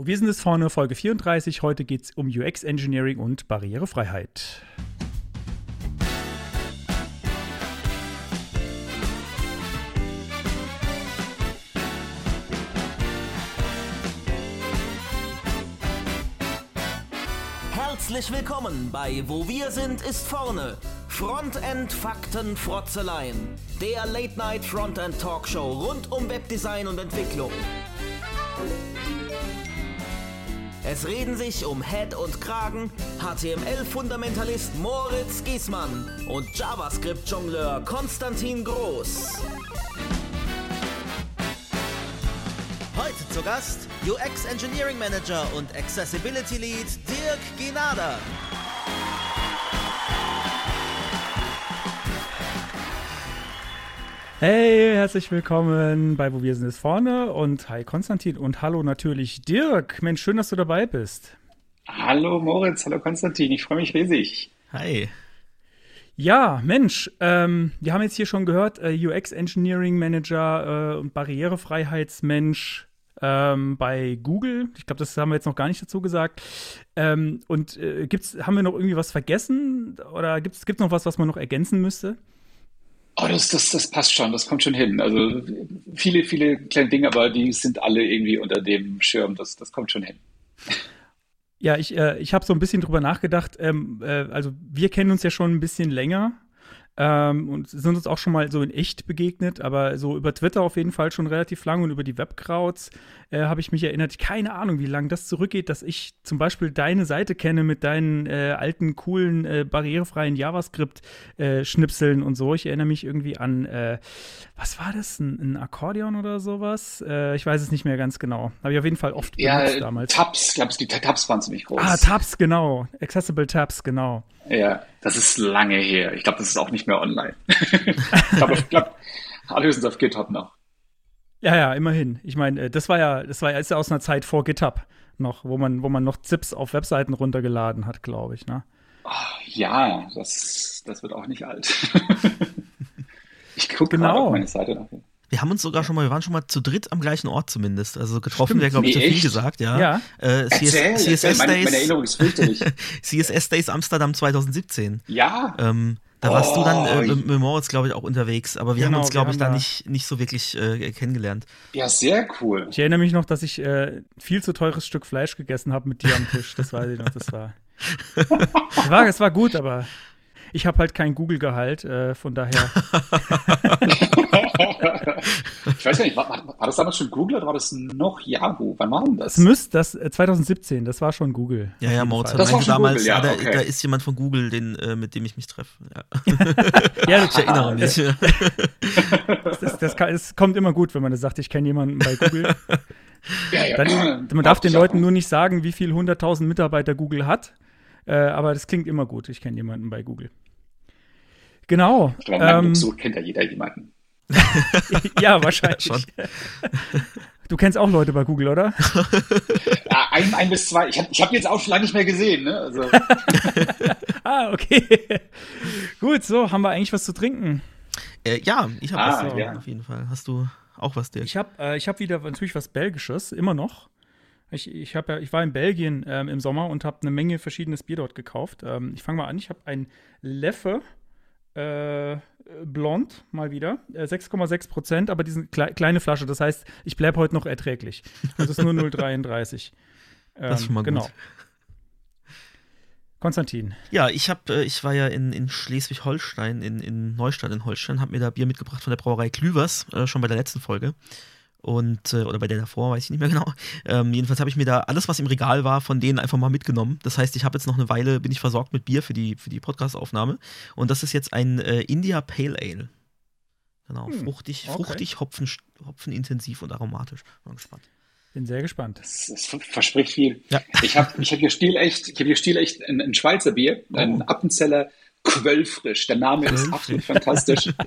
Wo wir sind es vorne, Folge 34. Heute geht es um UX Engineering und Barrierefreiheit. Herzlich willkommen bei Wo wir sind ist vorne. Frontend Fakten Frotzeleien. Der Late Night Frontend Talkshow rund um Webdesign und Entwicklung. Es reden sich um Head und Kragen HTML-Fundamentalist Moritz Giesmann und JavaScript-Jongleur Konstantin Groß. Heute zu Gast UX Engineering Manager und Accessibility Lead Dirk Ginada. Hey, herzlich willkommen bei Wo wir sind ist vorne und hi Konstantin und hallo natürlich Dirk. Mensch, schön, dass du dabei bist. Hallo Moritz, hallo Konstantin, ich freue mich riesig. Hi. Ja, Mensch, ähm, wir haben jetzt hier schon gehört, äh, UX Engineering Manager äh, und Barrierefreiheitsmensch ähm, bei Google. Ich glaube, das haben wir jetzt noch gar nicht dazu gesagt. Ähm, und äh, gibt's, haben wir noch irgendwie was vergessen oder gibt es noch was, was man noch ergänzen müsste? Oh, das, das, das passt schon, das kommt schon hin. Also viele, viele kleine Dinge, aber die sind alle irgendwie unter dem Schirm, das, das kommt schon hin. Ja, ich, äh, ich habe so ein bisschen drüber nachgedacht. Ähm, äh, also wir kennen uns ja schon ein bisschen länger ähm, und sind uns auch schon mal so in echt begegnet, aber so über Twitter auf jeden Fall schon relativ lang und über die Webkrauts äh, habe ich mich erinnert. Keine Ahnung, wie lange das zurückgeht, dass ich zum Beispiel deine Seite kenne mit deinen äh, alten, coolen, äh, barrierefreien JavaScript-Schnipseln und so. Ich erinnere mich irgendwie an, äh, was war das? Ein, ein Akkordeon oder sowas? Äh, ich weiß es nicht mehr ganz genau. Habe ich auf jeden Fall oft benutzt ja, damals. Tabs, glaube ich, die Tabs waren ziemlich groß. Ah, Tabs, genau. Accessible Tabs, genau. Ja, das ist lange her. Ich glaube, das ist auch nicht mehr online. ich glaube, glaub, sind auf GitHub noch. Ja, ja, immerhin. Ich meine, äh, das war ja, das war ja, ist ja aus einer Zeit vor GitHub noch, wo man, wo man noch ZIPs auf Webseiten runtergeladen hat, glaube ich, ne? Oh, ja, das, das wird auch nicht alt. ich gucke genau. auf meine Seite nach. Wir haben uns sogar schon mal, wir waren schon mal zu dritt am gleichen Ort zumindest. Also getroffen wäre, glaube ich, Nee, zu viel gesagt, ja. Ja. Äh, CS, Erzähl, CSS erzähl. Meine, meine Days, Erinnerung ist fürchterlich. CSS Days Amsterdam 2017. ja, Ähm, da warst du dann äh, mit, mit Moritz, glaube ich, auch unterwegs, aber wir Genau, haben uns, glaube ich, da nicht, nicht so wirklich äh, kennengelernt. ja, sehr cool. Ich erinnere mich noch, dass ich äh, viel zu teures Stück Fleisch gegessen habe mit dir am Tisch. Das weiß ich noch. Das war, das war, das war gut, aber ich habe halt kein Google-Gehalt, äh, von daher. ich weiß gar nicht, war, war, das damals schon Google oder war das noch Yahoo? Wann war denn das? Es müsste das äh, 2017, das war schon Google. Ja, ja, hat Das war damals, Google, ja, da, okay. da ist jemand von Google, den, äh, mit dem ich mich treffe. Ja. Ja, Ich erinnere mich. das, das, das, kann, es kommt immer gut, wenn man das sagt, ich kenne jemanden bei Google. ja, ja. Dann, man darf den Leuten nur nicht sagen, wie viel 100.000 Mitarbeiter Google hat. Äh, aber das klingt immer gut. Ich kenne jemanden bei Google. Genau. Ich glaube, ähm, so kennt ja jeder jemanden. ja, wahrscheinlich. Du kennst auch Leute bei Google, oder? Ja, ein, ein bis zwei. Ich habe ich hab jetzt auch schon lange nicht mehr gesehen. Ne? Also, ah, okay. Gut, so, haben wir eigentlich was zu trinken? Äh, ja, ich habe Ah, was ja. auf jeden Fall. Hast du auch was, Dirk? Ich habe äh, ich hab wieder natürlich was Belgisches, immer noch. Ich, ich, hab ja, ich war in Belgien ähm, im Sommer und habe eine Menge verschiedenes Bier dort gekauft. Ähm, ich fange mal an, ich habe ein Leffe äh, Blond mal wieder, äh, 6,6 Prozent, aber diese klei kleine Flasche. Das heißt, ich bleibe heute noch erträglich. Das ist nur 0,33. Ähm, Das ist schon mal gut. Genau. Konstantin. Ja, ich habe, äh, ich war ja in, in Schleswig-Holstein, in, in Neustadt in Holstein, habe mir da Bier mitgebracht von der Brauerei Klüvers, äh, schon bei der letzten Folge. Und, äh, oder bei der davor, weiß ich nicht mehr genau. Ähm, jedenfalls habe ich mir da alles, was im Regal war, von denen einfach mal mitgenommen. Das heißt, ich habe jetzt noch eine Weile, bin ich versorgt mit Bier für die, für die Podcast-Aufnahme. Und das ist jetzt ein äh, India Pale Ale. Genau, Hm, fruchtig, okay. fruchtig, Hopfen, hopfenintensiv und aromatisch. Bin gespannt. Bin sehr gespannt. das, das verspricht viel. Ja. Ich habe ich hab hier stilecht, ich hab hier stilecht ein, ein Schweizer Bier, ein Oh. Appenzeller Quellfrisch. Der Name ist absolut fantastisch.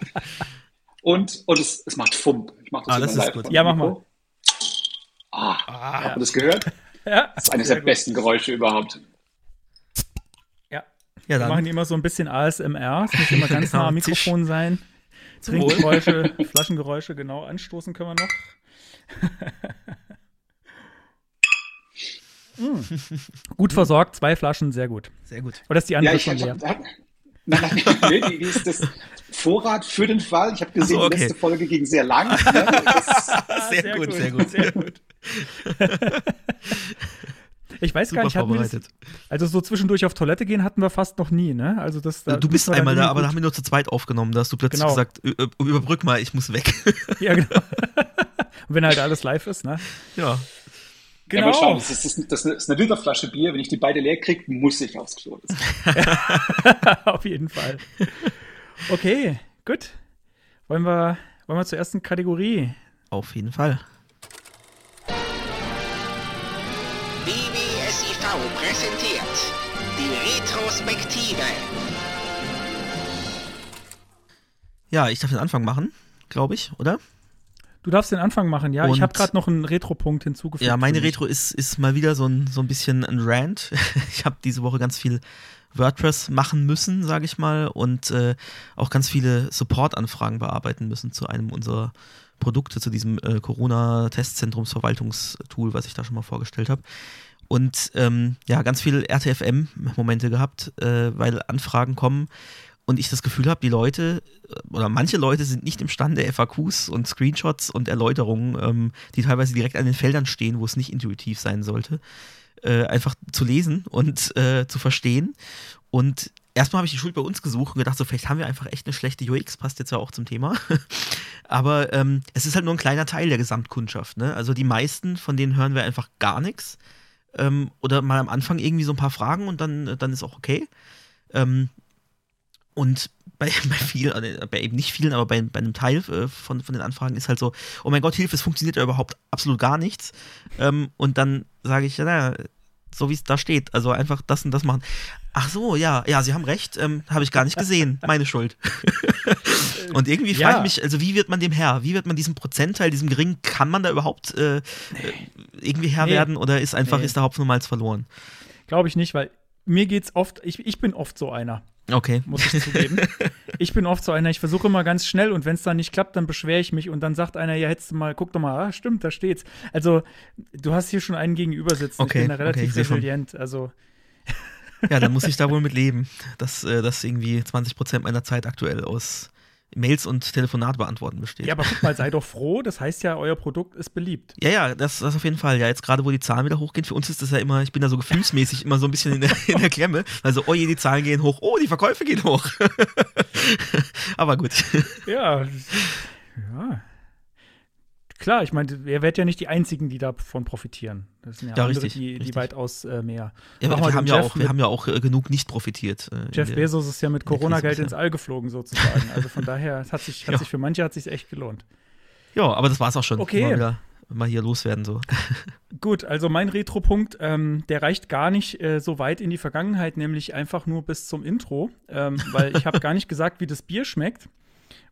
Und, und es, es macht Fump. Ich mach das Ah, das ist live gut. Ja, mach Mikro. Ah, Ah, habt ihr das gehört? Ja, Das ist eines der gut. besten Geräusche überhaupt. Ja. ja, Wir machen immer so ein bisschen ASMR. Es muss immer ganz nah am. Mikrofon sein. Trinkgeräusche, Flaschengeräusche, genau. Anstoßen können wir noch. Gut versorgt, zwei Flaschen, sehr gut. Sehr gut. Oder ist die andere Ja, ich schon leer? Nein, nein, nee, wie, wie ist das? Vorrat für den Fall. Ich habe gesehen, so, okay. die letzte Folge ging sehr lang. Ne? Das, Sehr gut, sehr gut. Sehr gut. ich weiß gar Super nicht, hatten wir das, also so zwischendurch auf Toilette gehen hatten wir fast noch nie, ne? Also das, da du bist einmal da, aber da gut- haben wir nur zu zweit aufgenommen. Da hast du plötzlich Genau. gesagt, "Ü- ü- überbrück mal, ich muss weg. Ja, genau. Und wenn halt alles live ist, ne? ja. Ja, mal schauen, Genau. das ist, das, ist, das ist eine Literflasche Bier. Wenn ich die beide leer kriege, muss ich aufs Klo. Das Auf jeden Fall. Okay, gut. Wollen wir, wollen wir zur ersten Kategorie? Auf jeden Fall. BBSIV präsentiert die Retrospektive. Ja, ich darf den Anfang machen, glaube ich, oder? Du darfst den Anfang machen, ja. ich Und- habe gerade noch einen Retro-Punkt hinzugefügt. Ja, meine. Retro ist, ist mal wieder so ein, so ein bisschen ein Rant. Ich habe diese Woche ganz viel WordPress machen müssen, sage ich mal, und äh, auch ganz viele Support-Anfragen bearbeiten müssen zu einem unserer Produkte, zu diesem äh, Corona-Testzentrumsverwaltungstool, was ich da schon mal vorgestellt habe. Und ähm, ja, ganz viel RTFM-Momente gehabt, äh, weil Anfragen kommen und ich das Gefühl habe, die Leute oder manche Leute sind nicht imstande, FAQs und Screenshots und Erläuterungen, ähm, die teilweise direkt an den Feldern stehen, wo es nicht intuitiv sein sollte, äh, einfach zu lesen und äh, zu verstehen. Und erstmal habe ich die Schuld bei uns gesucht und gedacht, so vielleicht haben wir einfach echt eine schlechte UX, passt jetzt ja auch zum Thema. Aber ähm, es ist halt nur ein kleiner Teil der Gesamtkundschaft. Ne? Also die meisten, von denen hören wir einfach gar nichts. Ähm, oder mal am Anfang irgendwie so ein paar Fragen und dann, dann ist auch okay. Ähm, und bei, bei vielen, äh, bei eben nicht vielen, aber bei, bei einem Teil äh, von, von den Anfragen ist halt so, oh mein Gott, Hilfe, es funktioniert ja überhaupt absolut gar nichts. Ähm, und dann sage ich, ja, naja, so wie es da steht, also einfach das und das machen. Ach so, ja, ja, Sie haben recht, ähm, habe ich gar nicht gesehen, meine Schuld. und irgendwie frage ich mich, also wie wird man dem Herr? Wie wird man diesem Prozentteil, diesem geringen, kann man da überhaupt äh, äh, irgendwie Herr Nee. werden oder ist einfach, Nee. ist der Malz verloren? Glaube ich nicht, weil mir geht's oft, ich, ich bin oft so einer, Okay. muss ich zugeben. Ich bin oft so einer, ich versuche immer ganz schnell und wenn es dann nicht klappt, dann beschwere ich mich und dann sagt einer, ja, hättest du mal, guck doch mal, ah, stimmt, da steht's. Also, du hast hier schon einen gegenüber sitzen. Okay, ich bin da okay, relativ schon. resilient. Also, Ja, dann muss ich da wohl mit leben, dass äh, das irgendwie 20% meiner Zeit aktuell aus Mails und Telefonat beantworten besteht. ja, aber guck mal, sei doch froh, das heißt ja, euer Produkt ist beliebt. Ja, ja, das, das auf jeden Fall. Ja, jetzt gerade, wo die Zahlen wieder hochgehen, für uns ist das ja immer, ich bin da so gefühlsmäßig immer so ein bisschen in der, in der Klemme. Also, oh je, die Zahlen gehen hoch, oh, die Verkäufe gehen hoch. Aber gut. Ja, ja. Klar, ich meine, ihr werdet ja nicht die Einzigen, die davon profitieren. Das sind ja, Ja, andere, richtig, die, die richtig. weitaus äh, mehr. Ja, aber wir haben, ja auch, wir haben ja auch äh, genug nicht profitiert. äh, Jeff Bezos ist ja mit Corona-Geld ins All geflogen, sozusagen. Also von daher, es hat sich, hat Ja. sich für manche hat sich echt gelohnt. Ja, aber das war's auch schon. Okay. Mal wieder mal hier loswerden so. Gut, also mein Retro-Punkt, ähm, der reicht gar nicht äh, so weit in die Vergangenheit, nämlich einfach nur bis zum Intro, ähm, weil ich habe gar nicht gesagt, wie das Bier schmeckt.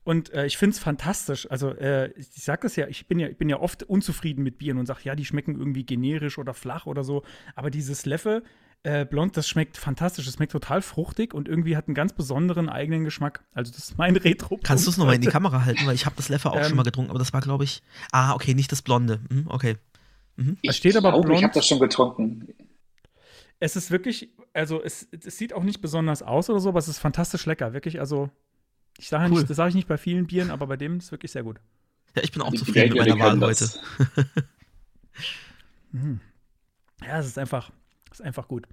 Und äh, ich finde es fantastisch. Also, äh, ich sag das ja, ich bin ja, ich bin ja oft unzufrieden mit Bieren und sage, ja, die schmecken irgendwie generisch oder flach oder so. Aber dieses Leffe äh, Blond, das schmeckt fantastisch. Das schmeckt total fruchtig und irgendwie hat einen ganz besonderen eigenen Geschmack. Also, das ist mein retro -Punkt Kannst du es nochmal in die. Kamera halten, weil ich habe das Leffe auch Ähm. schon mal getrunken, aber das war, glaube ich. Ah, okay, nicht das Blonde. Hm, okay. Ich steht aber glaube, ich blond. habe das schon getrunken. Es ist wirklich, also es, es sieht auch nicht besonders aus oder so, aber es ist fantastisch lecker. Wirklich, also ich sage Cool. nicht, das sage ich nicht bei vielen Bieren, aber bei dem ist es wirklich sehr gut. Ja, ich bin auch Die zufrieden mit meiner die Wahl heute. das. Ja, es ist einfach, es ist einfach gut.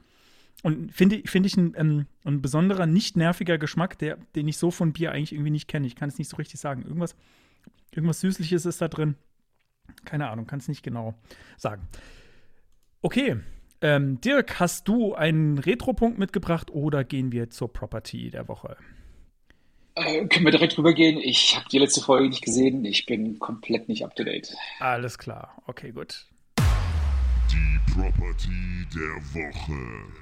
Und finde finde ich ein, ähm, ein besonderer, nicht nerviger Geschmack, der, den ich so von Bier eigentlich irgendwie nicht kenne. Ich kann es nicht so richtig sagen. Irgendwas, irgendwas Süßliches ist da drin. Keine Ahnung, kann es nicht genau sagen. Okay. Ähm, Dirk, hast du einen Retro-Punkt mitgebracht oder gehen wir zur Property der Woche? Äh, können wir direkt rübergehen? Ich habe die letzte Folge nicht gesehen. Ich bin komplett nicht up to date. Alles klar. Okay, gut. Die Property der Woche.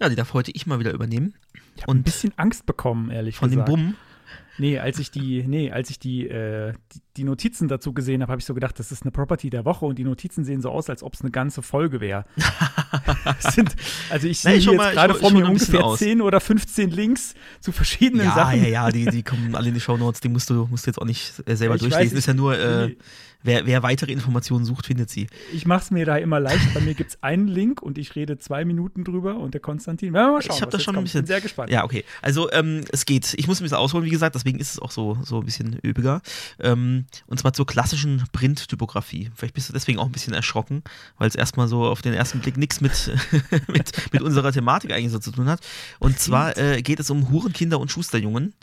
Ja, die darf heute ich mal wieder übernehmen. Ich habe ein bisschen Angst bekommen, ehrlich von dem gesagt. Bumm. Nee, als ich die, nee, als ich die, äh, die, die Notizen dazu gesehen habe, habe ich so gedacht, das ist eine Property der Woche und die Notizen sehen so aus, als ob es eine ganze Folge wäre. also ich sehe jetzt gerade vor mir ungefähr aus. 10 oder 15 Links zu verschiedenen Ja, Sachen. ja, ja, die, die kommen alle in die Shownotes, die musst du, musst du jetzt auch nicht äh, selber weiß, durchlesen. ich- ist ja nur, äh, nee. Wer, wer weitere Informationen sucht, findet sie. Ich mache es mir da immer leicht. Bei mir gibt es einen Link und ich rede zwei Minuten drüber und der Konstantin. Wir mal schauen, ich habe das schon ein bisschen. Bin sehr gespannt. Ja, okay. Also ähm, es geht. Ich muss ein bisschen ausholen, wie gesagt, deswegen ist es auch so, so ein bisschen übiger. Ähm, und zwar zur klassischen Printtypografie. Vielleicht bist du deswegen auch ein bisschen erschrocken, weil es erstmal so auf den ersten Blick nichts mit, mit, mit unserer Thematik eigentlich so zu tun hat. Und zwar äh, geht es um Hurenkinder und Schusterjungen.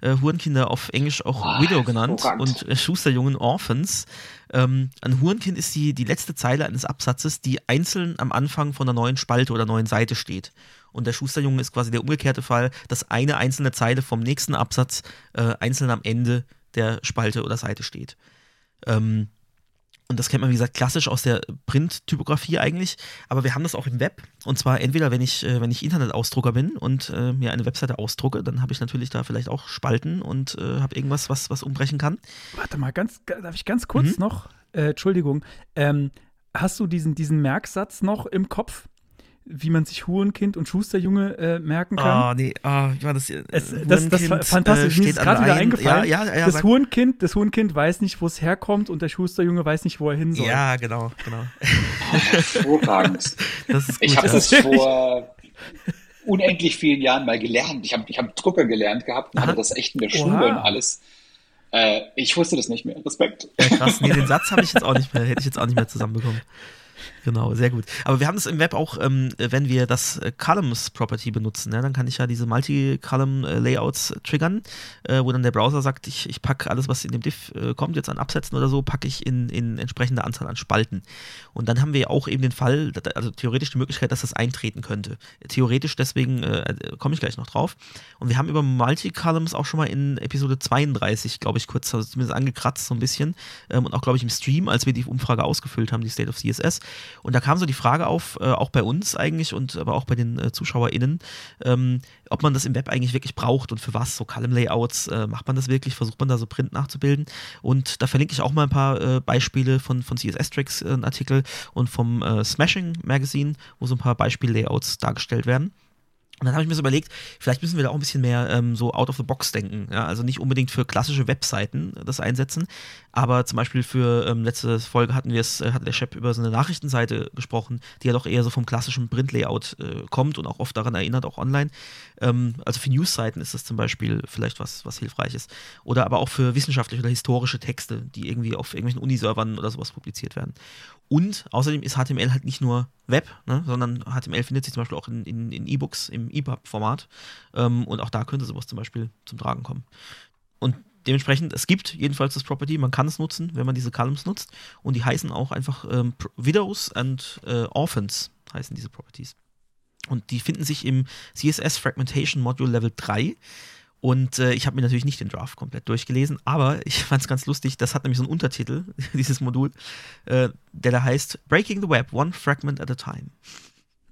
Äh, Hurenkinder auf Englisch auch Oh, Widow genannt hervorragend. und äh, Schusterjungen Orphans. Ähm, ein Hurenkind ist die, die letzte Zeile eines Absatzes, die einzeln am Anfang von einer neuen Spalte oder neuen Seite steht. Und der Schusterjunge ist quasi der umgekehrte Fall, dass eine einzelne Zeile vom nächsten Absatz äh, einzeln am Ende der Spalte oder Seite steht. Ähm, und das kennt man, wie gesagt, klassisch aus der Printtypografie eigentlich. Aber wir haben das auch im Web. Und zwar entweder, wenn ich, äh, wenn ich Internetausdrucker bin und äh, mir eine Webseite ausdrucke, dann habe ich natürlich da vielleicht auch Spalten und äh, habe irgendwas, was, was umbrechen kann. Warte mal, ganz, darf ich ganz kurz Mhm. noch? Äh, Entschuldigung. Ähm, hast du diesen, diesen Merksatz noch im Kopf? Wie man sich Hurenkind und Schusterjunge äh, merken kann? Ah, nee, ah, wie war das? äh, Es, das, das war fantastisch. Mir ist gerade wieder eingefallen. Ja, ja, ja, das, Hurenkind, das Hurenkind weiß nicht, wo es herkommt und der Schusterjunge weiß nicht, wo er hin soll. ja, genau, genau. Hervorragend. Das ist gut. Ich habe Das das ist vor unendlich vielen Jahren mal gelernt. Ich habe ich hab Drucker gelernt gehabt und Aha. hatte das echt in der Schule Oha. und alles. Äh, ich wusste das nicht mehr. Respekt. Ja, krass. Nee, den Satz habe ich jetzt auch nicht mehr, hätte ich jetzt auch nicht mehr zusammenbekommen. Genau, sehr gut. Aber wir haben das im Web auch, ähm, wenn wir das äh, Columns Property benutzen, ne, dann kann ich ja diese Multi-Column-Layouts triggern, äh, wo dann der Browser sagt, ich, ich packe alles, was in dem Diff äh, kommt, jetzt an Absätzen oder so, packe ich in, in entsprechende Anzahl an Spalten. Und dann haben wir auch eben den Fall, also theoretisch die Möglichkeit, dass das eintreten könnte. Theoretisch, deswegen äh, komme ich gleich noch drauf. Und wir haben über Multi-Columns auch schon mal in Episode 32, glaube ich, kurz also zumindest angekratzt, so ein bisschen. Ähm, und auch, glaube ich, im Stream, als wir die Umfrage ausgefüllt haben, die State of CSS. Und da kam so die Frage auf, äh, auch bei uns eigentlich und aber auch bei den äh, ZuschauerInnen, ähm, ob man das im Web eigentlich wirklich braucht und für was. So Column-Layouts, äh, macht man das wirklich? Versucht man da so Print nachzubilden? Und da verlinke ich auch mal ein paar äh, Beispiele von, von CSS-Tricks, äh, einen Artikel und vom äh, Smashing Magazine, wo so ein paar Beispiel-Layouts dargestellt werden. Und dann habe ich mir so überlegt, vielleicht müssen wir da auch ein bisschen mehr ähm, so out of the box denken. Ja? Also nicht unbedingt für klassische Webseiten das einsetzen, aber zum Beispiel für ähm, letzte Folge hatten wir es, äh, hatte der Chef über so eine Nachrichtenseite gesprochen, die ja doch eher so vom klassischen Print-Layout äh, kommt und auch oft daran erinnert, auch online. Ähm, also für News-Seiten ist das zum Beispiel vielleicht was, was hilfreich ist. Oder aber auch für wissenschaftliche oder historische Texte, die irgendwie auf irgendwelchen Uniservern oder sowas publiziert werden. Und außerdem ist HTML halt nicht nur Web, ne, sondern HTML findet sich zum Beispiel auch in, in, in E-Books im EPUB-Format. Ähm, und auch da könnte sowas zum Beispiel zum Tragen kommen. Und dementsprechend, es gibt jedenfalls das Property, man kann es nutzen, wenn man diese Columns nutzt. Und die heißen auch einfach ähm, Widows and äh, Orphans, heißen diese Properties. Und die finden sich im CSS Fragmentation Module Level 3. Und äh, ich habe mir natürlich nicht den Draft komplett durchgelesen, aber ich fand es ganz lustig, das hat nämlich so einen Untertitel, dieses Modul, äh, der da heißt Breaking the Web, One Fragment at a Time.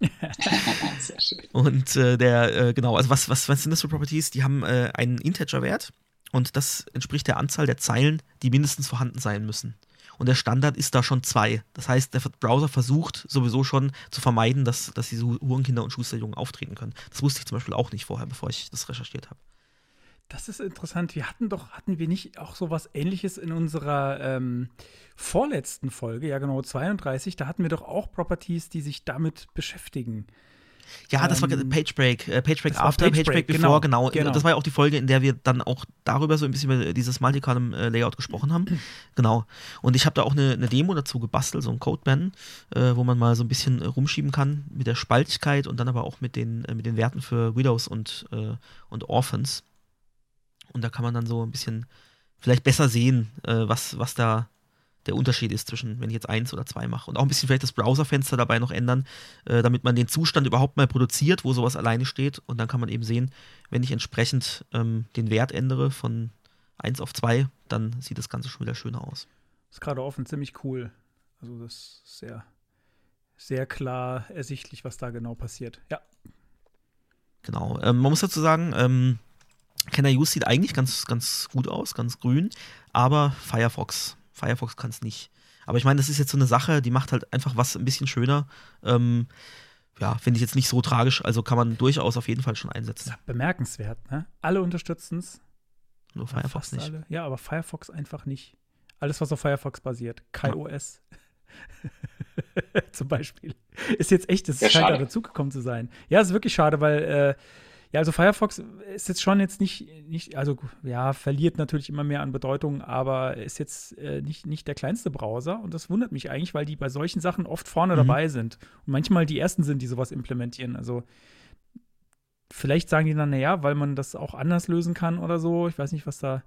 Sehr schön. Und äh, der, äh, genau, also was, was, was sind das für Properties? Die haben äh, einen Integer-Wert und das entspricht der Anzahl der Zeilen, die mindestens vorhanden sein müssen. Und der Standard ist da schon zwei. Das heißt, der Browser versucht sowieso schon zu vermeiden, dass, dass diese Hurenkinder und Schusterjungen auftreten können. Das wusste ich zum Beispiel auch nicht vorher, bevor ich das recherchiert habe. Das ist interessant. Wir hatten doch, hatten wir nicht auch sowas ähnliches in unserer ähm, vorletzten Folge, ja genau, 32, da hatten wir doch auch Properties, die sich damit beschäftigen. Ja, das war Ähm, PageBreak. Äh, PageBreak after, PageBreak, genau, before, genau. genau. Das war ja auch die Folge, in der wir dann auch darüber so ein bisschen über dieses Multicolumn-Layout gesprochen haben. genau. Und ich habe da auch eine, eine Demo dazu gebastelt, so ein Codeban, äh, wo man mal so ein bisschen äh, rumschieben kann mit der Spaltigkeit und dann aber auch mit den, äh, mit den Werten für Widows und, äh, und Orphans. Und da kann man dann so ein bisschen vielleicht besser sehen, äh, was, was da der Unterschied ist zwischen, wenn ich jetzt eins oder zwei mache. Und auch ein bisschen vielleicht das Browserfenster dabei noch ändern, äh, damit man den Zustand überhaupt mal produziert, wo sowas alleine steht. Und dann kann man eben sehen, wenn ich entsprechend ähm, den Wert ändere von 1 auf 2, dann sieht das Ganze schon wieder schöner aus. Ist gerade offen, ziemlich cool. Also das ist sehr, sehr klar ersichtlich, was da genau passiert. Ja. Genau. Ähm, man muss dazu sagen, ähm, Kenner Use sieht eigentlich ganz, ganz gut aus, ganz grün, aber Firefox, Firefox kann es nicht. Aber ich meine, das ist jetzt so eine Sache, die macht halt einfach was ein bisschen schöner. Ähm, ja, finde ich jetzt nicht so tragisch, also kann man durchaus auf jeden Fall schon einsetzen. Ja, bemerkenswert, ne? Alle unterstützen es. Nur Firefox nicht. Alle. Ja, aber Firefox einfach nicht. Alles, was auf Firefox basiert. KaiOS. Zum Beispiel. Ist jetzt echt, das Ja, scheint da dazugekommen zu sein. Ja, ist wirklich schade, weil, äh, ja, also Firefox ist jetzt schon jetzt nicht, nicht, also ja, verliert natürlich immer mehr an Bedeutung, aber ist jetzt äh, nicht, nicht der kleinste Browser und das wundert mich eigentlich, weil die bei solchen Sachen oft vorne Mhm. dabei sind und manchmal die ersten sind, die sowas implementieren. Also vielleicht sagen die dann, naja, weil man das auch anders lösen kann oder so. Ich weiß nicht, was da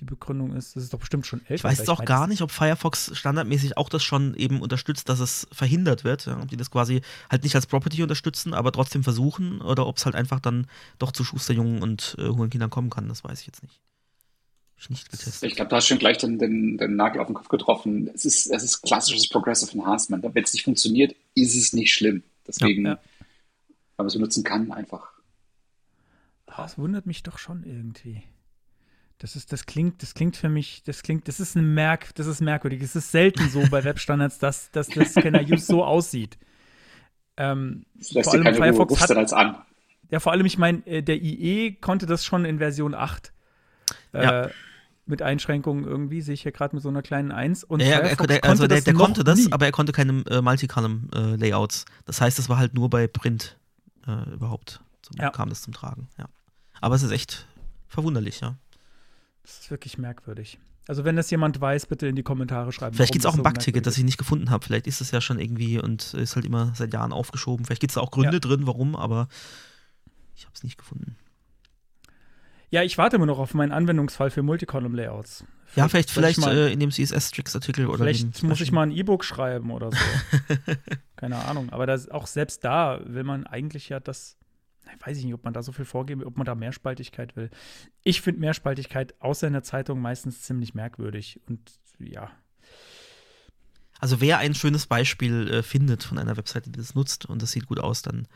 die Begründung ist. Das ist doch bestimmt schon älter. Ich weiß jetzt auch gar nicht, ob Firefox standardmäßig auch das schon eben unterstützt, dass es verhindert wird. Ja, ob die das quasi halt nicht als Property unterstützen, aber trotzdem versuchen oder ob es halt einfach dann doch zu Schusterjungen und äh, hohen Kindern kommen kann. Das weiß ich jetzt nicht. Hab ich nicht getestet. Ich glaube, du hast schon gleich den, den, den Nagel auf den Kopf getroffen. Es ist, es ist klassisches Progressive Enhancement. Wenn es nicht funktioniert, ist es nicht schlimm. Deswegen, Ja, ja. wenn man es benutzen kann, einfach. Das wundert mich doch schon irgendwie. Das ist, das klingt, das klingt für mich, das klingt, das ist ein Merk, das ist merkwürdig. Es ist selten so bei Webstandards, dass, dass das Scanner Use so aussieht. Ähm, vor allem keine Ruhe. Firefox Rufst hat, als an. ja, vor allem, ich meine, äh, der IE konnte das schon in Version 8. Äh, Ja. Mit Einschränkungen irgendwie, sehe ich hier gerade mit so einer kleinen 1. Und Ja, ja, er, Firefox der, also der, der noch konnte das, nie. aber er konnte keine äh, Multicolumn-Layouts. das heißt, es war halt nur bei Print äh, überhaupt. Zum, Ja. kam das zum Tragen. Ja. Aber es ist echt verwunderlich, ja. Das ist wirklich merkwürdig. Also, wenn das jemand weiß, bitte in die Kommentare schreiben. Vielleicht gibt es auch ein so Bugticket, merkwürdig das ich nicht gefunden habe. Vielleicht ist es ja schon irgendwie und ist halt immer seit Jahren aufgeschoben. Vielleicht gibt es da auch Gründe Ja. drin, warum, aber ich habe es nicht gefunden. Ja, ich warte immer noch auf meinen Anwendungsfall für Multicolumn-Layouts. Ja, vielleicht, vielleicht mal, äh, in dem CSS-Tricks-Artikel oder vielleicht muss ich mal ein E-Book schreiben oder so. Keine Ahnung. Aber das, auch selbst da will man eigentlich ja das. Ich weiß ich nicht, ob man da so viel vorgeben, ob man da Mehrspaltigkeit will. Ich finde Mehrspaltigkeit außer in der Zeitung meistens ziemlich merkwürdig. Und ja, Also wer ein schönes Beispiel äh, findet von einer Webseite, die das nutzt und das sieht gut aus, dann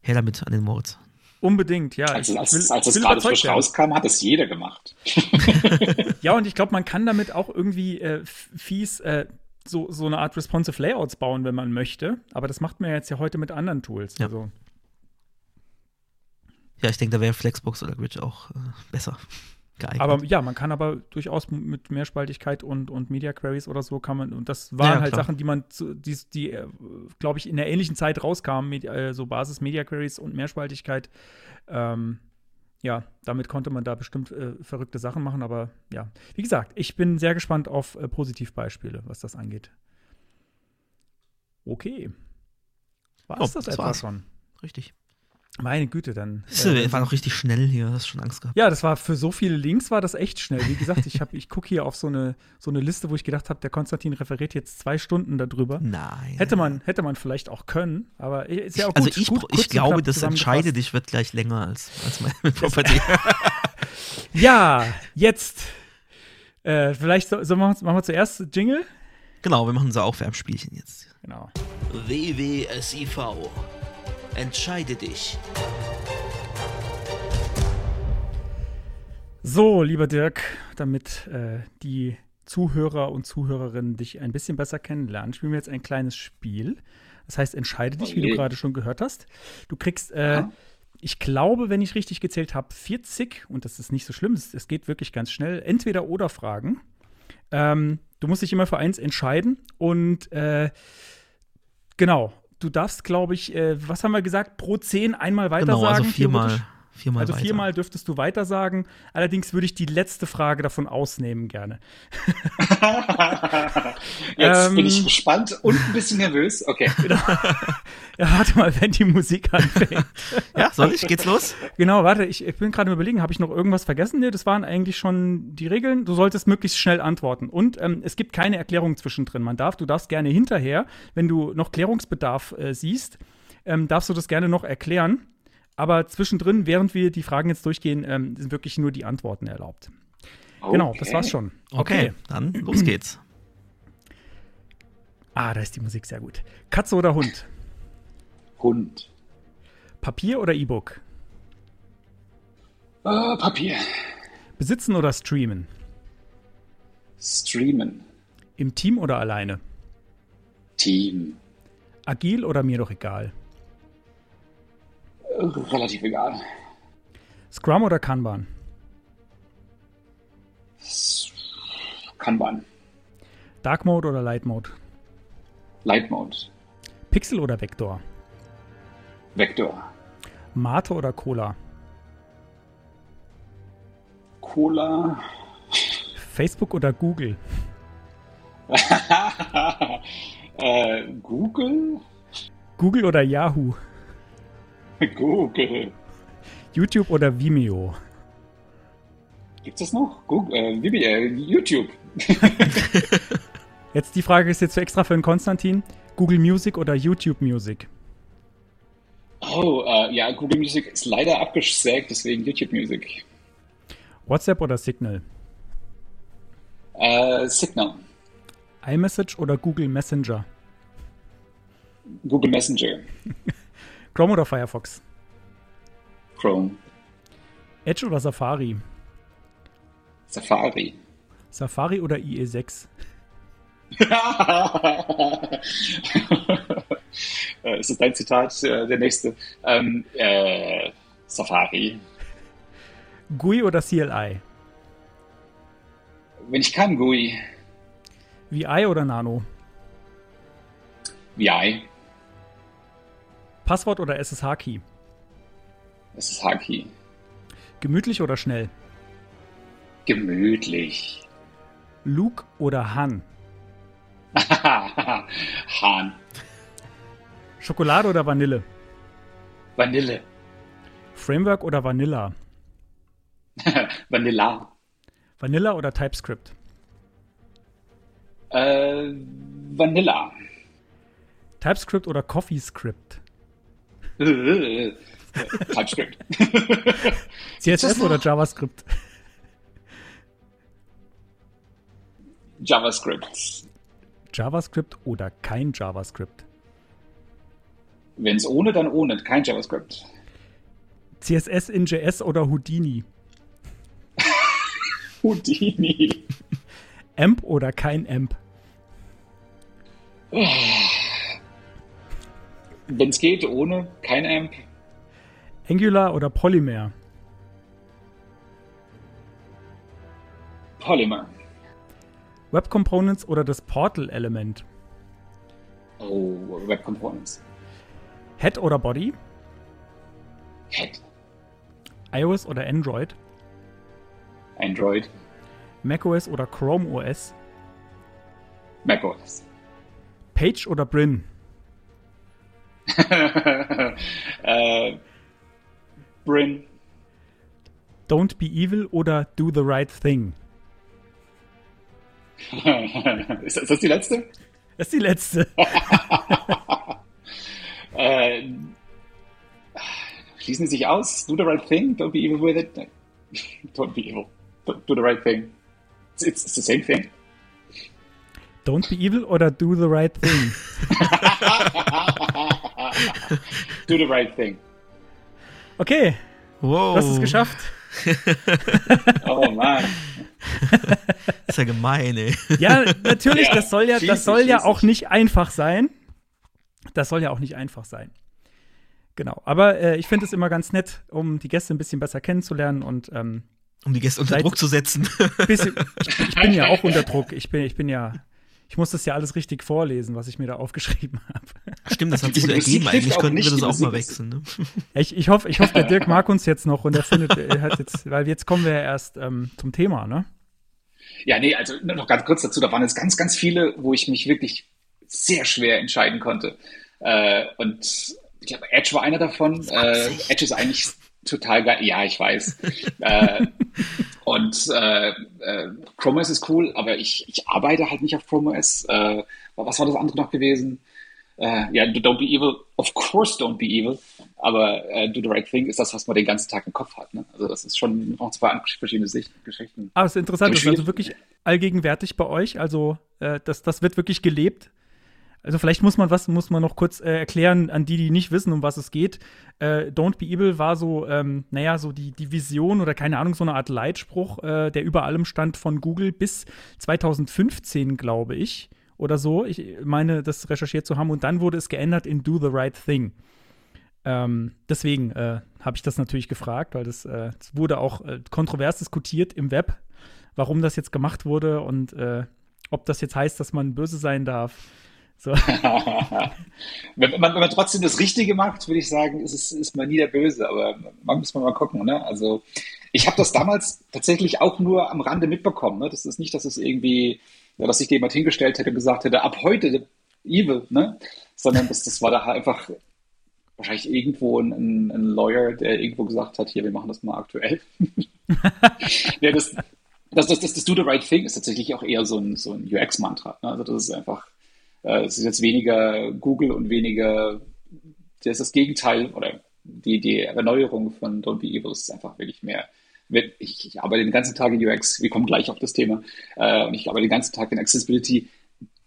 her damit an den Moritz. unbedingt, ja. Als, ich, als, ich will, als es will gerade frisch rauskam, hat es jeder gemacht. Ja, und ich glaube, man kann damit auch irgendwie äh, fies äh, so, so eine Art responsive Layouts bauen, wenn man möchte. Aber das macht man ja jetzt ja heute mit anderen Tools. Ja. Also, Ja, ich denke, da wäre Flexbox oder Grid auch äh, besser geeignet. aber ja, man kann aber durchaus mit Mehrspaltigkeit und, und Media Queries oder so kann man, und das waren Ja, halt klar. Sachen, die man, die, die äh, glaube ich, in der ähnlichen Zeit rauskamen, Medi- äh, so Basis Media Queries und Mehrspaltigkeit. Ähm, ja, damit konnte man da bestimmt äh, verrückte Sachen machen, aber ja, wie gesagt, ich bin sehr gespannt auf äh, Positivbeispiele, was das angeht. Okay. War es das, das etwa schon? Richtig. Meine Güte, dann. Das äh, äh, war noch richtig schnell hier, hast schon Angst gehabt. ja, das war für so viele Links war das echt schnell. Wie gesagt, ich, hab- ich gucke hier auf so eine, so eine Liste, wo ich gedacht habe, der Konstantin referiert jetzt zwei Stunden darüber. Nein. Hätte man, hätte man vielleicht auch können, aber ist ja auch also gut. ich, gut, ich kurz und glaube, das entscheide dich wird gleich länger als, als meine Property. Ja, jetzt. Äh, vielleicht so, so machen, wir- machen wir zuerst Jingle. genau, wir machen unser Aufwärmspielchen jetzt. Genau. WWSIV. Entscheide dich. So, lieber Dirk, damit äh, die Zuhörer und Zuhörerinnen dich ein bisschen besser kennenlernen, spielen wir jetzt ein kleines Spiel. Das heißt, entscheide dich, wie du gerade schon gehört hast. Du kriegst, äh, Ja. ich glaube, wenn ich richtig gezählt habe, 40, und das ist nicht so schlimm, es, es geht wirklich ganz schnell, entweder oder Fragen. Ähm, du musst dich immer für eins entscheiden und äh, genau, du darfst, glaube ich, äh, was haben wir gesagt, pro 10 einmal weiter Genau, sagen. also viermal. Viermal Also weiter. viermal dürftest du weiter sagen. Allerdings würde ich die letzte Frage davon ausnehmen gerne. Jetzt Ähm, bin ich gespannt und ein bisschen nervös. Okay. Ja, warte mal, wenn die Musik anfängt. Ja, soll ich? Geht's los? genau, warte, ich, ich bin gerade überlegen, habe ich noch irgendwas vergessen? Nee, das waren eigentlich schon die Regeln. Du solltest möglichst schnell antworten. Und ähm, es gibt keine Erklärung zwischendrin. Man darf, du darfst gerne hinterher, wenn du noch Klärungsbedarf äh, siehst, ähm, darfst du das gerne noch erklären. Aber zwischendrin, während wir die Fragen jetzt durchgehen, ähm, sind wirklich nur die Antworten erlaubt. Genau, das Okay. war's schon. Okay, dann los geht's. Ah, da ist die Musik sehr gut. Katze oder Hund? Hund. Papier oder E-Book? Äh, Papier. Besitzen oder streamen? Streamen. Im Team oder alleine? Team. Agil oder mir doch egal? Relativ egal. Scrum oder Kanban? Kanban. Dark Mode oder Light Mode? Light Mode. Pixel oder Vektor? Vektor. Mate oder Cola? Cola. Facebook oder Google? äh, Google? Google oder Yahoo? Google. YouTube oder Vimeo? Gibt's das noch? Google, äh, wie, äh, YouTube. Jetzt die Frage ist jetzt extra für den Konstantin. Google Music oder YouTube Music? Oh, äh, ja, Google Music ist leider abgesägt, deswegen YouTube Music. WhatsApp oder Signal? Äh, Signal. iMessage oder Google Messenger? Google Messenger. Chrome oder Firefox? Chrome. Edge oder Safari? Safari. Safari oder E IE6? Äh, ist das dein Zitat, äh, der nächste? Ähm, äh, Safari. GUI oder CLI? Wenn ich kann, GUI. VI oder Nano? VI. Passwort oder SSH-Key? Haki. Gemütlich oder schnell? Gemütlich. Luke oder Han? Hahn. Schokolade oder Vanille? Vanille. Framework oder Vanilla? Vanilla. Vanilla oder TypeScript? Äh, Vanilla. TypeScript oder CoffeeScript? TypeScript. CSS oder JavaScript? JavaScript. JavaScript oder kein JavaScript? Wenn es ohne, dann ohne. Kein JavaScript. CSS in JS oder Houdini? Houdini. AMP oder kein AMP? Wenn es geht, ohne. Kein Amp. Angular oder Polymer? Polymer. Web Components oder das Portal Element? Oh, Web Components. Head oder Body? Head. iOS oder Android? Android. macOS oder Chrome OS? macOS. Page oder Brin? äh, Brin. Don't be evil oder do the right thing? ist, das, ist das die letzte? Das ist die letzte. Äh, schließen Sie sich aus? Do the right thing? Don't be evil with it? Don't be evil. Do, do the right thing. It's, it's the same thing. Don't be evil oder do the right thing? Do the right thing. Okay, Wow. du hast es geschafft. Oh man. ist ja gemein, ey. Ja, natürlich, Ja, das soll ja, das soll ja auch nicht einfach sein. Das soll ja auch nicht einfach sein. Genau. Aber äh, ich finde es immer ganz nett, um die Gäste ein bisschen besser kennenzulernen und ähm, Um die Gäste unter Druck zu setzen. bisschen, ich, ich bin ja auch unter Druck. Ich bin, ich bin ja, ich muss das ja alles richtig vorlesen, was ich mir da aufgeschrieben habe. Stimmt, das hat sich so ergeben. Eigentlich könnten wir das auch mal wechseln. Ne? Ich, ich hoffe, ich hoffe, der Dirk mag uns jetzt noch und er findet, er hat jetzt, weil jetzt kommen wir ja erst ähm, zum Thema, ne? Ja, nee, also nur noch ganz kurz dazu, da waren jetzt ganz, ganz viele, wo ich mich wirklich sehr schwer entscheiden konnte. Äh, und ich glaube, Edge war einer davon. Äh, Edge ist eigentlich total geil. Ja, ich weiß. äh, und äh, äh, Chrome OS ist cool, aber ich, ich arbeite halt nicht auf Chrome OS. Äh, was war das andere noch gewesen? Äh, ja, Don't Be Evil. Of course Don't Be Evil. Aber äh, Do the Right Thing ist das, was man den ganzen Tag im Kopf hat. Ne? Also das ist schon noch zwei verschiedene Sicht Geschichten. Aber es ist interessant, das ist also wirklich allgegenwärtig bei euch. Also, äh, das, das wird wirklich gelebt. Also vielleicht muss man was, muss man noch kurz äh, erklären an die, die nicht wissen, um was es geht. Äh, Don't be evil war so, ähm, naja, so die, die Vision oder keine Ahnung, so eine Art Leitspruch, äh, der über allem stand von Google bis 2015, glaube ich, oder so. Ich meine, das recherchiert zu haben. Und dann wurde es geändert in Do the Right Thing. Ähm, deswegen äh, habe ich das natürlich gefragt, weil das, äh, das wurde auch äh, kontrovers diskutiert im Web, warum das jetzt gemacht wurde und äh, ob das jetzt heißt, dass man böse sein darf. So. wenn, man, wenn man trotzdem das Richtige macht, würde ich sagen, ist, es, ist man nie der Böse, aber man muss man mal gucken. Ne? Also ich habe das damals tatsächlich auch nur am Rande mitbekommen. Ne? Das ist nicht, dass es irgendwie, ja, dass sich jemand hingestellt hätte und gesagt hätte, ab heute evil, ne? sondern das, das war da einfach wahrscheinlich irgendwo ein, ein, ein Lawyer, der irgendwo gesagt hat, hier, wir machen das mal aktuell. ja, das, das, das, das, das Do the Right Thing ist tatsächlich auch eher so ein, so ein UX-Mantra. Ne? Also das ist einfach, äh, es ist jetzt weniger Google und weniger, das ist das Gegenteil oder die, die Erneuerung von Don't Be Evil ist einfach wirklich mehr. Ich, ich arbeite den ganzen Tag in UX, wir kommen gleich auf das Thema, äh, und ich arbeite den ganzen Tag in Accessibility.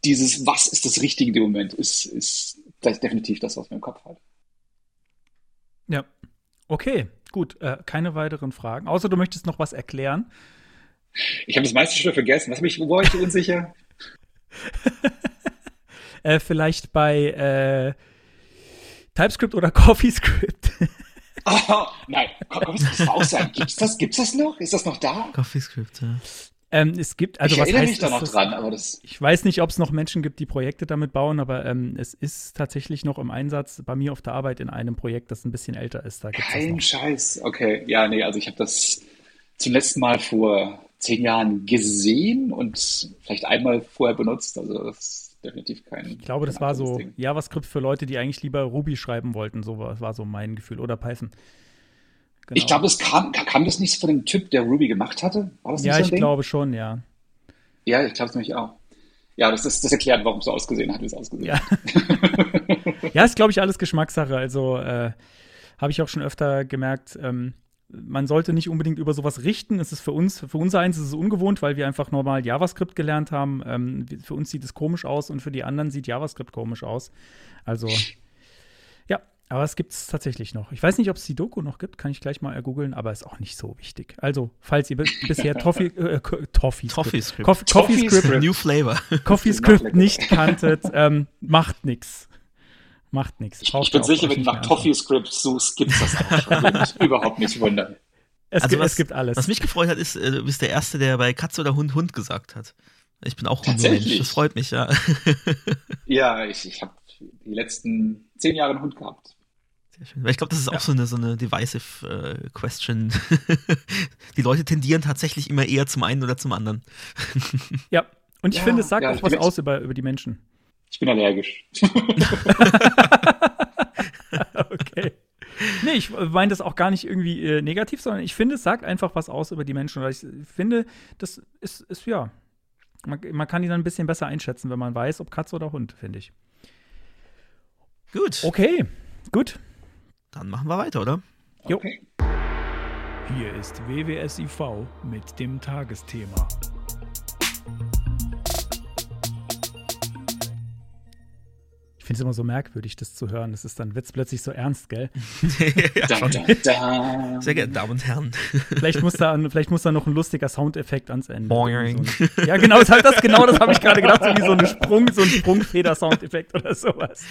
Dieses, was ist das Richtige in dem Moment, ist, ist definitiv das, was mir im Kopf hat. Ja, okay, gut. Äh, keine weiteren Fragen. Außer du möchtest noch was erklären. Ich habe das meiste schon vergessen. Was mich, wo war ich unsicher? äh, vielleicht bei äh, TypeScript oder CoffeeScript. oh, nein, CoffeeScript muss auch sein. Gibt's das? Gibt's das noch? Ist das noch da? CoffeeScript, ja. Ähm, es gibt, also ich was erinnere heißt mich da noch das, dran, aber das. Ich weiß nicht, ob es noch Menschen gibt, die Projekte damit bauen, aber ähm, es ist tatsächlich noch im Einsatz bei mir auf der Arbeit in einem Projekt, das ein bisschen älter ist. Da gibt's Kein Scheiß. Okay, ja, nee, also ich habe das zum letzten Mal vor zehn Jahren gesehen und vielleicht einmal vorher benutzt. Also das definitiv kein. Ich glaube, das war so Ding. JavaScript für Leute, die eigentlich lieber Ruby schreiben wollten. So war, war so mein Gefühl. Oder Python. Genau. Ich glaube, es kam, kam das nicht von dem Typ, der Ruby gemacht hatte? War das nicht ja, so ich Ding? glaube schon, ja. Ja, ich glaube es nämlich auch. Ja, das, ist, das erklärt, warum es so ausgesehen hat, wie es ausgesehen ja. hat. ja, ist, glaube ich, alles Geschmackssache. Also äh, habe ich auch schon öfter gemerkt, ähm, man sollte nicht unbedingt über sowas richten. Es ist für uns, für unser eins ist es ungewohnt, weil wir einfach normal JavaScript gelernt haben. Ähm, für uns sieht es komisch aus und für die anderen sieht JavaScript komisch aus. Also aber es gibt es tatsächlich noch. Ich weiß nicht, ob es die Doku noch gibt, kann ich gleich mal ergoogeln, aber ist auch nicht so wichtig. Also, falls ihr bisher Toffee, äh, Toffee, Toffee Script, Coffee, Script, New Flavor, Coffee Script nicht kanntet, ähm, macht nichts. Macht nichts. Ich, ich bin sicher, wenn du nach Toffee Script suchst, gibt es das auch schon. Würde mich überhaupt nicht wundern. Es, also gibt, was, es gibt alles. Was mich gefreut hat, ist, äh, du bist der Erste, der bei Katze oder Hund Hund gesagt hat. Ich bin auch Hundemensch. Das freut mich, ja. ja, ich, ich habe die letzten zehn Jahre einen Hund gehabt. Sehr schön. Weil ich glaube, das ist ja. auch so eine, so eine divisive äh, Question. die Leute tendieren tatsächlich immer eher zum einen oder zum anderen. ja, und ich ja, finde, es sagt ja, auch was aus über, über die Menschen. Ich bin allergisch. okay. Nee, ich meine das auch gar nicht irgendwie äh, negativ, sondern ich finde, es sagt einfach was aus über die Menschen. Oder ich finde, das ist, ist ja. Man, man kann die dann ein bisschen besser einschätzen, wenn man weiß, ob Katze oder Hund, finde ich. Gut. Okay, gut. Dann machen wir weiter, oder? Jo. Hier ist WWSIV mit dem Tagesthema. Finde es immer so merkwürdig, das zu hören. Das ist dann wird's plötzlich so ernst, gell? da, da, da. Sehr geehrte Damen und Herren. vielleicht, muss da, vielleicht muss da noch ein lustiger Soundeffekt ans Ende. Boing. So ein, ja, genau, das, das, genau das habe ich gerade gedacht. So wie so, eine Sprung, so ein Sprungfeder-Soundeffekt oder sowas.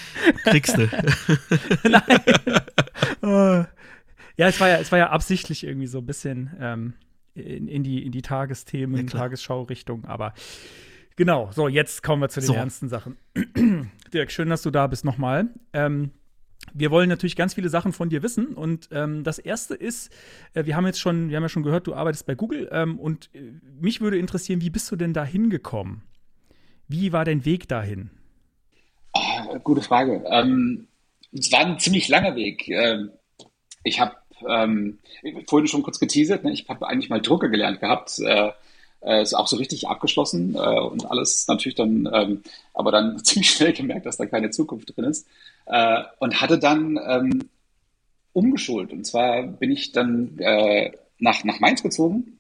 Kriegst du. Nein. Oh. Ja, es war ja, es war ja absichtlich irgendwie so ein bisschen ähm, in, in, die, in die Tagesthemen, ja, Tagesschau-Richtung, aber genau, so, jetzt kommen wir zu den so. ernsten Sachen. Dirk, schön, dass du da bist nochmal. Ähm, wir wollen natürlich ganz viele Sachen von dir wissen. Und ähm, das erste ist, äh, wir haben jetzt schon, wir haben ja schon gehört, du arbeitest bei Google. Ähm, und äh, mich würde interessieren, wie bist du denn da hingekommen? Wie war dein Weg dahin? Oh, gute Frage. Ähm, es war ein ziemlich langer Weg. Ähm, ich habe ähm, vorhin schon kurz geteasert, ne? ich habe eigentlich mal Drucker gelernt gehabt. Äh, äh, ist auch so richtig abgeschlossen äh, und alles natürlich dann, ähm, aber dann ziemlich schnell gemerkt, dass da keine Zukunft drin ist. Äh, und hatte dann ähm, umgeschult. Und zwar bin ich dann äh, nach, nach Mainz gezogen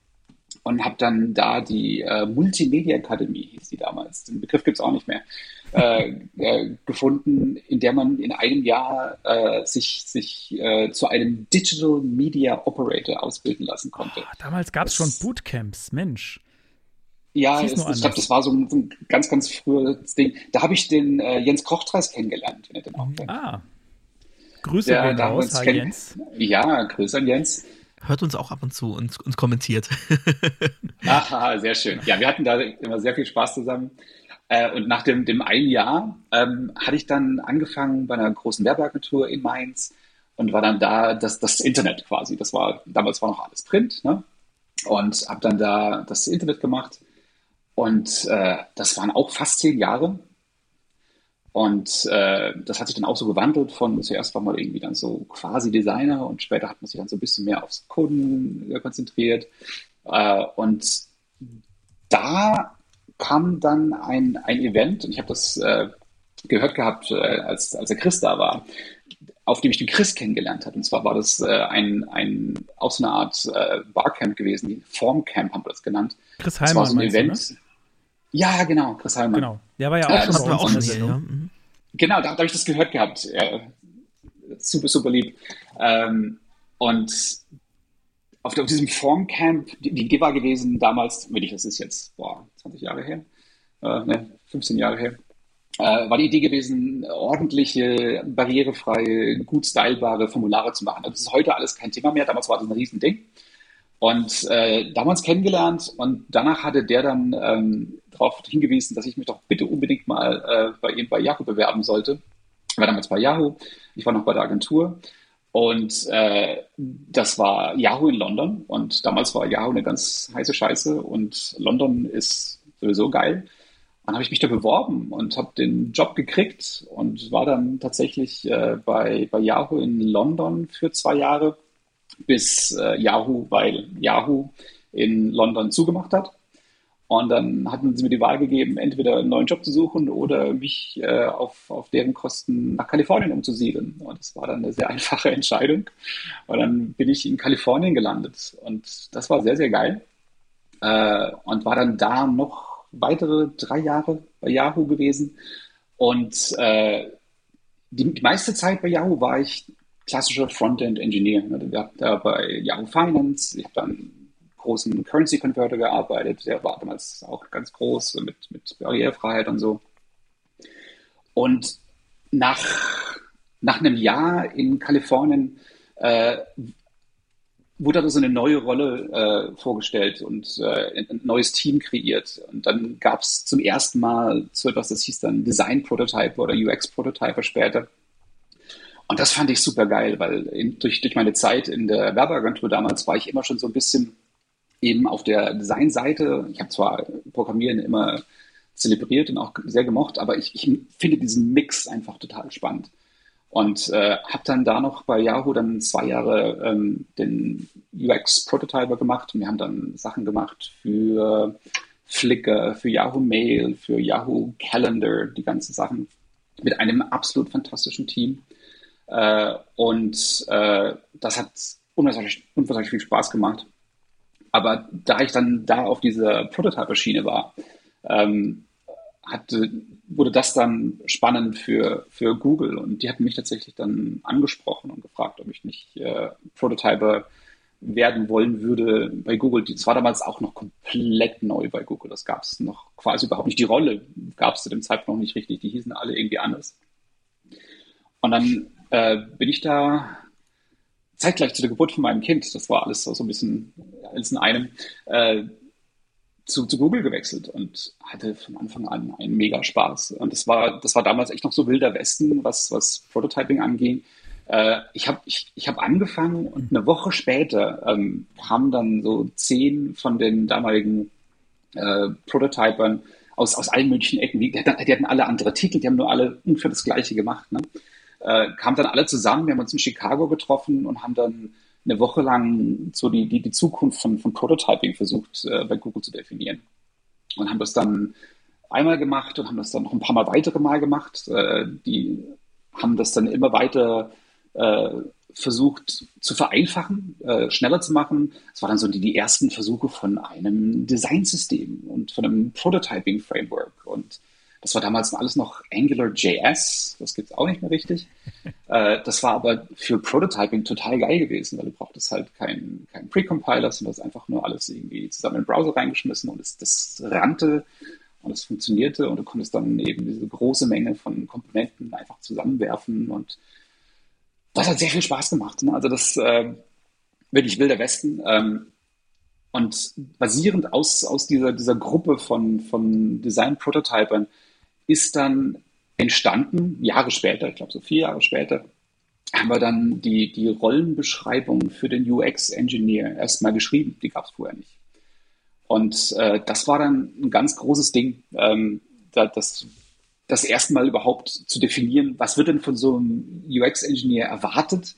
und habe dann da die äh, Multimedia Akademie, hieß die damals. Den Begriff gibt es auch nicht mehr. äh, gefunden, in der man in einem Jahr sich, sich zu einem Digital Media Operator ausbilden lassen konnte. Ah, damals gab es schon Bootcamps, Mensch. Ja, es, ich glaube, das war so ein, so ein ganz, ganz frühes Ding. Da habe ich den äh, Jens Kochtreis kennengelernt, wenn ihr den auch kennt. Ah. Grüße gehen raus, hi kennt- Jens. Ja, Grüße an Jens. Hört uns auch ab und zu und, und kommentiert. Aha, sehr schön. Ja, wir hatten da immer sehr viel Spaß zusammen. Äh, und nach dem, dem einen Jahr ähm, hatte ich dann angefangen bei einer großen Werbeagentur in Mainz und war dann da das, das Internet quasi. Das war, damals war noch alles Print, ne? Und habe dann da das Internet gemacht. Und äh, das waren auch fast zehn Jahre. Und äh, das hat sich dann auch so gewandelt von, zuerst war man irgendwie dann so quasi Designer und später hat man sich dann so ein bisschen mehr aufs Coden äh, konzentriert. Äh, und da kam dann ein, ein Event, und ich habe das äh, gehört gehabt, äh, als, als der Chris da war, auf dem ich den Chris kennengelernt habe. Und zwar war das äh, ein, ein, auch so eine Art äh, Barcamp gewesen, Formcamp haben wir das genannt. Chris Das war Heimann so ein meinst du, Event. ne? Ja, genau, Chris Heimann. Genau. Der war ja auch Ja, schon bei uns in ja. Mhm. Genau, da, da habe ich das gehört gehabt. Ja, super, super lieb. Ähm, und auf, auf diesem Formcamp, die, die Idee war gewesen damals, wenn ich das ist jetzt, boah, 20 Jahre her, äh, ne, 15 Jahre her, äh, war die Idee gewesen, ordentliche, barrierefreie, gut stylebare Formulare zu machen. Das ist heute alles kein Thema mehr, damals war das ein Riesending. Und äh, damals kennengelernt und danach hatte der dann ähm, darauf hingewiesen, dass ich mich doch bitte unbedingt mal äh, bei ihm bei Yahoo bewerben sollte. Ich war damals bei Yahoo, ich war noch bei der Agentur. Und äh, das war Yahoo in London. Und damals war Yahoo eine ganz heiße Scheiße. Und London ist sowieso geil. Dann habe ich mich da beworben und habe den Job gekriegt und war dann tatsächlich äh, bei, bei Yahoo in London für zwei Jahre bis äh, Yahoo, weil Yahoo in London zugemacht hat. Und dann hatten sie mir die Wahl gegeben, entweder einen neuen Job zu suchen oder mich äh, auf, auf deren Kosten nach Kalifornien umzusiedeln. Und das war dann eine sehr einfache Entscheidung. Und dann bin ich in Kalifornien gelandet. Und das war sehr, sehr geil. Äh, und war dann da noch weitere drei Jahre bei Yahoo gewesen. Und äh, die, die meiste Zeit bei Yahoo war ich klassischer Frontend-Engineer. Ich habe da bei Yahoo Finance, ich habe dann großen Currency Converter gearbeitet, der war damals auch ganz groß mit, mit Barrierefreiheit und so. Und nach, nach einem Jahr in Kalifornien äh, wurde da so eine neue Rolle äh, vorgestellt und äh, ein neues Team kreiert. Und dann gab es zum ersten Mal so etwas, das hieß dann Design Prototype oder UX Prototype später. Und das fand ich super geil, weil in, durch, durch meine Zeit in der Werbeagentur damals war ich immer schon so ein bisschen eben auf der Designseite. Ich habe zwar Programmieren immer zelebriert und auch sehr gemocht, aber ich, ich finde diesen Mix einfach total spannend. Und äh, habe dann da noch bei Yahoo dann zwei Jahre ähm, den UX-Prototyper gemacht. Wir haben dann Sachen gemacht für Flickr, für Yahoo Mail, für Yahoo Calendar, die ganzen Sachen mit einem absolut fantastischen Team. Äh, und äh, das hat unwahrscheinlich, unwahrscheinlich viel Spaß gemacht. Aber da ich dann da auf dieser Prototyper-Schiene war, ähm, hatte, wurde das dann spannend für, für Google. Und die hatten mich tatsächlich dann angesprochen und gefragt, ob ich nicht äh, Prototyper werden wollen würde bei Google. Das war damals auch noch komplett neu bei Google. Das gab es noch quasi überhaupt nicht. Die Rolle gab es zu dem Zeitpunkt noch nicht richtig. Die hießen alle irgendwie anders. Und dann äh, bin ich da zeitgleich zu der Geburt von meinem Kind, das war alles so, so ein bisschen alles in einem, äh, zu, zu Google gewechselt und hatte von Anfang an einen mega Spaß. Und das war, das war damals echt noch so wilder Westen, was, was Prototyping anging. Äh, ich habe ich, ich hab angefangen und eine Woche später ähm, kamen dann so zehn von den damaligen äh, Prototypern aus, aus allen möglichen Ecken. Die, die, hatten alle andere Titel, die haben nur alle ungefähr das Gleiche gemacht. Ne? Äh, kamen dann alle zusammen, wir haben uns in Chicago getroffen und haben dann eine Woche lang so die, die, die Zukunft von, von Prototyping versucht, äh, bei Google zu definieren. Und haben das dann einmal gemacht und haben das dann noch ein paar Mal weitere Mal gemacht. Äh, die haben das dann immer weiter äh, versucht zu vereinfachen, äh, schneller zu machen. Es waren dann so die, die ersten Versuche von einem Designsystem und von einem Prototyping-Framework. Und Das war damals alles noch AngularJS, das gibt es auch nicht mehr richtig. äh, das war aber für Prototyping total geil gewesen, weil du brauchtest halt keinen kein Precompiler, sondern das einfach nur alles irgendwie zusammen in den Browser reingeschmissen und es, das rannte und es funktionierte und du konntest dann eben diese große Menge von Komponenten einfach zusammenwerfen und das hat sehr viel Spaß gemacht. Ne? Also das äh, wirklich wilder Westen. Ähm, und basierend aus, aus dieser, dieser Gruppe von, von Design-Prototypern ist dann entstanden, Jahre später, ich glaube so vier Jahre später, haben wir dann die, die Rollenbeschreibung für den UX-Engineer erstmal geschrieben. Die gab es vorher nicht. Und äh, das war dann ein ganz großes Ding, ähm, da, das, das erstmal überhaupt zu definieren, was wird denn von so einem UX-Engineer erwartet?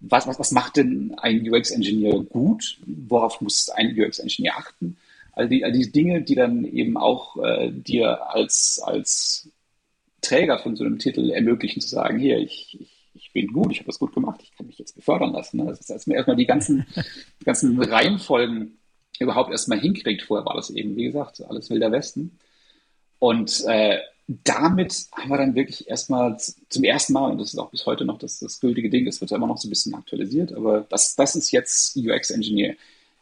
Was, was, was macht denn ein UX-Engineer gut? Worauf muss ein UX-Engineer achten? All die, all die Dinge, die dann eben auch äh, dir als, als Träger von so einem Titel ermöglichen, zu sagen, hier, ich, ich, ich bin gut, ich habe das gut gemacht, ich kann mich jetzt befördern lassen. Ne? Das ist erstmal, erstmal die ganzen, die ganzen Reihenfolgen überhaupt erstmal hinkriegt. Vorher war das eben, wie gesagt, alles Wilder Westen. Und äh, damit haben wir dann wirklich erstmal zum ersten Mal, und das ist auch bis heute noch das, das gültige Ding, das wird ja immer noch so ein bisschen aktualisiert, aber das, das ist jetzt UX-Engineer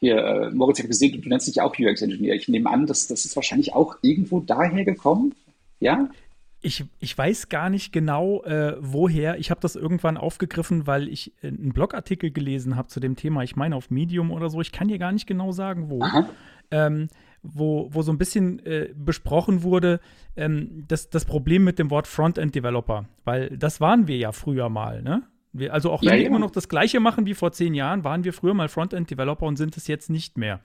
hier, äh, Moritz, ich habe gesehen, du, du nennst dich auch UX-Ingenieur. Ich nehme an, dass das ist wahrscheinlich auch irgendwo daher gekommen, ja? Ich, ich weiß gar nicht genau, äh, woher. Ich habe das irgendwann aufgegriffen, weil ich äh, einen Blogartikel gelesen habe zu dem Thema. Ich meine auf Medium oder so. Ich kann dir gar nicht genau sagen, wo. Ähm, wo, wo so ein bisschen äh, besprochen wurde, ähm, das, das Problem mit dem Wort Frontend-Developer. Weil das waren wir ja früher mal, ne? Wir, also auch wenn ja, wir ja. immer noch das Gleiche machen wie vor zehn Jahren, waren wir früher mal Frontend-Developer und sind es jetzt nicht mehr.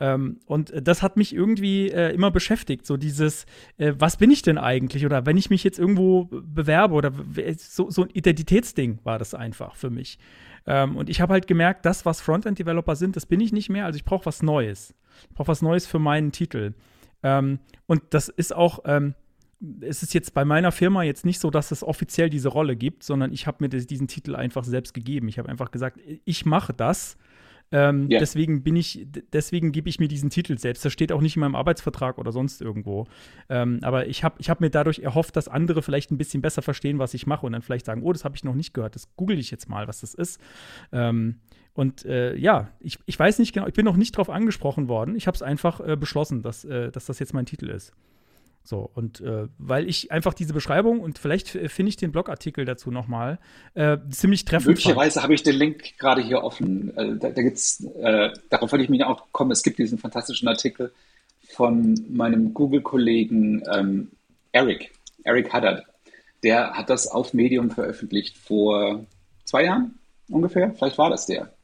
Ähm, und das hat mich irgendwie äh, immer beschäftigt, so dieses, äh, was bin ich denn eigentlich? Oder wenn ich mich jetzt irgendwo bewerbe oder so, so ein Identitätsding war das einfach für mich. Ähm, und ich habe halt gemerkt, das, was Frontend-Developer sind, das bin ich nicht mehr. Also ich brauche was Neues. Ich brauche was Neues für meinen Titel. Ähm, und das ist auch, ähm, es ist jetzt bei meiner Firma jetzt nicht so, dass es offiziell diese Rolle gibt, sondern ich habe mir diesen Titel einfach selbst gegeben. Ich habe einfach gesagt, ich mache das. Ähm, yeah. Deswegen bin ich, deswegen gebe ich mir diesen Titel selbst. Das steht auch nicht in meinem Arbeitsvertrag oder sonst irgendwo. Ähm, aber ich habe ich hab mir dadurch erhofft, dass andere vielleicht ein bisschen besser verstehen, was ich mache und dann vielleicht sagen, oh, das habe ich noch nicht gehört. Das google ich jetzt mal, was das ist. Ähm, und äh, ja, ich, ich weiß nicht genau, ich bin noch nicht drauf angesprochen worden. Ich habe es einfach äh, beschlossen, dass, äh, dass das jetzt mein Titel ist. So, und äh, weil ich einfach diese Beschreibung und vielleicht finde ich den Blogartikel dazu nochmal äh, ziemlich treffend. Möglicherweise habe ich den Link gerade hier offen. Äh, da, da gibt's, äh, darauf wollte ich mich auch kommen. Es gibt diesen fantastischen Artikel von meinem Google-Kollegen ähm, Eric, Eric Haddad. Der hat das auf Medium veröffentlicht vor zwei Jahren ungefähr. Vielleicht war das der.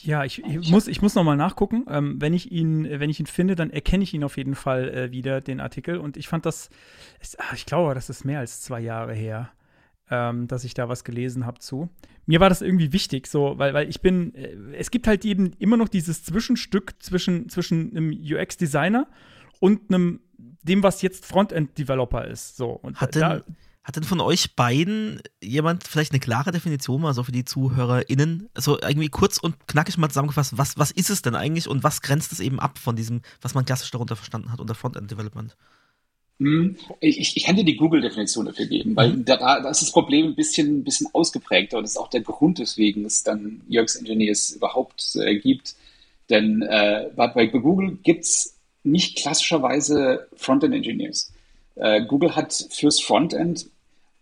Ja, ich, ich muss, ich muss nochmal nachgucken. Ähm, wenn, ich ihn, wenn ich ihn finde, dann erkenne ich ihn auf jeden Fall äh, wieder, den Artikel. Und ich fand das, ach, ich glaube, das ist mehr als zwei Jahre her, ähm, dass ich da was gelesen habe zu. Mir war das irgendwie wichtig, so, weil, weil ich bin, äh, es gibt halt eben immer noch dieses Zwischenstück zwischen, zwischen einem UX-Designer und einem, dem, was jetzt Frontend-Developer ist. So. Und Hat da, hat denn von euch beiden jemand vielleicht eine klare Definition mal so für die ZuhörerInnen? Also irgendwie kurz und knackig mal zusammengefasst, was, was ist es denn eigentlich und was grenzt es eben ab von diesem, was man klassisch darunter verstanden hat unter Frontend Development? Hm, ich, ich kann dir die Google-Definition dafür geben, weil mhm. da, da ist das Problem ein bisschen, ein bisschen ausgeprägter und das ist auch der Grund, weswegen es dann UX-Engineers überhaupt äh, gibt. Denn äh, bei, bei Google gibt es nicht klassischerweise Frontend-Engineers. Äh, Google hat fürs Frontend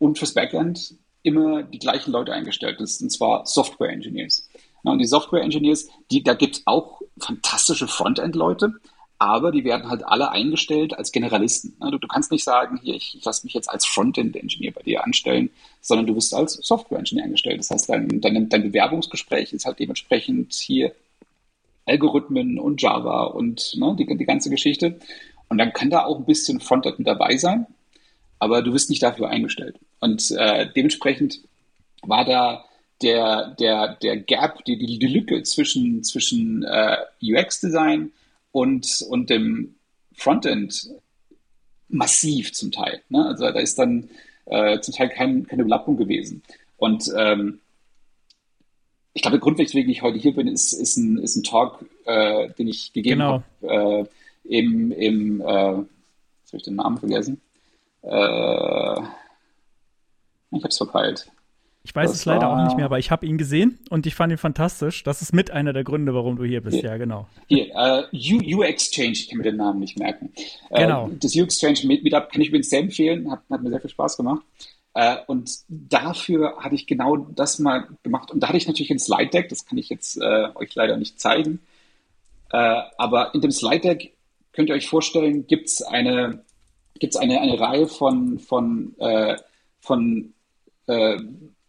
und fürs Backend immer die gleichen Leute eingestellt. Das sind zwar Software Engineers. und die Software Engineers, die, da gibt es auch fantastische Frontend-Leute, aber die werden halt alle eingestellt als Generalisten. Du, du kannst nicht sagen, hier, ich, ich lasse mich jetzt als Frontend-Engineer bei dir anstellen, sondern du wirst als Software-Engineer eingestellt. Das heißt, dein, dein, dein Bewerbungsgespräch ist halt dementsprechend hier Algorithmen und Java und ne, die, die ganze Geschichte. Und dann kann da auch ein bisschen Frontend mit dabei sein, aber du wirst nicht dafür eingestellt. Und äh, dementsprechend war da der, der, der Gap, die, die, die Lücke zwischen, zwischen äh, UX-Design und, und dem Frontend massiv zum Teil. Ne? Also da ist dann äh, zum Teil kein, keine Überlappung gewesen. Und ähm, ich glaube, der Grund, weswegen ich heute hier bin, ist, ist, ein, ist ein Talk, äh, den ich gegeben genau. habe äh, im, im äh, habe ich den Namen vergessen. Äh, ich habe es verpeilt. Ich weiß Das es leider auch nicht mehr, aber ich habe ihn gesehen und ich fand ihn fantastisch. Das ist mit einer der Gründe, warum du hier bist. Ja. Ja, genau. Hier, äh, U- U-Exchange, ich kann mir den Namen nicht merken. Genau. Äh, das U-Exchange Meet- Meetup kann ich übrigens sehr empfehlen, hat, hat mir sehr viel Spaß gemacht. Äh, und dafür hatte ich genau das mal gemacht. Und da hatte ich natürlich ein Slide Deck, das kann ich jetzt äh, euch leider nicht zeigen. Äh, aber in dem Slide Deck könnt ihr euch vorstellen, gibt es eine, gibt's eine, eine Reihe von, von, äh, von äh,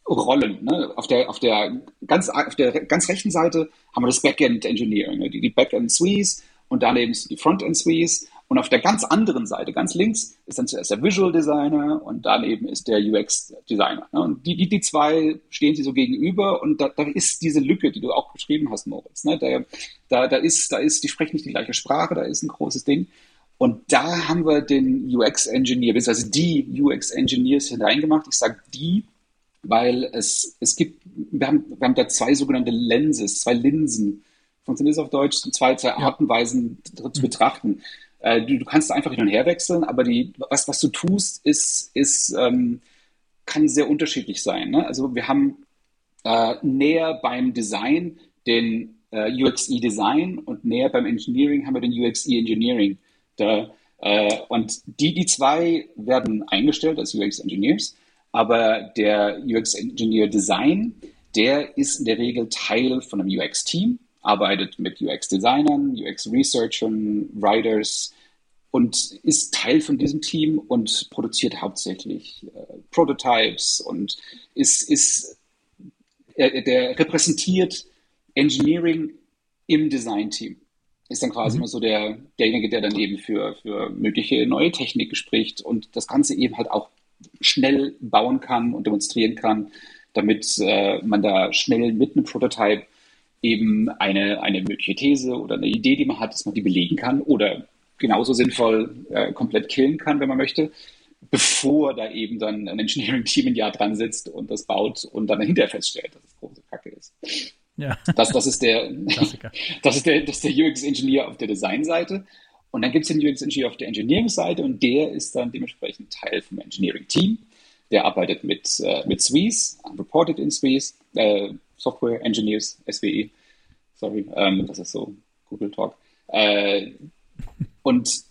Rollen. Ne? Auf, der, auf, der ganz, auf der ganz rechten Seite haben wir das Backend Engineering, ne? die, die Backend Suites und daneben die Frontend Suites. Und auf der ganz anderen Seite, ganz links, ist dann zuerst der Visual Designer und daneben ist der UX Designer. Ne? Und die, die, die zwei stehen sich so gegenüber und da, da ist diese Lücke, die du auch beschrieben hast, Moritz. Ne? Da, da, da ist, da ist, die sprechen nicht die gleiche Sprache, da ist ein großes Ding. Und da haben wir den UX-Engineer, beziehungsweise die UX-Engineers hineingemacht. Ich sage die, weil es, es gibt, wir haben, wir haben da zwei sogenannte Lenses, zwei Linsen. Funktioniert das auf Deutsch? Zwei, zwei Artenweisen zu betrachten. Äh, du, du kannst einfach hin und her wechseln, aber die, was, was du tust, ist, ist ähm, kann sehr unterschiedlich sein. Ne? Also wir haben äh, näher beim Design den äh, UXE Design und näher beim Engineering haben wir den UXE Engineering. Da, äh, und die, die zwei werden eingestellt als UX Engineers, aber der UX Engineer Design, der ist in der Regel Teil von einem UX Team, arbeitet mit UX Designern, UX Researchern, Writers und ist Teil von diesem Team und produziert hauptsächlich äh, Prototypes und ist, ist er, der repräsentiert Engineering im Design-Team. Ist dann quasi immer so der, derjenige, der dann eben für, für mögliche neue Techniken spricht und das Ganze eben halt auch schnell bauen kann und demonstrieren kann, damit äh, man da schnell mit einem Prototype eben eine, eine mögliche These oder eine Idee, die man hat, dass man die belegen kann oder genauso sinnvoll äh, komplett killen kann, wenn man möchte, bevor da eben dann ein Engineering-Team ein Jahr dran sitzt und das baut und dann hinterher feststellt, dass es große Kacke ist. Ja, Das, das ist der, das ist der, das ist der UX-Engineer auf der Designseite. Und dann gibt es den UX-Engineer auf der Engineering-Seite und der ist dann dementsprechend Teil vom Engineering-Team. Der arbeitet mit, äh, mit SWEs, reported in SWEs, äh, Software Engineers, SWE. Sorry, ähm, das ist so Google Talk. Äh, und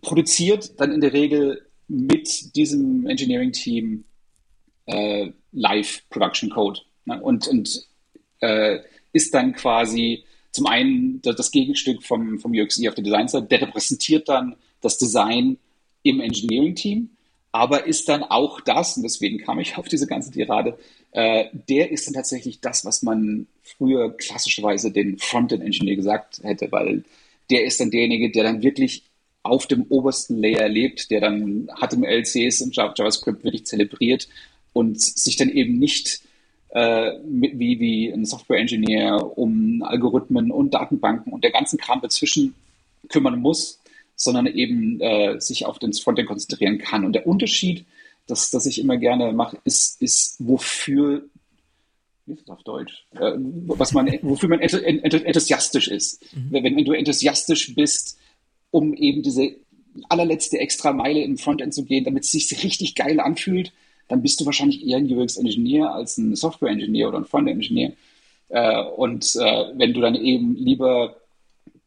produziert dann in der Regel mit diesem Engineering-Team äh, Live-Production Code. Ne? Und, und äh, ist dann quasi zum einen das, Gegenstück vom, vom UXE auf der Designseite, der repräsentiert dann das Design im Engineering-Team, aber ist dann auch das, und deswegen kam ich auf diese ganze Tirade, äh, der ist dann tatsächlich das, was man früher klassischerweise den Frontend-Engineer gesagt hätte, weil der ist dann derjenige, der dann wirklich auf dem obersten Layer lebt, der dann HTML, CS und JavaScript wirklich zelebriert und sich dann eben nicht äh, mit, wie, wie ein Software-Engineer um Algorithmen und Datenbanken und der ganzen Kram dazwischen kümmern muss, sondern eben äh, sich auf den Frontend konzentrieren kann. Und der Unterschied, das, das ich immer gerne mache, ist, ist wofür, wie ist das auf Deutsch, äh, was man, wofür man enthu- enthu- enthusiastisch ist. Wenn, wenn du enthusiastisch bist, um eben diese allerletzte extra Meile im Frontend zu gehen, damit es sich richtig geil anfühlt, dann bist du wahrscheinlich eher ein UX-Engineer als ein Software-Engineer oder ein Frontend-Engineer. Äh, und äh, wenn du dann eben lieber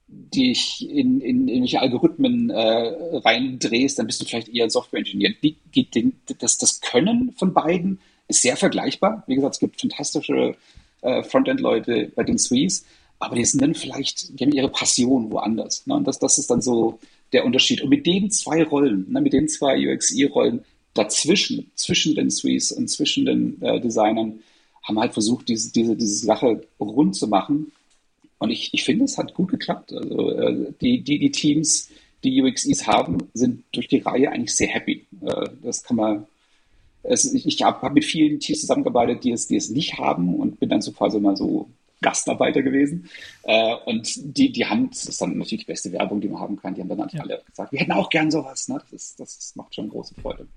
dich in, in irgendwelche Algorithmen äh, reindrehst, dann bist du vielleicht eher ein Software-Engineer. Das, das Können von beiden ist sehr vergleichbar. Wie gesagt, es gibt fantastische äh, Frontend-Leute bei den Swees, aber die sind dann vielleicht, die haben ihre Passion woanders. Ne? Und das, das ist dann so der Unterschied. Und mit den zwei Rollen, ne, mit den zwei UXI-Rollen dazwischen, zwischen den Swees und zwischen den äh, Designern, haben wir halt versucht, diese, diese, diese Sache rund zu machen. Und ich, ich finde, es hat gut geklappt. Also äh, die, die, die Teams, die UXIs haben, sind durch die Reihe eigentlich sehr happy. Äh, das kann man. Es, ich ich habe hab mit vielen Teams zusammengearbeitet, die es, die es nicht haben und bin dann so quasi mal so Gastarbeiter gewesen. Äh, und die, die haben, das ist dann natürlich die beste Werbung, die man haben kann. Die haben dann natürlich alle gesagt, wir hätten auch gern sowas. Ne? Das, ist, das macht schon große Freude.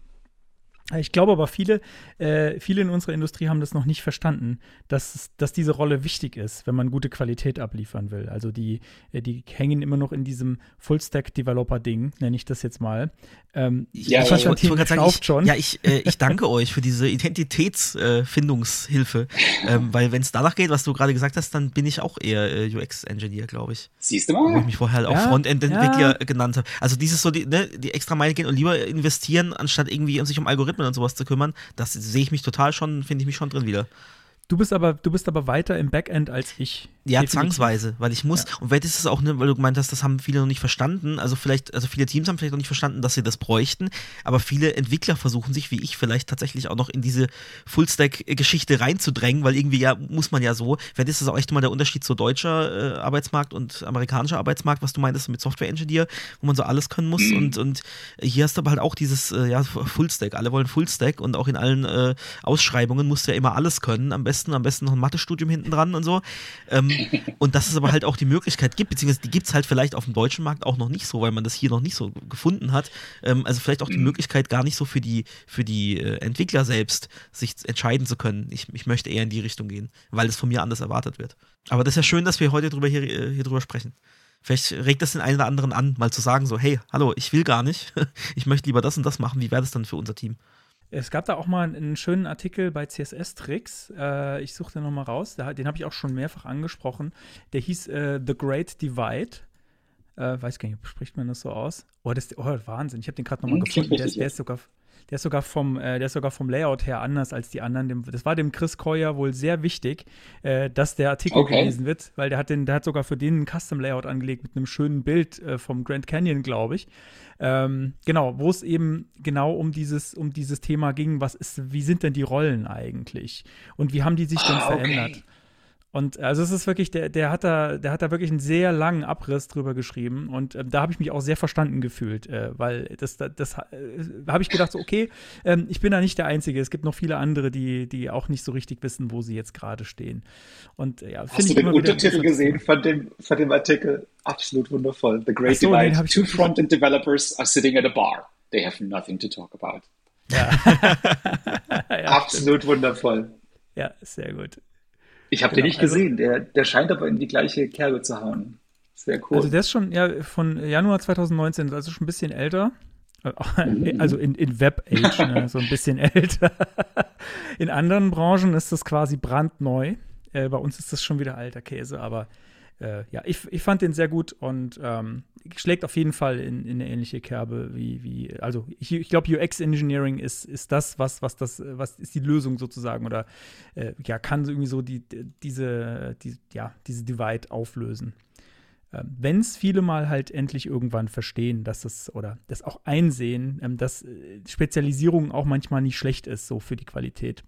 Ich glaube aber, viele, äh, viele in unserer Industrie haben das noch nicht verstanden, dass, dass diese Rolle wichtig ist, wenn man gute Qualität abliefern will. Also die, äh, die hängen immer noch in diesem Full-Stack-Developer-Ding, nenne ich das jetzt mal. Ähm, ja, ich, ich, ich wollte gerade sagen, ich, schon. ja, ich, äh, ich danke euch für diese Identitätsfindungshilfe, äh, ähm, weil wenn es danach geht, was du gerade gesagt hast, dann bin ich auch eher äh, UX-Engineer, glaube ich. Siehst du mal? Wo ich mich vorher halt auch ja, Frontend-Entwickler ja. genannt habe. Also dieses so, die, ne, die extra Meile gehen und lieber investieren, anstatt irgendwie sich um Algorithmen Algorithmen und sowas zu kümmern, das sehe ich mich total schon, finde ich mich schon drin wieder. Du bist aber, du bist aber weiter im Backend als ich. Ja, Definitiv. zwangsweise, weil ich muss, ja. und vielleicht ist es auch, ne, weil du gemeint hast, das haben viele noch nicht verstanden. Also vielleicht, also viele Teams haben vielleicht noch nicht verstanden, dass sie das bräuchten, aber viele Entwickler versuchen sich, wie ich, vielleicht tatsächlich auch noch in diese Fullstack-Geschichte reinzudrängen, weil irgendwie ja, muss man ja so. Vielleicht ist das auch echt mal der Unterschied zu deutscher äh, Arbeitsmarkt und amerikanischer Arbeitsmarkt, was du meintest mit Software-Engineer, wo man so alles können muss. Mhm. Und, und hier hast du aber halt auch dieses, äh, ja, Fullstack. Alle wollen Fullstack und auch in allen äh, Ausschreibungen musst du ja immer alles können. Am besten, am besten noch ein Mathestudium hinten dran und so. Ähm, und dass es aber halt auch die Möglichkeit gibt, beziehungsweise die gibt es halt vielleicht auf dem deutschen Markt auch noch nicht so, weil man das hier noch nicht so gefunden hat. Ähm, also vielleicht auch die mhm. Möglichkeit gar nicht so für die, für die äh, Entwickler selbst, sich entscheiden zu können. Ich, ich möchte eher in die Richtung gehen, weil es von mir anders erwartet wird. Aber das ist ja schön, dass wir heute drüber hier, äh, hier drüber sprechen. Vielleicht regt das den einen oder anderen an, mal zu sagen, so, hey, hallo, ich will gar nicht, ich möchte lieber das und das machen. Wie wäre das dann für unser Team? Es gab da auch mal einen schönen Artikel bei CSS-Tricks. Äh, ich suche den nochmal raus. Den habe ich auch schon mehrfach angesprochen. Der hieß äh, The Great Divide. Äh, weiß gar nicht, spricht man das so aus? Oh, das, oh Wahnsinn. Ich habe den gerade nochmal hm, gefunden. Der der ist, sogar, der ist sogar vom, äh, der ist sogar vom Layout her anders als die anderen. Dem, das war dem Chris Coyer wohl sehr wichtig, äh, dass der Artikel okay. gelesen wird, weil der hat den, der hat sogar für den ein Custom Layout angelegt mit einem schönen Bild äh, vom Grand Canyon, glaube ich. Ähm, genau, wo es eben genau um dieses, um dieses Thema ging, was ist, wie sind denn die Rollen eigentlich? Und wie haben die sich denn ah, okay. Und also es ist wirklich, der, der hat da, der hat da wirklich einen sehr langen Abriss drüber geschrieben. Und äh, da habe ich mich auch sehr verstanden gefühlt, äh, weil das, das, das äh, habe ich gedacht, so, okay, ähm, ich bin da nicht der Einzige. Es gibt noch viele andere, die, die auch nicht so richtig wissen, wo sie jetzt gerade stehen. Und ja, Hast du den Untertitel gesehen von dem, von dem Artikel? Absolut wundervoll. The Great so, Divide. Two front-end developers are sitting at a bar. They have nothing to talk about. Ja. ja Absolut stimmt. wundervoll. Ja, sehr gut. Ich habe genau, den nicht also, gesehen. Der, der scheint aber in die gleiche Kerbe zu hauen. Sehr cool. Also der ist schon ja, von Januar 2019, also schon ein bisschen älter. Mhm. Also in, in Web-Age, ne, so ein bisschen älter. In anderen Branchen ist das quasi brandneu. Äh, bei uns ist das schon wieder alter Käse, aber äh, ja, ich, ich fand den sehr gut und ähm, schlägt auf jeden Fall in, in eine ähnliche Kerbe wie, wie also ich, ich glaube, UX-Engineering ist, ist das, was, was das, was ist die Lösung sozusagen oder äh, ja, kann irgendwie so die, diese, die, ja, diese Divide auflösen. Ähm, Wenn es viele mal halt endlich irgendwann verstehen, dass es oder das auch einsehen, ähm, dass äh, Spezialisierung auch manchmal nicht schlecht ist, so für die Qualität.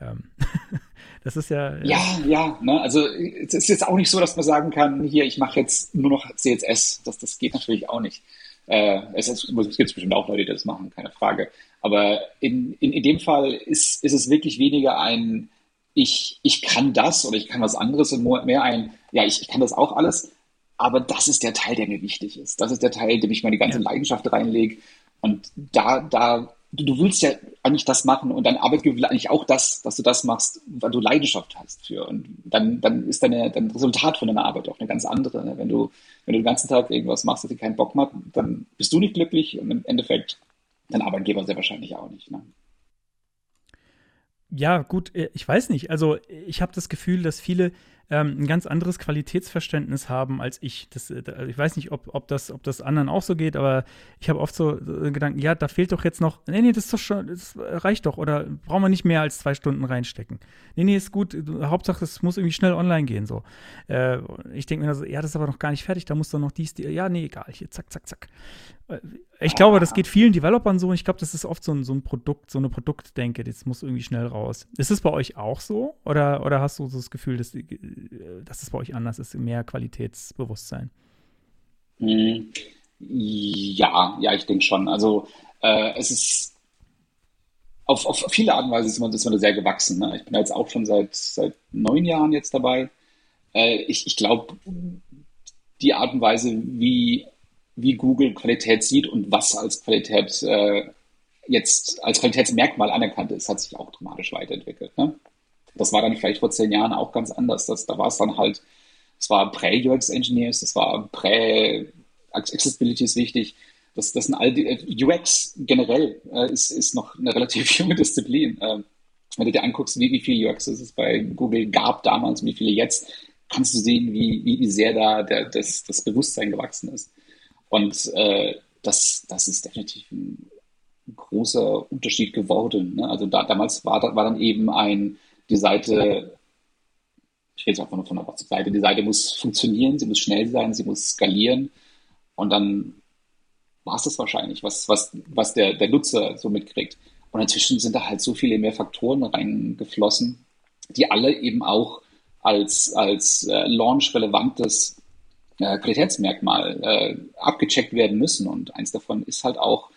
Ähm, das ist ja. Ja, ja, ja ne? also es ist jetzt auch nicht so, dass man sagen kann, hier, ich mache jetzt nur noch CSS. Das, das geht natürlich auch nicht. Äh, es, es, es gibt bestimmt auch Leute, die das machen, keine Frage. Aber in, in, in dem Fall ist, ist es wirklich weniger ein, ich, ich kann das oder ich kann was anderes und mehr ein, ja, ich, ich kann das auch alles, aber das ist der Teil, der mir wichtig ist. Das ist der Teil, dem ich meine ganze ja. Leidenschaft reinlege. Und da, da du, du willst ja eigentlich das machen und dein Arbeitgeber will eigentlich auch das, dass du das machst, weil du Leidenschaft hast für. Und dann, dann ist deine, dein Resultat von deiner Arbeit auch eine ganz andere. Ne? Wenn du, wenn du den ganzen Tag irgendwas machst, das dir keinen Bock macht, dann bist du nicht glücklich und im Endeffekt dein Arbeitgeber sehr wahrscheinlich auch nicht. Ne? Ja, gut, äh, ich weiß nicht. Also ich habe das Gefühl, dass viele ähm, ein ganz anderes Qualitätsverständnis haben als ich. Das, äh, ich weiß nicht, ob, ob, das, ob das anderen auch so geht, aber ich habe oft so äh, Gedanken, ja, da fehlt doch jetzt noch, nee, nee, das ist doch schon, das reicht doch oder brauchen wir nicht mehr als zwei Stunden reinstecken. Nee, nee, ist gut, Hauptsache, es muss irgendwie schnell online gehen, so. Äh, ich denke mir so, ja, das ist aber noch gar nicht fertig, da muss doch noch dies, die, ja, nee, egal, hier, zack, zack, zack. Äh, ich glaube, das geht vielen Developern so und ich glaube, das ist oft so ein, so ein Produkt, so eine Produktdenke, das muss irgendwie schnell raus. Ist es bei euch auch so? Oder, oder hast du so das Gefühl, dass, dass es bei euch anders ist, mehr Qualitätsbewusstsein? Hm. Ja, ja, ich denke schon. Also äh, es ist auf, auf viele Art und Weise ist man, ist man da sehr gewachsen. Ne? Ich bin jetzt auch schon seit, seit neun Jahren jetzt dabei. Äh, ich ich glaube, die Art und Weise, wie wie Google Qualität sieht und was als Qualität äh, jetzt als Qualitätsmerkmal anerkannt ist, hat sich auch dramatisch weiterentwickelt. Ne? Das war dann vielleicht vor zehn Jahren auch ganz anders. Das, da war es dann halt, es war Prä-UX-Engineers, das war Prä-Accessibility ist wichtig. Das, das sind all die, äh, UX generell äh, ist, ist noch eine relativ junge Disziplin. Äh, wenn du dir anguckst, wie, wie viele UX es bei Google gab damals, wie viele jetzt, kannst du sehen, wie, wie sehr da der, das, das Bewusstsein gewachsen ist. Und äh, das, das ist definitiv ein großer Unterschied geworden. Ne? Also da, damals war, war dann eben ein, die Seite, ich rede jetzt einfach nur von der WhatsApp-Seite, die Seite muss funktionieren, sie muss schnell sein, sie muss skalieren und dann war es das wahrscheinlich, was, was, was der, der Nutzer so mitkriegt. Und inzwischen sind da halt so viele mehr Faktoren reingeflossen, die alle eben auch als, als äh, launch-relevantes äh, Qualitätsmerkmal äh, abgecheckt werden müssen. Und eins davon ist halt auch,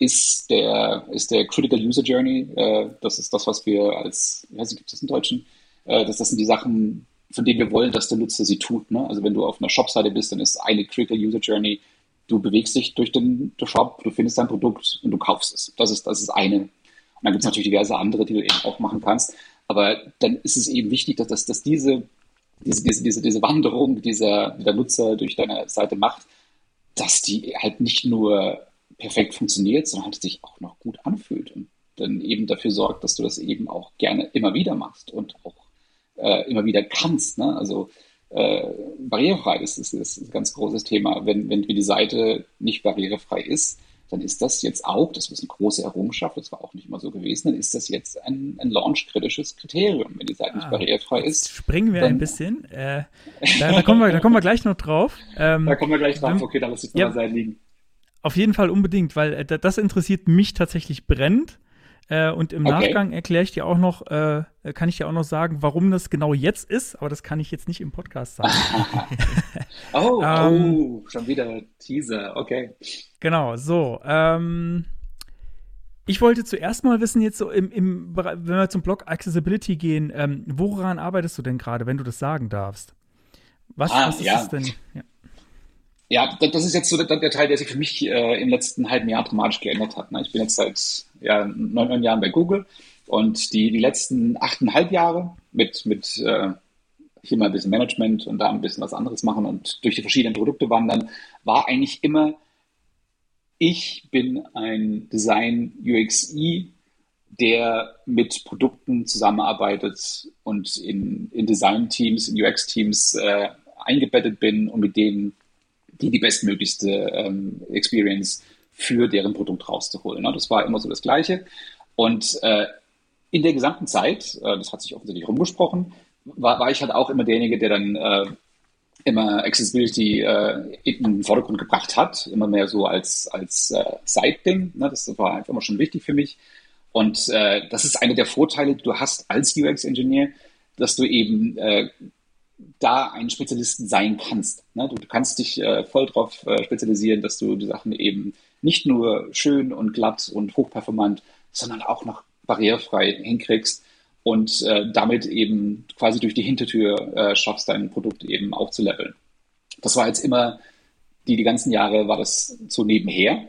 ist der, ist der Critical User Journey. Äh, das ist das, was wir als, wie heißt, gibt es im Deutschen? Äh, das, das sind die Sachen, von denen wir wollen, dass der Nutzer sie tut. Ne? Also wenn du auf einer Shop-Seite bist, dann ist eine Critical User Journey, du bewegst dich durch den, den Shop, du findest dein Produkt und du kaufst es. Das ist, das ist eine. Und dann gibt es natürlich diverse andere, die du eben auch machen kannst. Aber dann ist es eben wichtig, dass, dass, dass diese, diese, diese, diese, diese Wanderung, dieser, die der Nutzer durch deine Seite macht, dass die halt nicht nur perfekt funktioniert, sondern halt sich auch noch gut anfühlt und dann eben dafür sorgt, dass du das eben auch gerne immer wieder machst und auch äh, immer wieder kannst. Ne? Also äh, barrierefrei ist, ist, ist ein ganz großes Thema. Wenn, wenn die Seite nicht barrierefrei ist, dann ist das jetzt auch, das ist eine große Errungenschaft, das war auch nicht immer so gewesen, dann ist das jetzt ein, ein launch-kritisches Kriterium. Wenn die Seite ah, nicht barrierefrei ist. Springen wir dann, ein bisschen. Äh, da, da, kommen wir, da kommen wir gleich noch drauf. Ähm, da kommen wir gleich drauf. Okay, da lass ich ja, mal sein liegen. Auf jeden Fall unbedingt, weil äh, das interessiert mich tatsächlich brennend. Äh, und im okay. Nachgang erkläre ich dir auch noch, äh, kann ich dir auch noch sagen, warum das genau jetzt ist, aber das kann ich jetzt nicht im Podcast sagen. oh, ähm, oh, schon wieder Teaser, okay. Genau, so. Ähm, ich wollte zuerst mal wissen, jetzt so im, im wenn wir zum Blog Accessibility gehen, ähm, woran arbeitest du denn gerade, wenn du das sagen darfst? Was, ah, was ist ja. das denn? Ja. Ja, das ist jetzt so der, Teil, der sich für mich äh, im letzten halben Jahr dramatisch geändert hat. Ne? Ich bin jetzt seit ja, neun, neun Jahren bei Google und die, die letzten achteinhalb Jahre mit, mit äh, hier mal ein bisschen Management und da ein bisschen was anderes machen und durch die verschiedenen Produkte wandern, war eigentlich immer, ich bin ein Design UXI, der mit Produkten zusammenarbeitet und in, in Design-Teams, in UX-Teams äh, eingebettet bin und mit denen die die bestmöglichste ähm, Experience für deren Produkt rauszuholen. Ne? Das war immer so das Gleiche. Und äh, in der gesamten Zeit, äh, das hat sich offensichtlich rumgesprochen, war, war ich halt auch immer derjenige, der dann äh, immer Accessibility äh, in den Vordergrund gebracht hat, immer mehr so als, als äh, Side-Ding. Ne? Das war einfach immer schon wichtig für mich. Und äh, das ist einer der Vorteile, die du hast als UX-Ingenieur, dass du eben äh, da ein Spezialisten sein kannst. Ne? Du, du, kannst dich äh, voll darauf äh, spezialisieren, dass du die Sachen eben nicht nur schön und glatt und hochperformant, sondern auch noch barrierefrei hinkriegst und äh, damit eben quasi durch die Hintertür äh, schaffst, dein Produkt eben aufzuleveln. Das war jetzt immer, die, die ganzen Jahre war das so nebenher.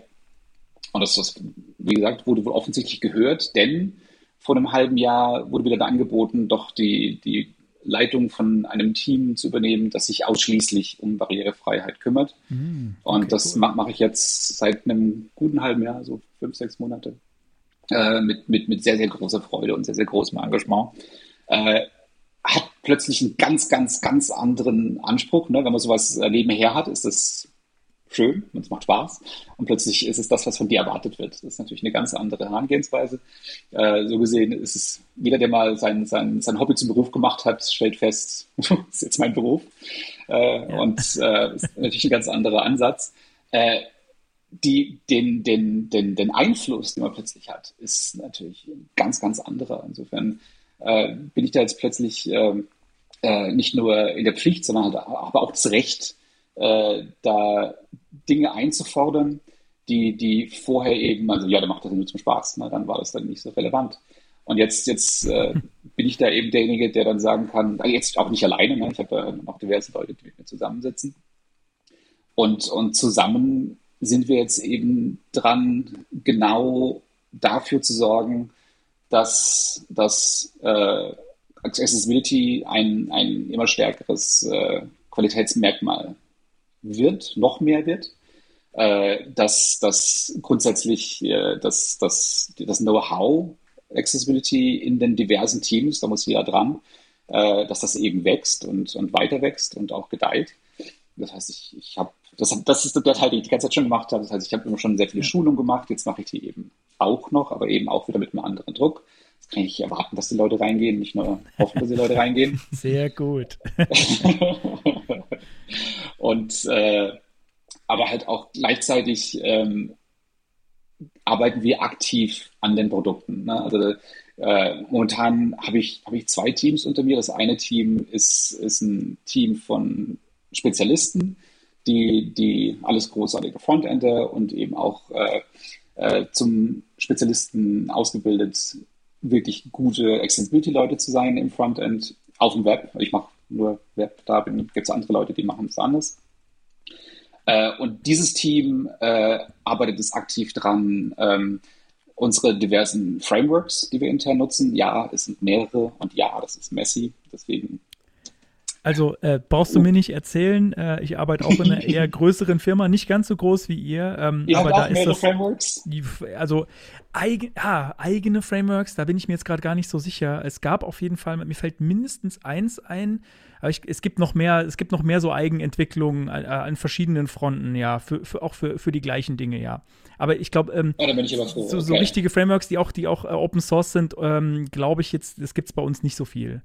Und das, das, wie gesagt, wurde wohl offensichtlich gehört, denn vor einem halben Jahr wurde wieder da angeboten, doch die, die Leitung von einem Team zu übernehmen, das sich ausschließlich um Barrierefreiheit kümmert. Mm, okay, und das cool. mache mach ich jetzt seit einem guten halben Jahr, so fünf, sechs Monate, äh, mit, mit, mit sehr, sehr großer Freude und sehr, sehr großem Engagement. Äh, hat plötzlich einen ganz, ganz, ganz anderen Anspruch. Ne? Wenn man sowas nebenher hat, ist das schön und es macht Spaß. Und plötzlich ist es das, was von dir erwartet wird. Das ist natürlich eine ganz andere Herangehensweise. Äh, so gesehen ist es, jeder, der mal sein, sein, sein Hobby zum Beruf gemacht hat, stellt fest, das ist jetzt mein Beruf. Äh, ja. Und äh, ist natürlich ein ganz anderer Ansatz. Äh, die, den, den, den, den Einfluss, den man plötzlich hat, ist natürlich ganz, ganz anderer. Insofern äh, bin ich da jetzt plötzlich ähm, äh, nicht nur in der Pflicht, sondern halt aber auch das Recht, äh, da Dinge einzufordern, die, die vorher eben, also ja, da macht das nur zum Spaß, ne? dann war das dann nicht so relevant. Und jetzt, jetzt äh, bin ich da eben derjenige, der dann sagen kann, jetzt auch nicht alleine, ne? ich habe da noch diverse Leute, die mit mir zusammensitzen. Und, und zusammen sind wir jetzt eben dran, genau dafür zu sorgen, dass, dass äh, Accessibility ein, ein immer stärkeres äh, Qualitätsmerkmal wird, noch mehr wird, äh, dass, dass grundsätzlich äh, dass, dass, das Know-how Accessibility in den diversen Teams, da muss jeder dran, äh, dass das eben wächst und, und weiter wächst und auch gedeiht. Das heißt, ich, ich habe, das, das ist der Teil, den ich die ganze Zeit schon gemacht habe. Das heißt, ich habe immer schon sehr viele Schulungen gemacht, jetzt mache ich die eben auch noch, aber eben auch wieder mit einem anderen Druck. Jetzt kann ich erwarten, dass die Leute reingehen, nicht nur hoffen, dass die Leute reingehen. Sehr gut. und äh, aber halt auch gleichzeitig ähm, arbeiten wir aktiv an den Produkten. Ne? Also äh, momentan habe ich, hab ich zwei Teams unter mir. Das eine Team ist, ist ein Team von Spezialisten, die, die alles großartige Frontender und eben auch äh, äh, zum Spezialisten ausgebildet, wirklich gute Accessibility-Leute zu sein im Frontend, auf dem Web. Ich mache nur Web, da gibt es andere Leute, die machen es anders. Äh, und dieses Team äh, arbeitet es aktiv dran, ähm, unsere diversen Frameworks, die wir intern nutzen. Ja, es sind mehrere und ja, das ist messy. Deswegen also äh, brauchst du mir nicht erzählen, äh, ich arbeite auch in einer eher größeren Firma, nicht ganz so groß wie ihr. Ähm, ihr aber da ist das, Frameworks? Die, also eigen, ah, eigene Frameworks, da bin ich mir jetzt gerade gar nicht so sicher. Es gab auf jeden Fall, mir fällt mindestens eins ein, aber ich, es gibt noch mehr, es gibt noch mehr so Eigenentwicklungen äh, an verschiedenen Fronten, ja, für, für, auch für, für die gleichen Dinge, ja. Aber ich glaube, ähm, oh, so, so, so richtige Frameworks, die auch, die auch äh, Open Source sind, ähm, glaube ich jetzt, das gibt es bei uns nicht so viel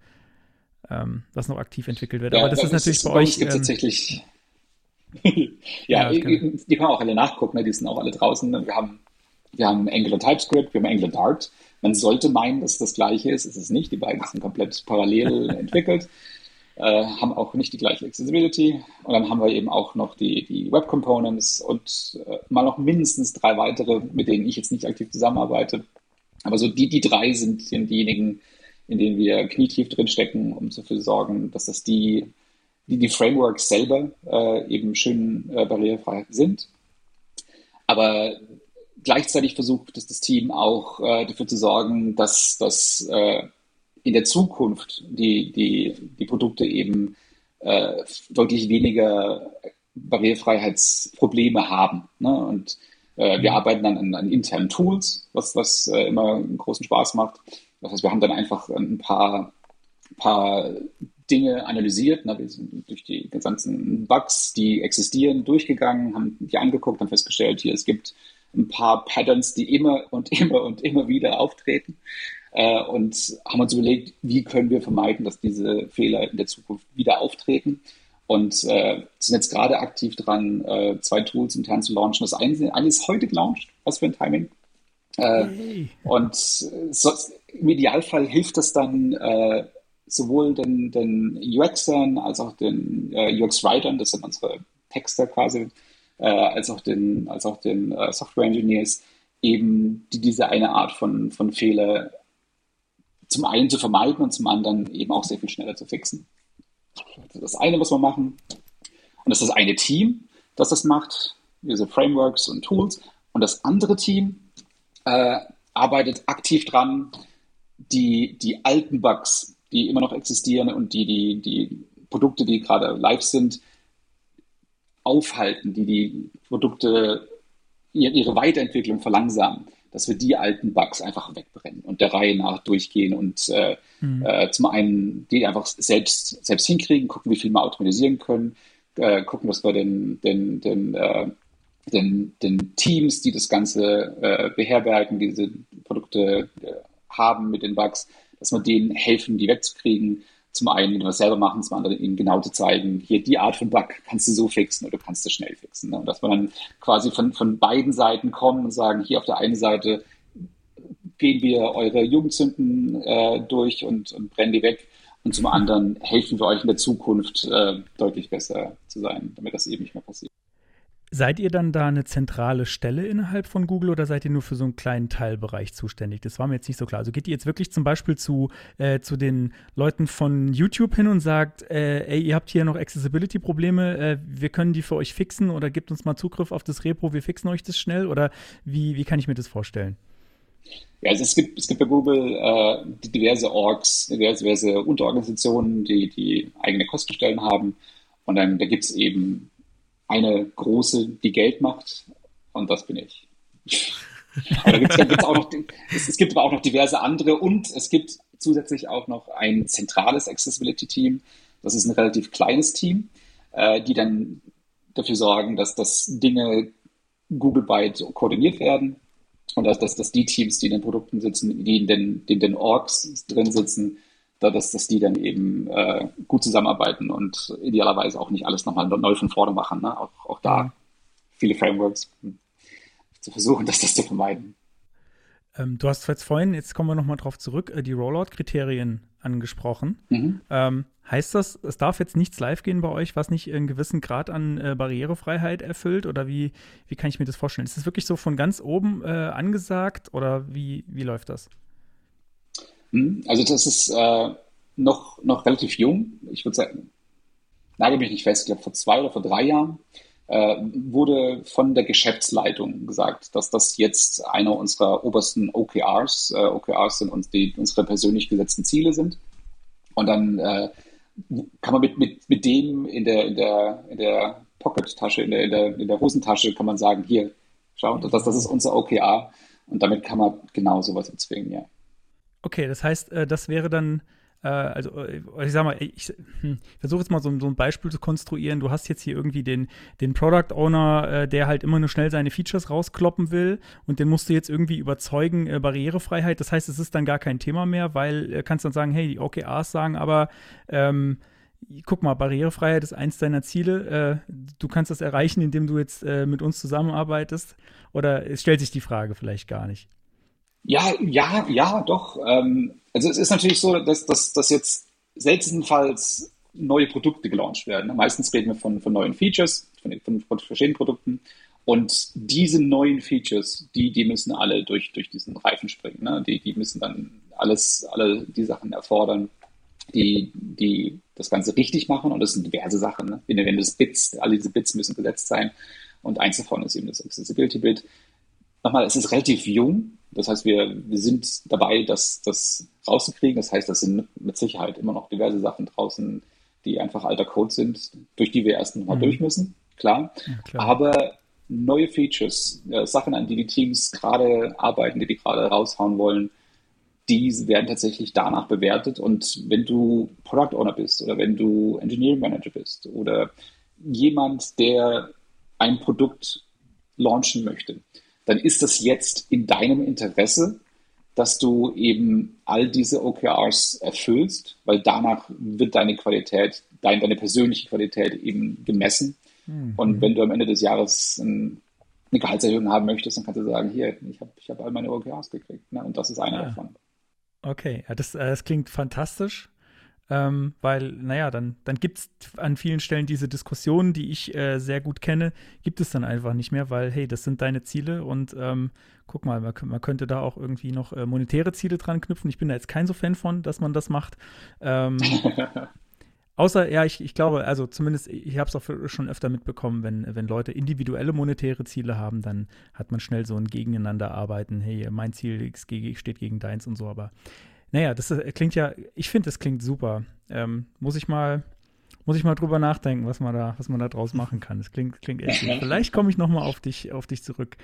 ähm, was noch aktiv entwickelt wird. Ja, Aber das ist natürlich ist, bei, euch. gibt ähm, tatsächlich. ja, ja die, die kann man auch alle nachgucken, ne? die sind auch alle draußen. Wir haben, wir haben Angular TypeScript, wir haben Angular Dart. Man sollte meinen, dass es das gleiche ist. Es ist nicht. Die beiden sind komplett parallel entwickelt. Äh, haben auch nicht die gleiche Accessibility. Und dann haben wir eben auch noch die, die Web Components und äh, mal noch mindestens drei weitere, mit denen ich jetzt nicht aktiv zusammenarbeite. Aber so die, die drei sind, sind diejenigen, in denen wir knietief drinstecken, um dafür zu sorgen, dass das die, die, die Frameworks selber äh, eben schön äh, barrierefrei sind. Aber gleichzeitig versucht es das Team auch äh, dafür zu sorgen, dass, dass äh, in der Zukunft die, die, die Produkte eben äh, deutlich weniger Barrierefreiheitsprobleme haben. Ne? Und äh, wir mhm. arbeiten dann an, an internen Tools, was, was immer einen großen Spaß macht. Das heißt, wir haben dann einfach ein paar, paar Dinge analysiert. Ne? Wir sind durch die ganzen Bugs, die existieren, durchgegangen, haben die angeguckt, haben festgestellt, hier es gibt ein paar Patterns, die immer und immer und immer wieder auftreten. Äh, und haben uns überlegt, wie können wir vermeiden, dass diese Fehler in der Zukunft wieder auftreten. Und äh, sind jetzt gerade aktiv dran, äh, zwei Tools intern zu launchen. Das eine, eine ist heute gelauncht. Was für ein Timing. Äh, und so, im Idealfall hilft das dann äh, sowohl den, den UXern als auch den äh, UX-Writern, das sind unsere Texter quasi, als auch den, als auch den Software-Engineers, eben die, diese eine Art von, von Fehler zum einen zu vermeiden und zum anderen eben auch sehr viel schneller zu fixen. Also das eine muss man machen. Und das ist das eine Team, das das macht, diese Frameworks und Tools. Und das andere Team äh, arbeitet aktiv dran, die, die alten Bugs, die immer noch existieren und die, die, die Produkte, die gerade live sind, aufhalten, die die Produkte ihre Weiterentwicklung verlangsamen, dass wir die alten Bugs einfach wegbrennen und der Reihe nach durchgehen und äh, mhm. äh, zum einen die einfach selbst, selbst hinkriegen, gucken, wie viel wir automatisieren können, äh, gucken, dass wir den, den, den, äh, den, den Teams, die das Ganze äh, beherbergen, diese Produkte äh, haben mit den Bugs, dass wir denen helfen, die wegzukriegen. Zum einen, indem wir es selber machen, zum anderen ihnen genau zu zeigen, hier die Art von Bug kannst du so fixen oder kannst du schnell fixen. Ne? Und dass wir dann quasi von, von beiden Seiten kommen und sagen, hier auf der einen Seite gehen wir eure Jugendzünden äh, durch und, und brennen die weg. Und zum anderen helfen wir euch in der Zukunft äh, deutlich besser zu sein, damit das eben nicht mehr passiert. Seid ihr dann da eine zentrale Stelle innerhalb von Google oder seid ihr nur für so einen kleinen Teilbereich zuständig? Das war mir jetzt nicht so klar. Also geht ihr jetzt wirklich zum Beispiel zu, äh, zu den Leuten von YouTube hin und sagt, äh, ey, ihr habt hier noch Accessibility-Probleme, äh, wir können die für euch fixen oder gebt uns mal Zugriff auf das Repo, wir fixen euch das schnell oder wie, wie kann ich mir das vorstellen? Ja, also es gibt, es gibt bei Google äh, diverse Orgs, diverse, Unterorganisationen, die, die eigene Kostenstellen haben. Und dann da gibt es eben eine große, die Geld macht. Und das bin ich. aber gibt's, gibt's auch noch, es, es gibt aber auch noch diverse andere und es gibt zusätzlich auch noch ein zentrales Accessibility-Team. Das ist ein relativ kleines Team, äh, die dann dafür sorgen, dass das Dinge Google-weit koordiniert werden und dass, dass, dass die Teams, die in den Produkten sitzen, die in den, die in den Orgs drin sitzen, dass, dass die dann eben äh, gut zusammenarbeiten und idealerweise auch nicht alles nochmal neu von vorne machen. Ne? Auch, auch da viele Frameworks zu versuchen, dass das zu vermeiden. Ähm, du hast jetzt vorhin, jetzt kommen wir nochmal drauf zurück, äh, die Rollout-Kriterien angesprochen. Mhm. Ähm, heißt das, es darf jetzt nichts live gehen bei euch, was nicht einen gewissen Grad an äh, Barrierefreiheit erfüllt? Oder wie, wie kann ich mir das vorstellen? Ist das wirklich so von ganz oben äh, angesagt oder wie, wie läuft das? Mhm. Also das ist äh, noch, noch relativ jung. Ich würde sagen, nagel mich nicht fest, ich glaube vor zwei oder vor drei Jahren äh, wurde von der Geschäftsleitung gesagt, dass das jetzt einer unserer obersten OKRs, äh, OKRs sind uns die unsere persönlich gesetzten Ziele sind. Und dann äh, kann man mit, mit, mit dem in der, in der, in der Pocket-Tasche, in der, in, der, in der Hosentasche, kann man sagen, hier, schau, das, das ist unser OKR. Und damit kann man genau sowas erzwingen, ja. Okay, das heißt, äh, das wäre dann äh, also äh, ich sag mal, ich, hm, versuche jetzt mal so, ein Beispiel zu konstruieren. Du hast jetzt hier irgendwie den, den Product Owner, der halt immer nur schnell seine Features rauskloppen will und den musst du jetzt irgendwie überzeugen, Barrierefreiheit. Das heißt, es ist dann gar kein Thema mehr, weil äh, kannst dann sagen, hey, die OKRs sagen aber, ähm, guck mal, Barrierefreiheit ist eins deiner Ziele. Du kannst das erreichen, indem du jetzt mit uns zusammenarbeitest. Oder es stellt sich die Frage vielleicht gar nicht. Ja, ja, ja, doch. Ähm, also es ist natürlich so, dass, dass, dass jetzt seltenfalls neue Produkte gelauncht werden. Meistens reden wir von, von neuen Features, von, von, verschiedenen Produkten. Und diese neuen Features, die, die müssen alle durch, durch diesen Reifen springen. Ne? Die, die müssen dann alles, alle die Sachen erfordern, die, die das Ganze richtig machen. Und das sind diverse Sachen. Ne? Wenn, wenn das Bits, alle diese Bits müssen gesetzt sein. Und eins davon ist eben das Accessibility-Bit. Nochmal, es ist relativ jung. Das heißt, wir, wir sind dabei, das, das rauszukriegen. Das heißt, das sind mit Sicherheit immer noch diverse Sachen draußen, die einfach alter Code sind, durch die wir erst nochmal mhm. durch müssen. Klar. Ja, klar. Aber neue Features, äh, Sachen, an die die Teams gerade arbeiten, die die gerade raushauen wollen, die werden tatsächlich danach bewertet. Und wenn du Product Owner bist oder wenn du Engineering Manager bist oder jemand, der ein Produkt launchen möchte, dann ist das jetzt in deinem Interesse, dass du eben all diese OKRs erfüllst, weil danach wird deine Qualität, dein, deine persönliche Qualität eben gemessen. Mhm. Und wenn du am Ende des Jahres ein, eine Gehaltserhöhung haben möchtest, dann kannst du sagen, hier, ich habe ich hab all meine OKRs gekriegt. Ne? Und das ist einer ja. davon. Okay, ja, das, äh, das klingt fantastisch. Ähm, weil, naja, dann, dann gibt es an vielen Stellen diese Diskussionen, die ich äh, sehr gut kenne, gibt es dann einfach nicht mehr, weil, hey, das sind deine Ziele und ähm, guck mal, man, man, könnte da auch irgendwie noch äh, monetäre Ziele dran knüpfen. Ich bin da jetzt kein so Fan von, dass man das macht. Ähm, außer, ja, ich, ich glaube, also zumindest, ich habe es auch schon öfter mitbekommen, wenn, wenn Leute individuelle monetäre Ziele haben, dann hat man schnell so ein Gegeneinander arbeiten. Hey, mein Ziel steht gegen deins und so, aber naja, das ist, klingt ja, ich finde, das klingt super. Ähm, muss ich mal, muss ich mal drüber nachdenken, was man da, was man da draus machen kann. Das klingt, klingt echt gut. Vielleicht komme ich nochmal auf dich, auf dich zurück.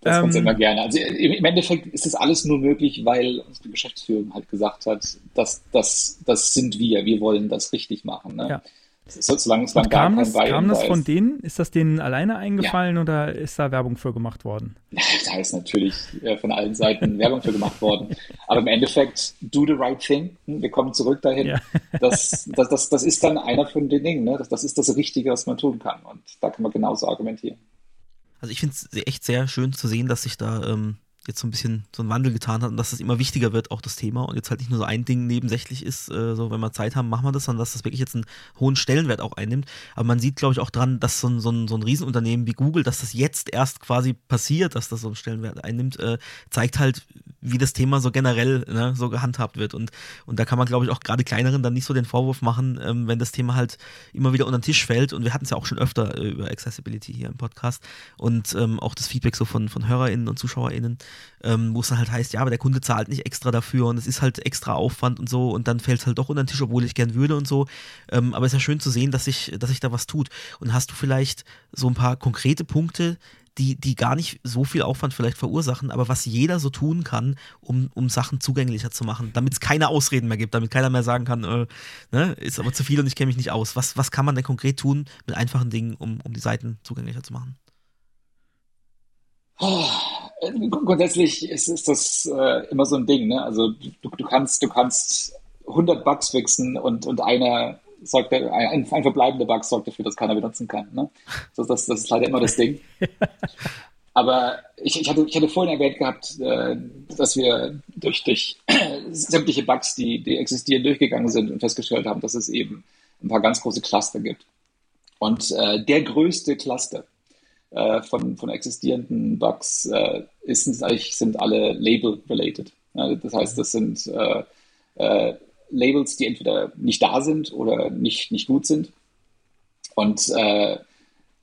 Das ähm, immer gerne. Also im Endeffekt ist das alles nur möglich, weil unsere Geschäftsführung halt gesagt hat, dass das, das sind wir, wir wollen das richtig machen. Ne? Ja. So, solange, solange kam das, kam das von denen? Ist das denen alleine eingefallen ja. oder ist da Werbung für gemacht worden? Da ist natürlich äh, von allen Seiten Werbung für gemacht worden. Aber im Endeffekt, do the right thing. Hm, wir kommen zurück dahin. Ja. Das, das, das, das ist dann einer von den Dingen. Ne? Das, das ist das Richtige, was man tun kann. Und da kann man genauso argumentieren. Also ich finde es echt sehr schön zu sehen, dass sich da ähm, jetzt so ein bisschen so einen Wandel getan hat und dass es immer wichtiger wird, auch das Thema und jetzt halt nicht nur so ein Ding nebensächlich ist, äh, so wenn wir Zeit haben, machen wir das, sondern dass das wirklich jetzt einen hohen Stellenwert auch einnimmt. Aber man sieht, glaube ich, auch dran, dass so ein, so, ein, so ein Riesenunternehmen wie Google, dass das jetzt erst quasi passiert, dass das so einen Stellenwert einnimmt, äh, zeigt halt, wie das Thema so generell ne, so gehandhabt wird. Und, und da kann man, glaube ich, auch gerade kleineren dann nicht so den Vorwurf machen, ähm, wenn das Thema halt immer wieder unter den Tisch fällt. Und wir hatten es ja auch schon öfter äh, über Accessibility hier im Podcast und ähm, auch das Feedback so von, von HörerInnen und ZuschauerInnen ähm, wo es dann halt heißt, ja, aber der Kunde zahlt nicht extra dafür und es ist halt extra Aufwand und so und dann fällt es halt doch unter den Tisch, obwohl ich gern würde und so. Ähm, aber es ist ja schön zu sehen, dass sich, dass sich da was tut. Und hast du vielleicht so ein paar konkrete Punkte, die, die gar nicht so viel Aufwand vielleicht verursachen, aber was jeder so tun kann, um, um Sachen zugänglicher zu machen, damit es keine Ausreden mehr gibt, damit keiner mehr sagen kann, äh, ne, ist aber zu viel und ich kenne mich nicht aus. Was, was kann man denn konkret tun mit einfachen Dingen, um, um die Seiten zugänglicher zu machen? Oh, grundsätzlich ist, ist das äh, immer so ein Ding. Ne? Also du, du, kannst, du kannst 100 Bugs fixen und, und einer sorgt, ein, ein verbleibender Bug sorgt dafür, dass keiner benutzen kann. Ne? Das, das, das ist leider immer das Ding. Aber ich, ich, hatte, ich hatte vorhin erwähnt gehabt, äh, dass wir durch, durch sämtliche Bugs, die, die existieren, durchgegangen sind und festgestellt haben, dass es eben ein paar ganz große Cluster gibt. Und äh, der größte Cluster äh, von, von existierenden Bugs äh, ist, eigentlich, sind alle Label-related. Ja, das heißt, das sind äh, äh, Labels, die entweder nicht da sind oder nicht, nicht gut sind. Und äh,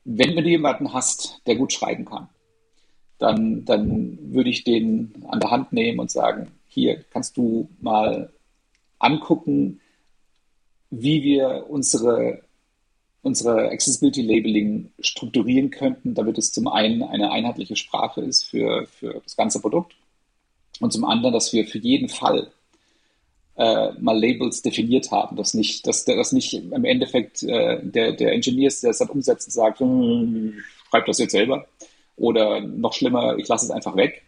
wenn du jemanden hast, der gut schreiben kann, dann, dann würde ich den an der Hand nehmen und sagen, hier kannst du mal angucken, wie wir unsere, unsere Accessibility Labeling strukturieren könnten, damit es zum einen eine einheitliche Sprache ist für, für das ganze Produkt und zum anderen, dass wir für jeden Fall äh, mal Labels definiert haben, dass nicht, dass, dass nicht im Endeffekt äh, der, der Engineer, der es dann umsetzt, sagt, hm, schreib das jetzt selber oder noch schlimmer, ich lasse es einfach weg,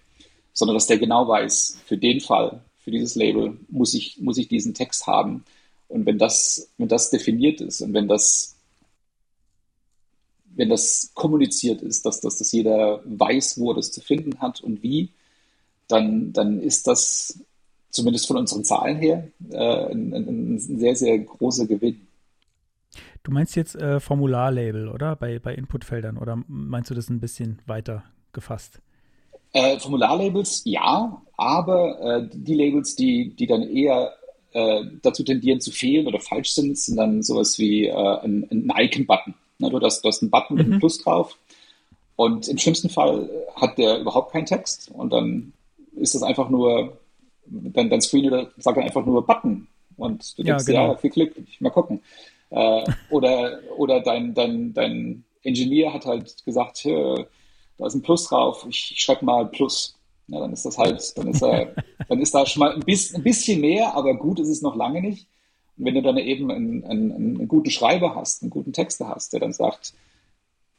sondern dass der genau weiß, für den Fall, für dieses Label muss ich, muss ich diesen Text haben. Und wenn das, wenn das definiert ist und wenn das, wenn das kommuniziert ist, dass, dass, dass jeder weiß, wo er das zu finden hat und wie, dann, dann ist das zumindest von unseren Zahlen her, äh, ein, ein, sehr, sehr großer Gewinn. Du meinst jetzt äh, Formularlabel, oder? Bei, bei Inputfeldern oder meinst du das ein bisschen weiter gefasst? Äh, Formularlabels, ja, aber äh, die Labels, die, die dann eher äh, dazu tendieren zu fehlen oder falsch sind, sind dann sowas wie äh, ein, ein Icon-Button. Ne, du, hast, du hast einen Button mit einem mhm. Plus drauf und im schlimmsten Fall hat der überhaupt keinen Text und dann ist das einfach nur dein, dein Screen oder sagt dann einfach nur Button und du denkst, ja, genau. ja viel Glück, ich mal gucken. Äh, oder oder dein, dein, dein Engineer hat halt gesagt, da ist ein Plus drauf, ich, ich schreibe mal Plus. Ja, dann ist das halt, dann ist er, dann ist da schon mal ein bisschen, ein bisschen mehr, aber gut ist es noch lange nicht. Und wenn du dann eben einen, einen, einen guten Schreiber hast, einen guten Texter hast, der dann sagt,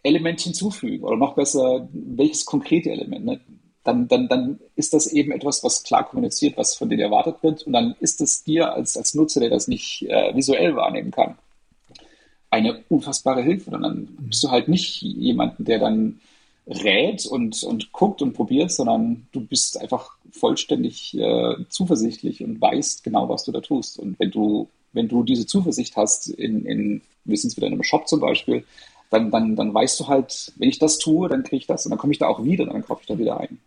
Element hinzufügen oder noch besser, welches konkrete Element. Ne? dann, dann, dann ist das eben etwas, was klar kommuniziert, was von dir erwartet wird. Und dann ist es dir als, als Nutzer, der das nicht äh, visuell wahrnehmen kann, eine unfassbare Hilfe. Und dann bist du halt nicht jemanden, der dann rät und, und guckt und probiert, sondern du bist einfach vollständig äh, zuversichtlich und weißt genau, was du da tust. Und wenn du, wenn du diese Zuversicht hast, in, in wir sind wieder in einem Shop zum Beispiel, dann, dann, dann weißt du halt, wenn ich das tue, dann kriege ich das und dann komme ich da auch wieder, dann kaufe ich da wieder ein.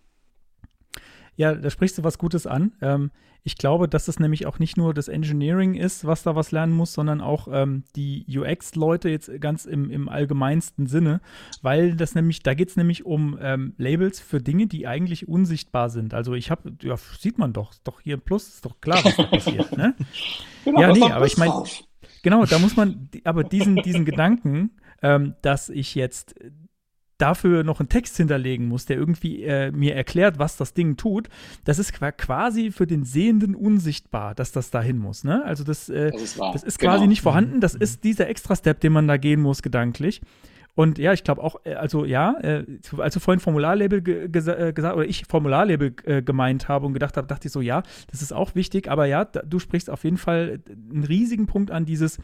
Ja, da sprichst du was Gutes an. Ähm, ich glaube, dass es nämlich auch nicht nur das Engineering ist, was da was lernen muss, sondern auch ähm, die UX-Leute jetzt ganz im, im allgemeinsten Sinne, weil das nämlich, da geht es nämlich um ähm, Labels für Dinge, die eigentlich unsichtbar sind. Also ich habe, ja, sieht man doch, doch hier ein Plus, ist doch klar, was da passiert, ne? Genau, ja, nee, aber ich meine, genau, da muss man, aber diesen, diesen Gedanken, ähm, dass ich jetzt dafür noch einen Text hinterlegen muss, der irgendwie äh, mir erklärt, was das Ding tut, das ist quasi für den Sehenden unsichtbar, dass das dahin muss. Ne? Also das, äh, das ist, das ist quasi genau. nicht vorhanden. Das mhm. ist dieser Extra-Step, den man da gehen muss, gedanklich. Und ja, ich glaube auch, äh, also ja, äh, als du vorhin Formularlabel ge gesa äh, gesagt oder ich Formularlabel äh, gemeint habe und gedacht habe, dachte ich so, ja, das ist auch wichtig, aber ja, da, du sprichst auf jeden Fall einen riesigen Punkt an, dieses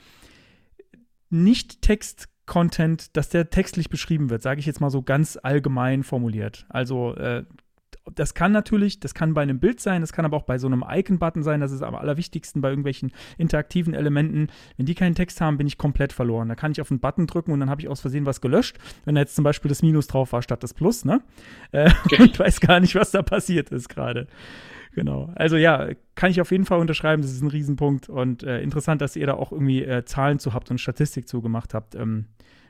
Nicht-Text- Content, dass der textlich beschrieben wird, sage ich jetzt mal so ganz allgemein formuliert. Also äh, das kann natürlich, das kann bei einem Bild sein, das kann aber auch bei so einem Icon-Button sein, das ist am allerwichtigsten bei irgendwelchen interaktiven Elementen. Wenn die keinen Text haben, bin ich komplett verloren. Da kann ich auf einen Button drücken und dann habe ich aus Versehen was gelöscht, wenn da jetzt zum Beispiel das Minus drauf war statt das Plus, ne? Äh, okay. Und weiß gar nicht, was da passiert ist gerade. Genau. Also ja, kann ich auf jeden Fall unterschreiben, das ist ein Riesenpunkt und äh, interessant, dass ihr da auch irgendwie äh, Zahlen zu habt und Statistik zu gemacht habt. Ähm,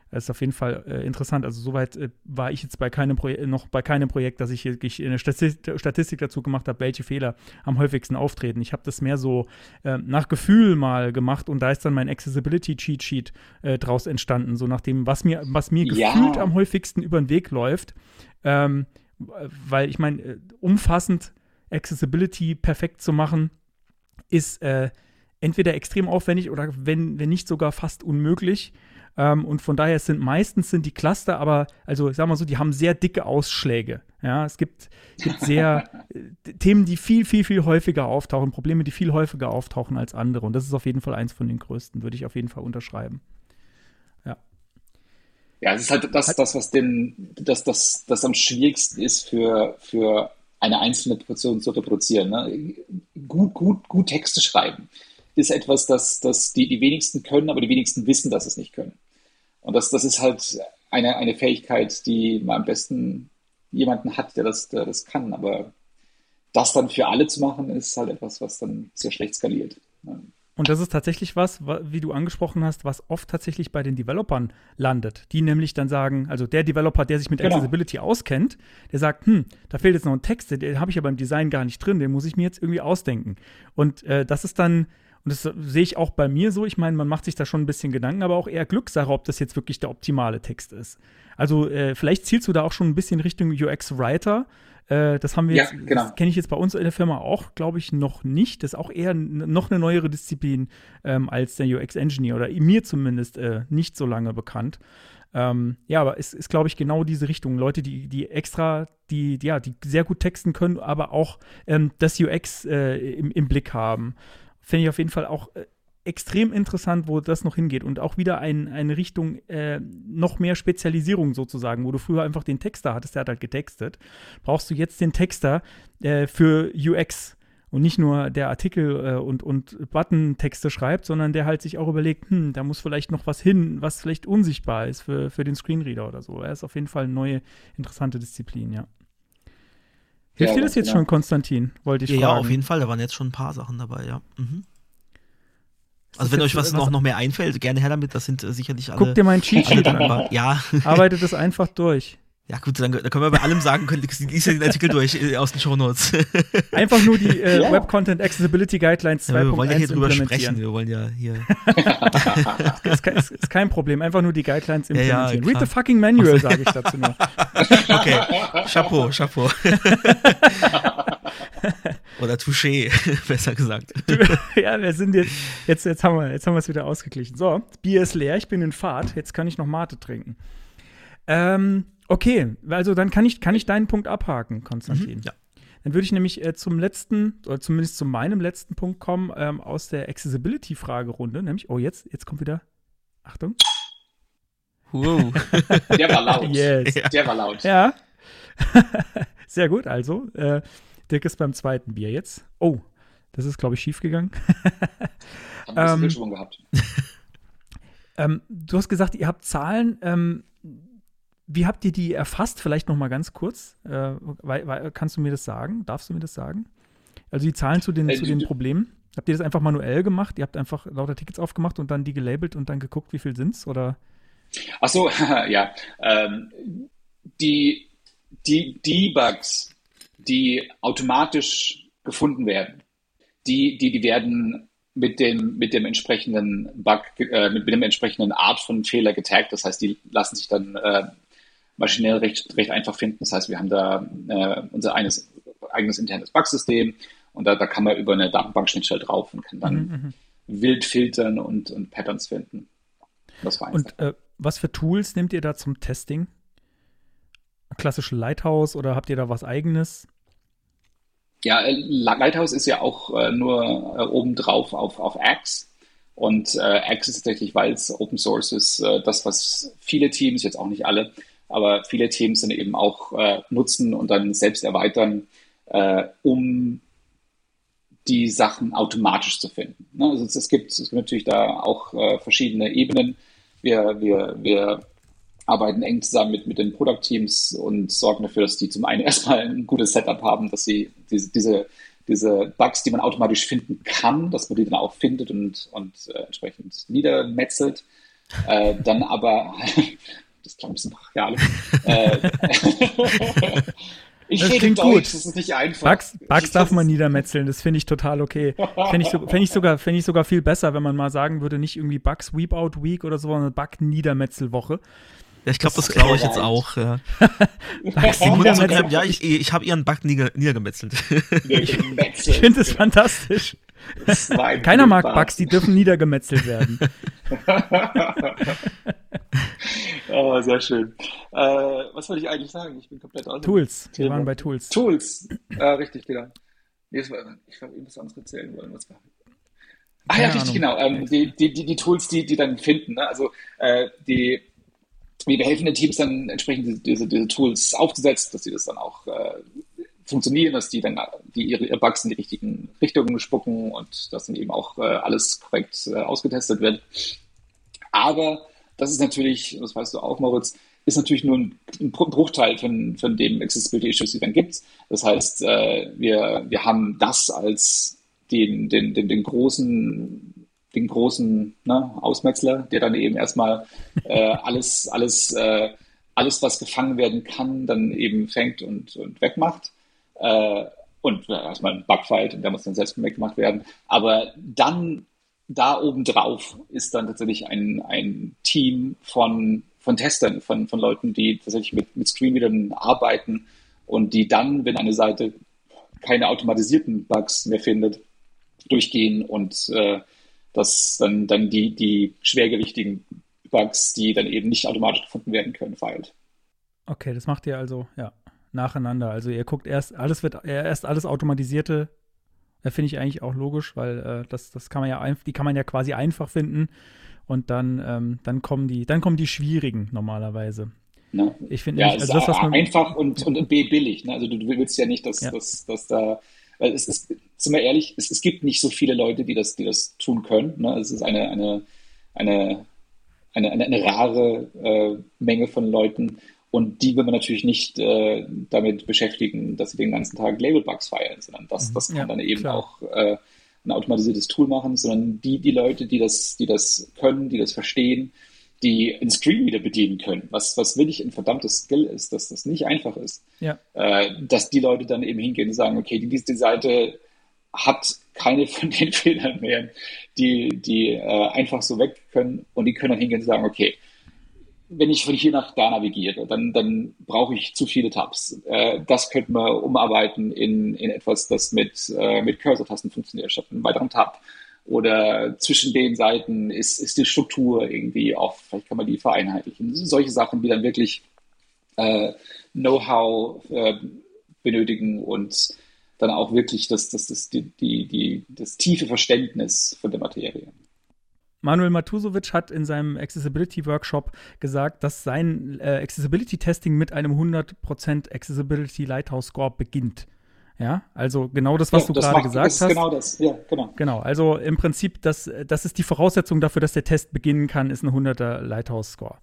Das ist auf jeden Fall äh, interessant. Also soweit äh, war ich jetzt bei keinem Projek noch bei keinem Projekt, dass ich wirklich eine Statistik, Statistik dazu gemacht habe, welche Fehler am häufigsten auftreten. Ich habe das mehr so äh, nach Gefühl mal gemacht und da ist dann mein Accessibility Cheat Sheet äh, draus entstanden, so nach dem, was mir, was mir Ja. gefühlt am häufigsten über den Weg läuft. Ähm, weil ich meine, äh, umfassend Accessibility perfekt zu machen, ist äh, entweder extrem aufwendig oder wenn, wenn nicht sogar fast unmöglich. Ähm, und von daher sind meistens sind die Cluster, aber, also ich sag mal so, die haben sehr dicke Ausschläge. Ja, es gibt, gibt sehr äh, Themen, die viel, viel, viel häufiger auftauchen, Probleme, die viel häufiger auftauchen als andere. Und das ist auf jeden Fall eins von den größten, würde ich auf jeden Fall unterschreiben. Ja, es ist halt das, das was den, das, das, das am schwierigsten ist für, für eine einzelne Person zu reproduzieren. Ne? Gut, gut, gut Texte schreiben ist etwas, das, das die, die wenigsten können, aber die wenigsten wissen, dass es nicht können. Und das, das ist halt eine, eine Fähigkeit, die man am besten jemanden hat, der das, der das kann. Aber das dann für alle zu machen, ist halt etwas, was dann sehr schlecht skaliert. Ja. Und das ist tatsächlich was, wa- wie du angesprochen hast, was oft tatsächlich bei den Developern landet. Die nämlich dann sagen, also der Developer, der sich mit Genau. Accessibility auskennt, der sagt, hm, da fehlt jetzt noch ein Text, den habe ich aber im Design gar nicht drin, den muss ich mir jetzt irgendwie ausdenken. Und äh, das ist dann, und das sehe ich auch bei mir so, ich meine, man macht sich da schon ein bisschen Gedanken, aber auch eher Glückssache, ob das jetzt wirklich der optimale Text ist. Also äh, vielleicht zielst du da auch schon ein bisschen Richtung UX-Writer. Äh, das haben wir Ja, jetzt, genau. das kenne ich jetzt bei uns in der Firma auch, glaube ich, noch nicht. Das ist auch eher noch eine neuere Disziplin ähm, als der UX-Engineer oder mir zumindest äh, nicht so lange bekannt. Ähm, ja, aber es ist, glaube ich, genau diese Richtung. Leute, die, die extra, die, die, ja, die sehr gut texten können, aber auch ähm, das UX äh, im, im Blick haben. Finde ich auf jeden Fall auch äh, extrem interessant, wo das noch hingeht. Und auch wieder ein, eine Richtung äh, noch mehr Spezialisierung sozusagen, wo du früher einfach den Texter hattest, der hat halt getextet. Brauchst du jetzt den Texter äh, für UX und nicht nur der Artikel äh, und, und Button-Texte schreibt, sondern der halt sich auch überlegt, hm, da muss vielleicht noch was hin, was vielleicht unsichtbar ist für, für den Screenreader oder so. Er ist auf jeden Fall eine neue, interessante Disziplin, ja. Hilft Ja, dir das jetzt genau. schon, Konstantin? Wollte ich Ja, ja, fragen. auf jeden Fall. Da waren jetzt schon ein paar Sachen dabei, ja. Mhm. Also wenn euch was, was- noch, noch mehr einfällt, gerne her damit. Das sind äh, sicherlich alle. Guck dir mein Cheat an. Ja, Arbeitet es einfach durch. ja gut, dann, dann können wir bei allem sagen, könnt, liest ja den Artikel durch äh, aus den Shownotes. Einfach nur die äh, Ja. Web Content Accessibility Guidelines 2.1 Ja, wir wollen ja hier drüber sprechen. Wir wollen ja hier. Ist, kein- ist, ist kein Problem. Einfach nur die Guidelines Ja, ja, implementieren. klar. Read the fucking manual, sage ich dazu nur. Okay, Chapeau, Chapeau. Oder Touché, besser gesagt. ja, wir sind jetzt, jetzt, jetzt haben wir jetzt haben wir es wieder ausgeglichen. So, Bier ist leer, ich bin in Fahrt, jetzt kann ich noch Mate trinken. Ähm, okay, also dann kann ich, kann ich deinen Punkt abhaken, Konstantin. Ja. Dann würde ich nämlich äh, zum letzten, oder zumindest zu meinem letzten Punkt kommen, ähm, aus der Accessibility-Fragerunde, nämlich, oh, jetzt, jetzt kommt wieder, Achtung. Wow. Der war laut. Yes. Der war laut. Ja. Sehr gut, also. Äh, Dirk ist beim zweiten Bier jetzt. Oh, das ist, glaube ich, schief gegangen. Haben ein bisschen Ähm, Wildschwung gehabt. ähm, du hast gesagt, ihr habt Zahlen. Ähm, wie habt ihr die erfasst? Vielleicht noch mal ganz kurz. Äh, wei- wei- kannst du mir das sagen? Darfst du mir das sagen? Also die Zahlen zu den, Äh, zu die- den die- Problemen. Habt ihr das einfach manuell gemacht? Ihr habt einfach lauter Tickets aufgemacht und dann die gelabelt und dann geguckt, wie viel sind's? Oder? Ach so, ja. Ähm, die, die Debugs, die automatisch gefunden werden, die, die, die werden mit dem, mit dem entsprechenden Bug, äh, mit, mit dem entsprechenden Art von Fehler getaggt. Das heißt, die lassen sich dann äh, maschinell recht, recht einfach finden. Das heißt, wir haben da äh, unser eines, eigenes internes Bugsystem und da, da kann man über eine Datenbankschnittstelle drauf und kann dann Mhm, wild filtern und, und Patterns finden. Das war Und äh, was für Tools nehmt ihr da zum Testing? Klassische Lighthouse oder habt ihr da was eigenes? Ja, äh, Lighthouse ist ja auch äh, nur äh, obendrauf auf, auf Axe. Und äh, Axe ist tatsächlich, weil es Open Source ist, äh, das, was viele Teams, jetzt auch nicht alle, aber viele Teams dann eben auch äh, nutzen und dann selbst erweitern, äh, um die Sachen automatisch zu finden. Ne? Also es, es, gibt, es gibt natürlich da auch äh, verschiedene Ebenen. Wir, wir, wir arbeiten eng zusammen mit, mit den Product-Teams und sorgen dafür, dass die zum einen erstmal ein gutes Setup haben, dass sie diese, diese, diese Bugs, die man automatisch finden kann, dass man die dann auch findet und, und äh, entsprechend niedermetzelt. Äh, dann aber, das klang ein bisschen brachial. äh, ich Das rede klingt Deutsch, gut. das ist nicht einfach. Bugs, Bugs darf man niedermetzeln, das finde ich total okay. Fände ich, so, fänd ich, sogar, fänd ich sogar viel besser, wenn man mal sagen würde, nicht irgendwie Bugs Weep Out Week oder so, sondern Bug Niedermetzelwoche. Ja, ich glaube, das ist glaube ich jetzt auch. Ja, schreibt, ja ich, ich habe ihren Bug nieder, niedergemetzelt. Ich Ich finde es fantastisch. Keiner mag Bugs, die dürfen niedergemetzelt werden. Oh, sehr schön. Äh, was wollte ich eigentlich sagen? Ich bin komplett aus. Tools, wir Thema. waren bei Tools. Tools. Äh, richtig, genau. Nee, das war, ich habe irgendwas anderes erzählen wollen. Was war? Ah ja, richtig, Ahnung. genau. Ähm, die, die, die, die Tools, die, die dann finden. Ne? Also äh, die, wir helfen den Teams dann entsprechend diese, diese, Tools aufzusetzen, dass sie das dann auch äh, funktionieren, dass die dann die ihre, Bugs in die richtigen Richtungen spucken und dass dann eben auch äh, alles korrekt äh, ausgetestet wird. Aber das ist natürlich, das weißt du auch, Moritz, ist natürlich nur ein, ein Bru- Bruchteil von, von dem Accessibility Issues, die dann gibt. Das heißt, äh, wir, wir haben das als den, den, den, den großen, den großen ne, Ausmetzler, der dann eben erstmal äh, alles, alles, äh, alles, was gefangen werden kann, dann eben fängt und, und wegmacht. Äh, und ja, erstmal ein Bugfight, und der muss dann selbst weggemacht werden. Aber dann da oben drauf ist dann tatsächlich ein, ein Team von, von Testern, von, von Leuten, die tatsächlich mit, mit Screenreadern arbeiten und die dann, wenn eine Seite keine automatisierten Bugs mehr findet, durchgehen und äh, das dann, dann die, die schwergewichtigen Bugs, die dann eben nicht automatisch gefunden werden können, feilt. Okay, das macht ihr also, ja, nacheinander. Also ihr guckt erst, alles wird, erst alles automatisierte. Da finde ich eigentlich auch logisch, weil äh, das, das kann man ja die kann man ja quasi einfach finden. Und dann, ähm, dann kommen die, dann kommen die schwierigen normalerweise. Ne? Ich finde Ja, nämlich, also ist das, was man. einfach und, und B billig. Ne? Also du, du willst ja nicht, dass, Ja. dass, dass da, es ist, sind wir ehrlich, es, es gibt nicht so viele Leute, die das, die das tun können. Ne? Es ist eine, eine, eine, eine, eine, eine rare äh, Menge von Leuten und die will man natürlich nicht äh, damit beschäftigen, dass sie den ganzen Tag Labelbugs feiern, sondern das, das kann Ja, dann eben klar. auch äh, ein automatisiertes Tool machen, sondern die, die Leute, die das, die das können, die das verstehen, die einen Screenreader bedienen können, was, was wirklich ein verdammtes Skill ist, dass das nicht einfach ist, Ja, äh, dass die Leute dann eben hingehen und sagen, okay, die, die Seite hat keine von den Fehlern mehr, die, die äh, einfach so weg können und die können dann hingehen und sagen, okay, wenn ich von hier nach da navigiere, dann, dann brauche ich zu viele Tabs. Äh, das könnte man umarbeiten in, in etwas, das mit, äh, mit Cursor-Tasten funktioniert, statt einem weiteren Tab. Oder zwischen den Seiten ist, ist die Struktur irgendwie off, vielleicht kann man die vereinheitlichen. Solche Sachen, die dann wirklich äh, Know-how äh, benötigen und dann auch wirklich das, das, das, die, die, die, das tiefe Verständnis von der Materie. Manuel Matusovic hat in seinem Accessibility Workshop gesagt, dass sein äh, Accessibility Testing mit einem 100% Accessibility Lighthouse Score beginnt. Ja, also genau das, was Ja, du das gerade macht- gesagt hast. Genau das, ja, genau. Genau, also im Prinzip, das, das ist die Voraussetzung dafür, dass der Test beginnen kann, ist ein 100er Lighthouse-Score.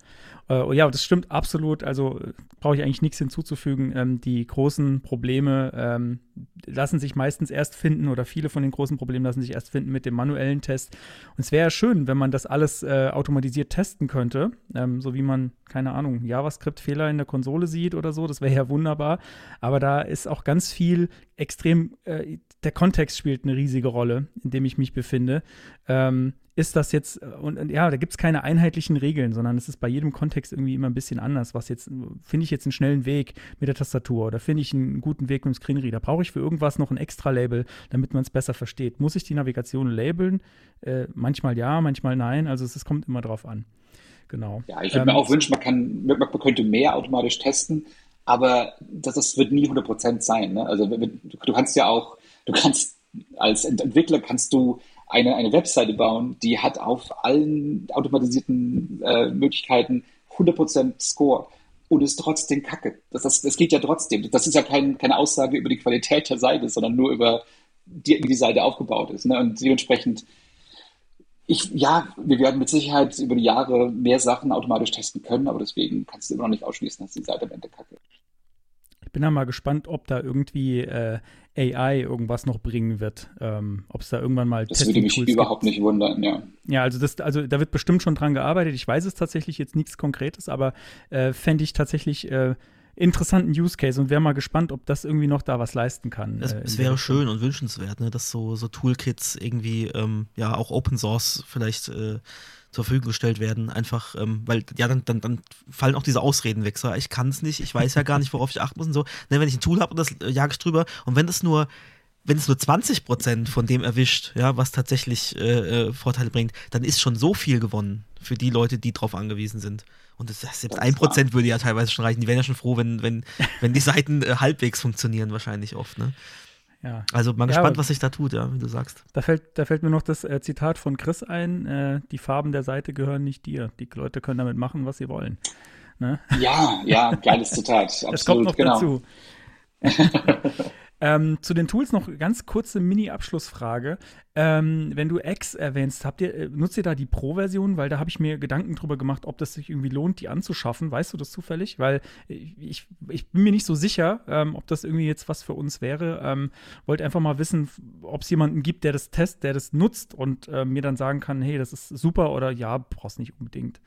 Äh, ja, das stimmt absolut. Also brauche ich eigentlich nichts hinzuzufügen. Ähm, die großen Probleme ähm, lassen sich meistens erst finden oder viele von den großen Problemen lassen sich erst finden mit dem manuellen Test. Und es wäre ja schön, wenn man das alles äh, automatisiert testen könnte, ähm, so wie man, keine Ahnung, JavaScript-Fehler in der Konsole sieht oder so. Das wäre ja wunderbar. Aber da ist auch ganz viel extrem, äh, der Kontext spielt eine riesige Rolle, in dem ich mich befinde. Ähm, ist das jetzt, und, und ja, da gibt es keine einheitlichen Regeln, sondern es ist bei jedem Kontext irgendwie immer ein bisschen anders. Was jetzt, finde ich jetzt einen schnellen Weg mit der Tastatur oder finde ich einen guten Weg mit dem Screenreader? Brauche ich für irgendwas noch ein extra Label, damit man es besser versteht? Muss ich die Navigation labeln? Äh, manchmal ja, manchmal nein. Also es, es kommt immer drauf an. Genau. Ja, ich würde Ähm, mir auch wünschen, man, kann, man, könnte mehr automatisch testen, aber das, das wird nie 100% sein. Ne? Also du, kannst ja auch, du kannst als Ent- Entwickler kannst du eine, eine Webseite bauen, die hat auf allen automatisierten äh, Möglichkeiten 100% Score und ist trotzdem kacke. Das, das, das geht ja trotzdem. Das ist ja kein, keine Aussage über die Qualität der Seite, sondern nur über die, wie die Seite aufgebaut ist. Ne? Und dementsprechend ich, ja, wir werden mit Sicherheit über die Jahre mehr Sachen automatisch testen können, aber deswegen kannst du immer noch nicht ausschließen, dass die Seite am Ende kacke ist. Bin da mal gespannt, ob da irgendwie äh, AI irgendwas noch bringen wird. Ähm, ob es da irgendwann mal Das würde mich überhaupt gibt. nicht wundern, ja. Ja, also das, also da wird bestimmt schon dran gearbeitet. Ich weiß es tatsächlich jetzt nichts Konkretes, aber äh, fände ich tatsächlich äh, interessanten Use Case und wäre mal gespannt, ob das irgendwie noch da was leisten kann. Es, äh, es wäre schön und wünschenswert, ne, dass so, so Toolkits irgendwie, ähm, ja, auch Open Source vielleicht äh, zur Verfügung gestellt werden. Einfach, ähm, weil, ja, dann, dann, dann fallen auch diese Ausreden weg. So, ich kann es nicht, ich weiß ja gar nicht, worauf ich achten muss und so. Ne, wenn ich ein Tool habe und das äh, jage ich drüber und wenn das nur wenn es nur 20% von dem erwischt, ja, was tatsächlich äh, äh, Vorteile bringt, dann ist schon so viel gewonnen für die Leute, die drauf angewiesen sind. Und das, selbst Das ist 1% würde ja teilweise schon reichen. Die wären ja schon froh, wenn, wenn, wenn die Seiten äh, halbwegs funktionieren, wahrscheinlich oft. Ne? Ja. Also mal Ja, gespannt, aber- was sich da tut, ja, wie du sagst. Da fällt, da fällt mir noch das äh, Zitat von Chris ein: äh, Die Farben der Seite gehören nicht dir. Die Leute können damit machen, was sie wollen. Ne? Ja, ja, geiles Zitat. Das Absolut, kommt noch genau. dazu. ähm, zu den Tools noch ganz kurze Mini-Abschlussfrage. Ähm, wenn du X erwähnst, habt ihr, äh, nutzt ihr da die Pro-Version? Weil da habe ich mir Gedanken drüber gemacht, ob das sich irgendwie lohnt, die anzuschaffen. Weißt du das zufällig? Weil ich, ich bin mir nicht so sicher, ähm, ob das irgendwie jetzt was für uns wäre. Ähm, wollte einfach mal wissen, ob es jemanden gibt, der das testet, der das nutzt und äh, mir dann sagen kann, hey, das ist super oder ja, brauchst nicht unbedingt.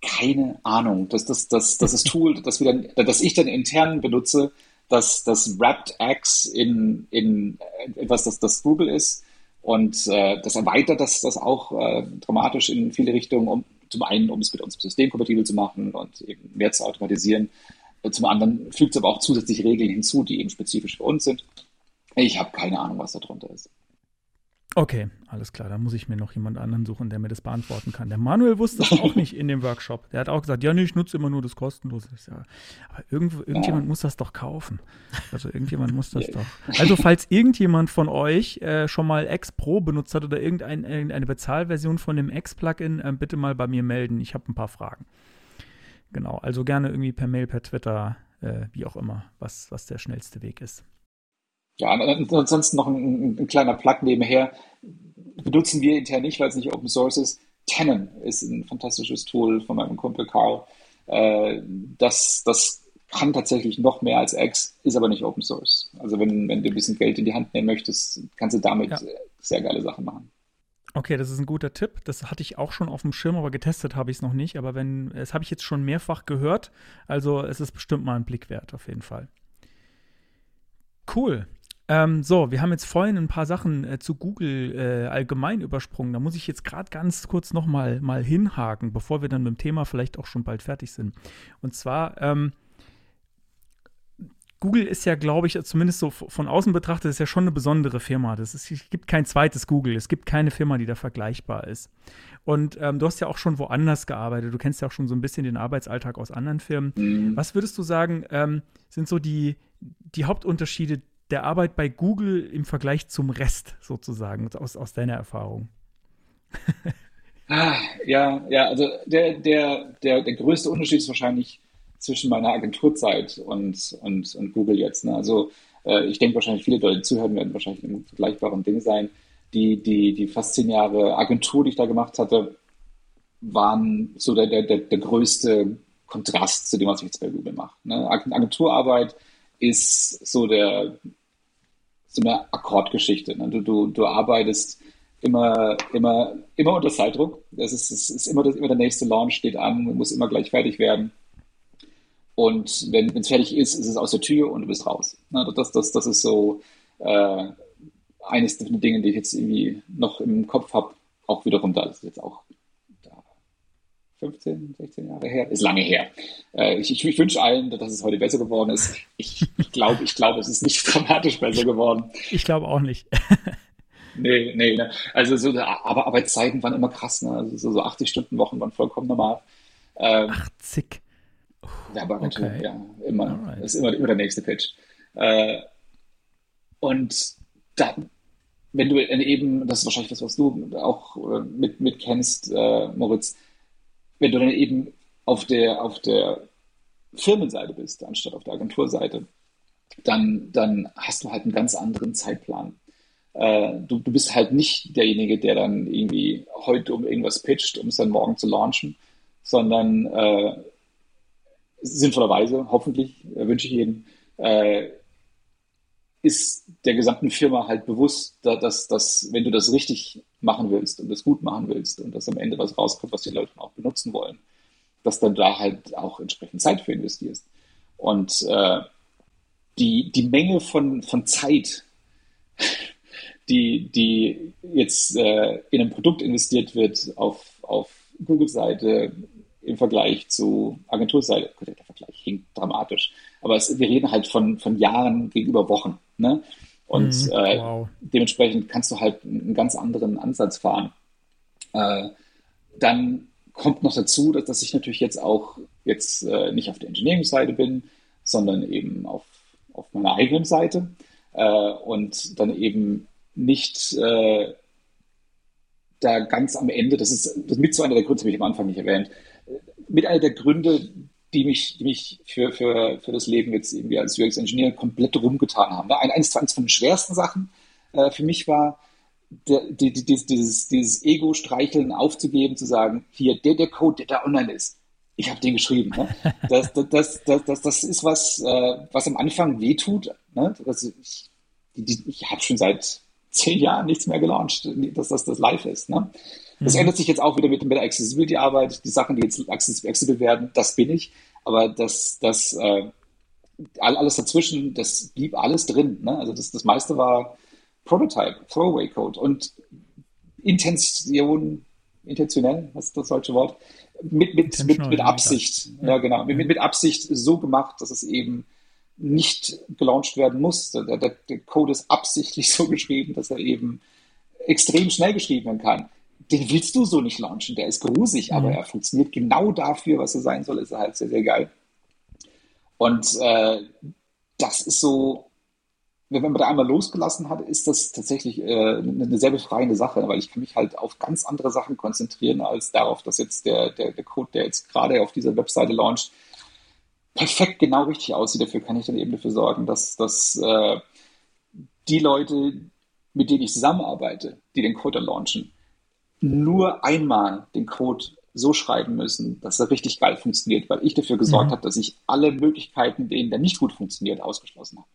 Keine Ahnung. Das, das, das, das ist Tool, das, wir dann, das ich dann intern benutze, das, das Wrapped X in, in etwas, das, das Google ist. Und äh, das erweitert das, das auch äh, dramatisch in viele Richtungen, um zum einen, um es mit unserem System kompatibel zu machen und eben mehr zu automatisieren. Zum anderen fügt es aber auch zusätzliche Regeln hinzu, die eben spezifisch für uns sind. Ich habe keine Ahnung, was da drunter ist. Okay, alles klar. Da muss ich mir noch jemand anderen suchen, der mir das beantworten kann. Der Manuel wusste es auch nicht in dem Workshop. Der hat auch gesagt, ja, nee, ich nutze immer nur das kostenlose. Ich sag, aber irgendwo, irgendjemand muss das doch kaufen. Also irgendjemand muss das doch. Also falls irgendjemand von euch äh, schon mal X Pro benutzt hat oder irgendein, irgendeine Bezahlversion von dem X-Plugin, äh, bitte mal bei mir melden. Ich habe ein paar Fragen. Genau, also gerne irgendwie per Mail, per Twitter, äh, wie auch immer, was, was der schnellste Weg ist. Ja, ansonsten noch ein, ein kleiner Plug nebenher. Benutzen wir intern nicht, weil es nicht Open Source ist. Tenon ist ein fantastisches Tool von meinem Kumpel Carl. Äh, das, das kann tatsächlich noch mehr als X, ist aber nicht Open Source. Also wenn, wenn du ein bisschen Geld in die Hand nehmen möchtest, kannst du damit Ja. sehr geile Sachen machen. Okay, das ist ein guter Tipp. Das hatte ich auch schon auf dem Schirm, aber getestet habe ich es noch nicht. Aber wenn, das habe ich jetzt schon mehrfach gehört. Also es ist bestimmt mal ein Blick wert, auf jeden Fall. Cool. Ähm, so, wir haben jetzt vorhin ein paar Sachen äh, zu Google äh, allgemein übersprungen. Da muss ich jetzt gerade ganz kurz noch mal, mal hinhaken, bevor wir dann mit dem Thema vielleicht auch schon bald fertig sind. Und zwar, ähm, Google ist ja, glaube ich, zumindest so von außen betrachtet, ist ja schon eine besondere Firma. Das ist, es gibt kein zweites Google. Es gibt keine Firma, die da vergleichbar ist. Und ähm, du hast ja auch schon woanders gearbeitet. Du kennst ja auch schon so ein bisschen den Arbeitsalltag aus anderen Firmen. Mhm. Was würdest du sagen, ähm, sind so die, die Hauptunterschiede der Arbeit bei Google im Vergleich zum Rest sozusagen, aus, aus deiner Erfahrung? Ah, ja, ja, also der, der, der, der größte Unterschied ist wahrscheinlich zwischen meiner Agenturzeit und, und, und Google jetzt. Ne? Also äh, ich denke wahrscheinlich viele Leute, zuhören, werden wahrscheinlich in einem vergleichbaren Ding sein. Die, die, die fast zehn Jahre Agentur, die ich da gemacht hatte, waren so der, der, der, der größte Kontrast zu dem, was ich jetzt bei Google mache. Ne? Agenturarbeit ist so der so eine Akkordgeschichte. Ne? Du, du, du arbeitest immer, immer, immer unter Zeitdruck. Das ist, es ist immer, das, immer der nächste Launch steht an, muss immer gleich fertig werden. Und wenn es fertig ist, ist es aus der Tür und du bist raus. Ne? Das, das, das ist so äh, eines der Dinge, die ich jetzt irgendwie noch im Kopf habe, auch wiederum da. Das ist jetzt auch 15, 16 Jahre her. Ist lange her. Äh, ich, ich, ich wünsche allen, dass es heute besser geworden ist. Ich, ich glaube, ich glaube, es ist nicht dramatisch besser geworden. Ich glaube auch nicht. Nee, nee, ne. Also so, aber Arbeitszeiten waren immer krass, ne? Also so, so 80 Stunden Wochen waren vollkommen normal. Ähm, 80. ja, aber natürlich, okay. ja, immer, Alright. ist immer, immer der nächste Pitch. Äh, und dann, wenn du eben, das ist wahrscheinlich das, was du auch äh, mit, mit kennst, äh, Moritz, wenn du dann eben auf der, auf der Firmenseite bist, anstatt auf der Agenturseite, dann, dann hast du halt einen ganz anderen Zeitplan. Äh, du, du bist halt nicht derjenige, der dann irgendwie heute um irgendwas pitcht, um es dann morgen zu launchen, sondern äh, sinnvollerweise, hoffentlich, äh, wünsche ich jedem, äh, ist der gesamten Firma halt bewusst, dass, dass, wenn du das richtig machen willst und das gut machen willst und dass am Ende was rauskommt, was die Leute auch benutzen wollen, dass dann da halt auch entsprechend Zeit für investierst. Und äh, die, die Menge von, von Zeit, die, die jetzt äh, in ein Produkt investiert wird auf, auf Google-Seite im Vergleich zu Agenturseite, der Vergleich hinkt dramatisch, aber es, wir reden halt von, von Jahren gegenüber Wochen. Ne? Und mhm, äh, wow. dementsprechend kannst du halt einen ganz anderen Ansatz fahren. Äh, dann kommt noch dazu, dass, dass ich natürlich jetzt auch jetzt äh, nicht auf der Engineering-Seite bin, sondern eben auf, auf meiner eigenen Seite äh, und dann eben nicht äh, da ganz am Ende, das ist, das ist mit so einer der Gründe, habe ich am Anfang nicht erwähnt, mit einer der Gründe, die mich, die mich für, für, für das Leben jetzt irgendwie als UX-Ingenieur komplett rumgetan haben. Ne? Eines, eines von den schwersten Sachen äh, für mich war, der, die, die, dieses, dieses Ego-Streicheln aufzugeben, zu sagen, hier, der, der Code, der da online ist, ich habe den geschrieben. Ne? Das, das, das, das, das ist was, äh, was am Anfang wehtut. Ne? Das, ich ich habe schon seit zehn Jahren nichts mehr gelauncht, dass das, das live ist. Ne? Das mhm. ändert sich jetzt auch wieder mit, mit der Accessibility-Arbeit. Die Sachen, die jetzt accessible werden, das bin ich. Aber das, das äh, alles dazwischen, das blieb alles drin. Ne? Also das, das meiste war Prototype, Throwaway Code und Intention, intentionell, was ist das deutsche Wort? Mit, mit, mit, mit Absicht. Ja, ja genau. Mit, mit Absicht so gemacht, dass es eben nicht gelauncht werden muss. Der, der, der Code ist absichtlich so geschrieben, dass er eben extrem schnell geschrieben werden kann den willst du so nicht launchen. Der ist grusig, mhm. aber er funktioniert genau dafür, was er sein soll. Ist er halt sehr, sehr geil. Und äh, das ist so, wenn man da einmal losgelassen hat, ist das tatsächlich äh, eine sehr befreiende Sache, weil ich kann mich halt auf ganz andere Sachen konzentrieren, als darauf, dass jetzt der, der, der Code, der jetzt gerade auf dieser Webseite launcht, perfekt genau richtig aussieht. Dafür kann ich dann eben dafür sorgen, dass, dass äh, die Leute, mit denen ich zusammenarbeite, die den Code launchen, nur einmal den Code so schreiben müssen, dass er richtig geil funktioniert, weil ich dafür gesorgt mhm. habe, dass ich alle Möglichkeiten, denen der nicht gut funktioniert, ausgeschlossen habe.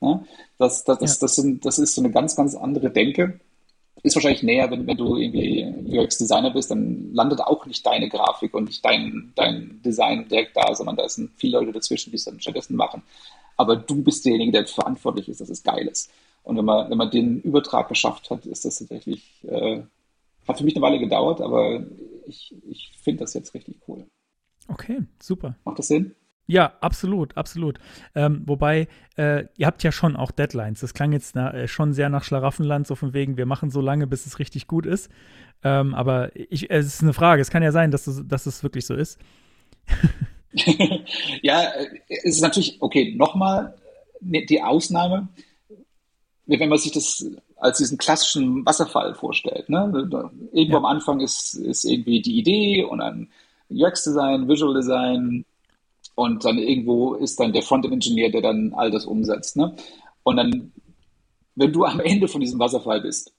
Ja? Das, das, das, ja. das, sind, das ist so eine ganz, ganz andere Denke. Ist wahrscheinlich näher, wenn, wenn du irgendwie UX-Designer bist, dann landet auch nicht deine Grafik und nicht dein, dein Design direkt da, sondern da sind viele Leute dazwischen, die es dann stattdessen machen. Aber du bist derjenige, der verantwortlich ist, dass es geil ist. Und wenn man, wenn man den Übertrag geschafft hat, ist das tatsächlich äh, hat für mich eine Weile gedauert, aber ich, ich finde das jetzt richtig cool. Okay, super. Macht das Sinn? Ja, absolut, absolut. Ähm, wobei, äh, ihr habt ja schon auch Deadlines. Das klang jetzt na, äh, schon sehr nach Schlaraffenland, so von wegen, wir machen so lange, bis es richtig gut ist. Ähm, aber ich, es ist eine Frage. Es kann ja sein, dass, das, dass es wirklich so ist. ja, äh, es ist natürlich, okay, nochmal ne, die Ausnahme. Wenn man sich das als diesen klassischen Wasserfall vorstellt. Ne? Irgendwo ja. am Anfang ist, ist irgendwie die Idee und dann UX-Design, Visual Design und dann irgendwo ist dann der Frontend-Ingenieur, der dann all das umsetzt. Ne? Und dann, wenn du am Ende von diesem Wasserfall bist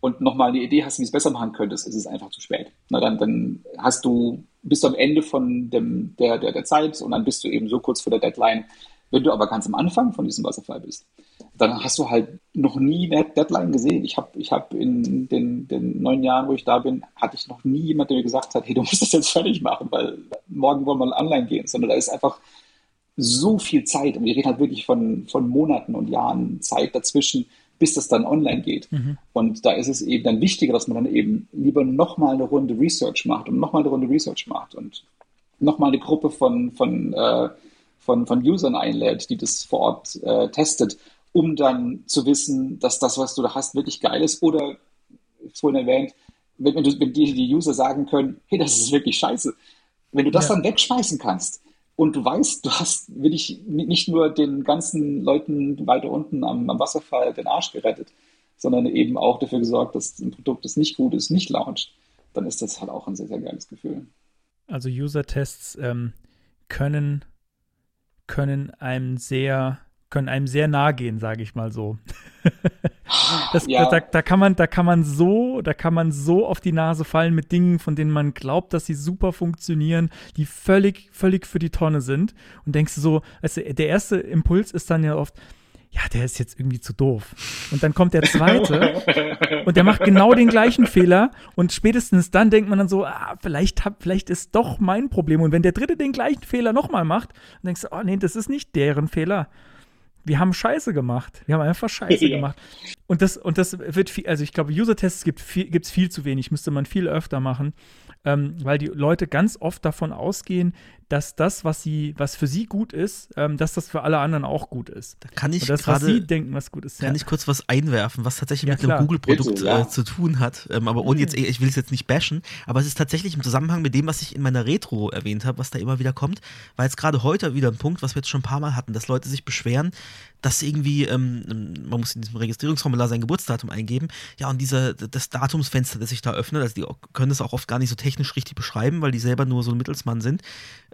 und nochmal eine Idee hast, wie es besser machen könntest, ist es einfach zu spät. Na, dann, dann hast du, bist du am Ende von dem, der, der, der Zeit und dann bist du eben so kurz vor der Deadline. Wenn du aber ganz am Anfang von diesem Wasserfall bist, dann hast du halt noch nie eine Deadline gesehen. Ich habe ich hab in den, den neun Jahren, wo ich da bin, hatte ich noch nie jemand, der mir gesagt hat, hey, du musst das jetzt fertig machen, weil morgen wollen wir online gehen, sondern da ist einfach so viel Zeit und wir reden halt wirklich von, von Monaten und Jahren Zeit dazwischen, bis das dann online geht. Mhm. Und da ist es eben dann wichtiger, dass man dann eben lieber nochmal eine Runde Research macht und nochmal eine Runde Research macht und nochmal eine Gruppe von, von, äh, von, von Usern einlädt, die das vor Ort äh, testet um dann zu wissen, dass das, was du da hast, wirklich geil ist. Oder, vorhin erwähnt, wenn, wenn, du, wenn dir die User sagen können, hey, das ist wirklich scheiße. Wenn du das ja. dann wegschmeißen kannst und du weißt, du hast wirklich nicht nur den ganzen Leuten weiter unten am, am Wasserfall den Arsch gerettet, sondern eben auch dafür gesorgt, dass ein Produkt, das nicht gut ist, nicht launcht, dann ist das halt auch ein sehr, sehr geiles Gefühl. Also User-Tests ähm, können, können einem sehr können einem sehr nahe gehen, sage ich mal so. Das, Ja. da, da, kann man, da kann man so, da kann man so auf die Nase fallen mit Dingen, von denen man glaubt, dass sie super funktionieren, die völlig, völlig für die Tonne sind. Und denkst du so, also der erste Impuls ist dann ja oft, ja, der ist jetzt irgendwie zu doof. Und dann kommt der zweite und der macht genau den gleichen Fehler und spätestens dann denkt man dann so, ah, vielleicht hab, vielleicht ist doch mein Problem. Und wenn der dritte den gleichen Fehler nochmal macht, dann denkst du, oh nee, das ist nicht deren Fehler. Wir haben Scheiße gemacht. Wir haben einfach Scheiße Ja. gemacht. Und das, und das wird viel, also ich glaube, User-Tests gibt viel, gibt's viel zu wenig, müsste man viel öfter machen, ähm, weil die Leute ganz oft davon ausgehen, dass das, was sie, was für sie gut ist, ähm, dass das für alle anderen auch gut ist. Da kann ich Und das, was gerade sie denken, was gut ist. Kann ich kurz was einwerfen, was tatsächlich Ja, mit einem klar. Google-Produkt Bitte, ja. äh, zu tun hat? Ähm, aber ohne jetzt, ich will es jetzt nicht bashen, aber es ist tatsächlich im Zusammenhang mit dem, was ich in meiner Retro erwähnt habe, was da immer wieder kommt, war jetzt gerade heute wieder ein Punkt, was wir jetzt schon ein paar Mal hatten, dass Leute sich beschweren, dass irgendwie, ähm, man muss in diesem Registrierungsformular sein Geburtsdatum eingeben, ja, und dieser, das Datumsfenster, das sich da öffnet, also die können das auch oft gar nicht so technisch richtig beschreiben, weil die selber nur so ein Mittelsmann sind.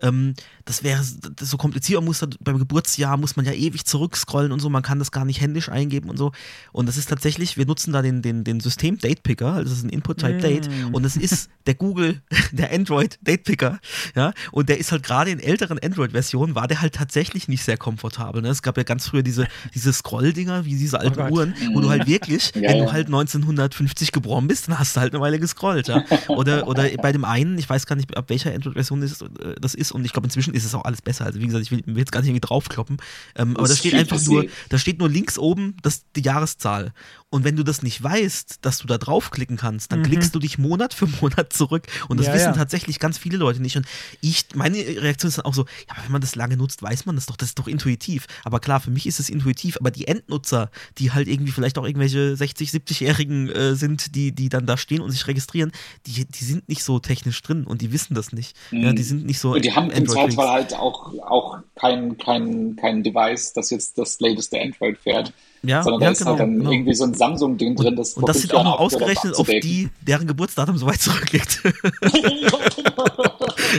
Ähm, das wäre das ist so kompliziert, man muss beim Geburtsjahr muss man ja ewig zurückscrollen und so, man kann das gar nicht händisch eingeben und so. Und das ist tatsächlich, wir nutzen da den, den, den System Date Picker, also das ist ein Input-Type Date, und es ist der Google, der Android Date Picker, ja, und der ist halt gerade in älteren Android-Versionen, war der halt tatsächlich nicht sehr komfortabel. Ne? Es gab ja ganz früher diese, diese Scroll-Dinger, wie diese alten Gott. Uhren, wo du halt wirklich, Ja, wenn ja. du halt 1950 geboren bist, dann hast du halt eine Weile gescrollt, ja. Oder, oder bei dem einen, ich weiß gar nicht, ab welcher Android-Version das, äh, das ist, und ich glaube, inzwischen ist es auch alles besser. Also, wie gesagt, ich will, will jetzt gar nicht irgendwie draufkloppen. Ähm, aber da steht einfach nur, da steht nur links oben das, die Jahreszahl. Und wenn du das nicht weißt, dass du da draufklicken kannst, dann klickst du dich Monat für Monat zurück. Und das Ja, wissen ja. tatsächlich ganz viele Leute nicht. Und ich, meine Reaktion ist dann auch so, ja, aber wenn man das lange nutzt, weiß man das doch, das ist doch intuitiv. Aber klar, für mich ist es intuitiv, aber die Endnutzer, die halt irgendwie vielleicht auch irgendwelche 60, 70-Jährigen äh, sind, die, die dann da stehen und sich registrieren, die, die sind nicht so technisch drin und die wissen das nicht. Ja, die sind nicht so. Mhm. Und die haben im. Zweifelsfall halt auch, auch kein, kein, kein Device, das jetzt das lateste Android fährt. Ja, sondern ja, da ist genau, halt dann genau. irgendwie so ein Samsung-Ding drin, das Und das sind auch noch ausgerechnet auf die, deren Geburtsdatum so weit zurückliegt.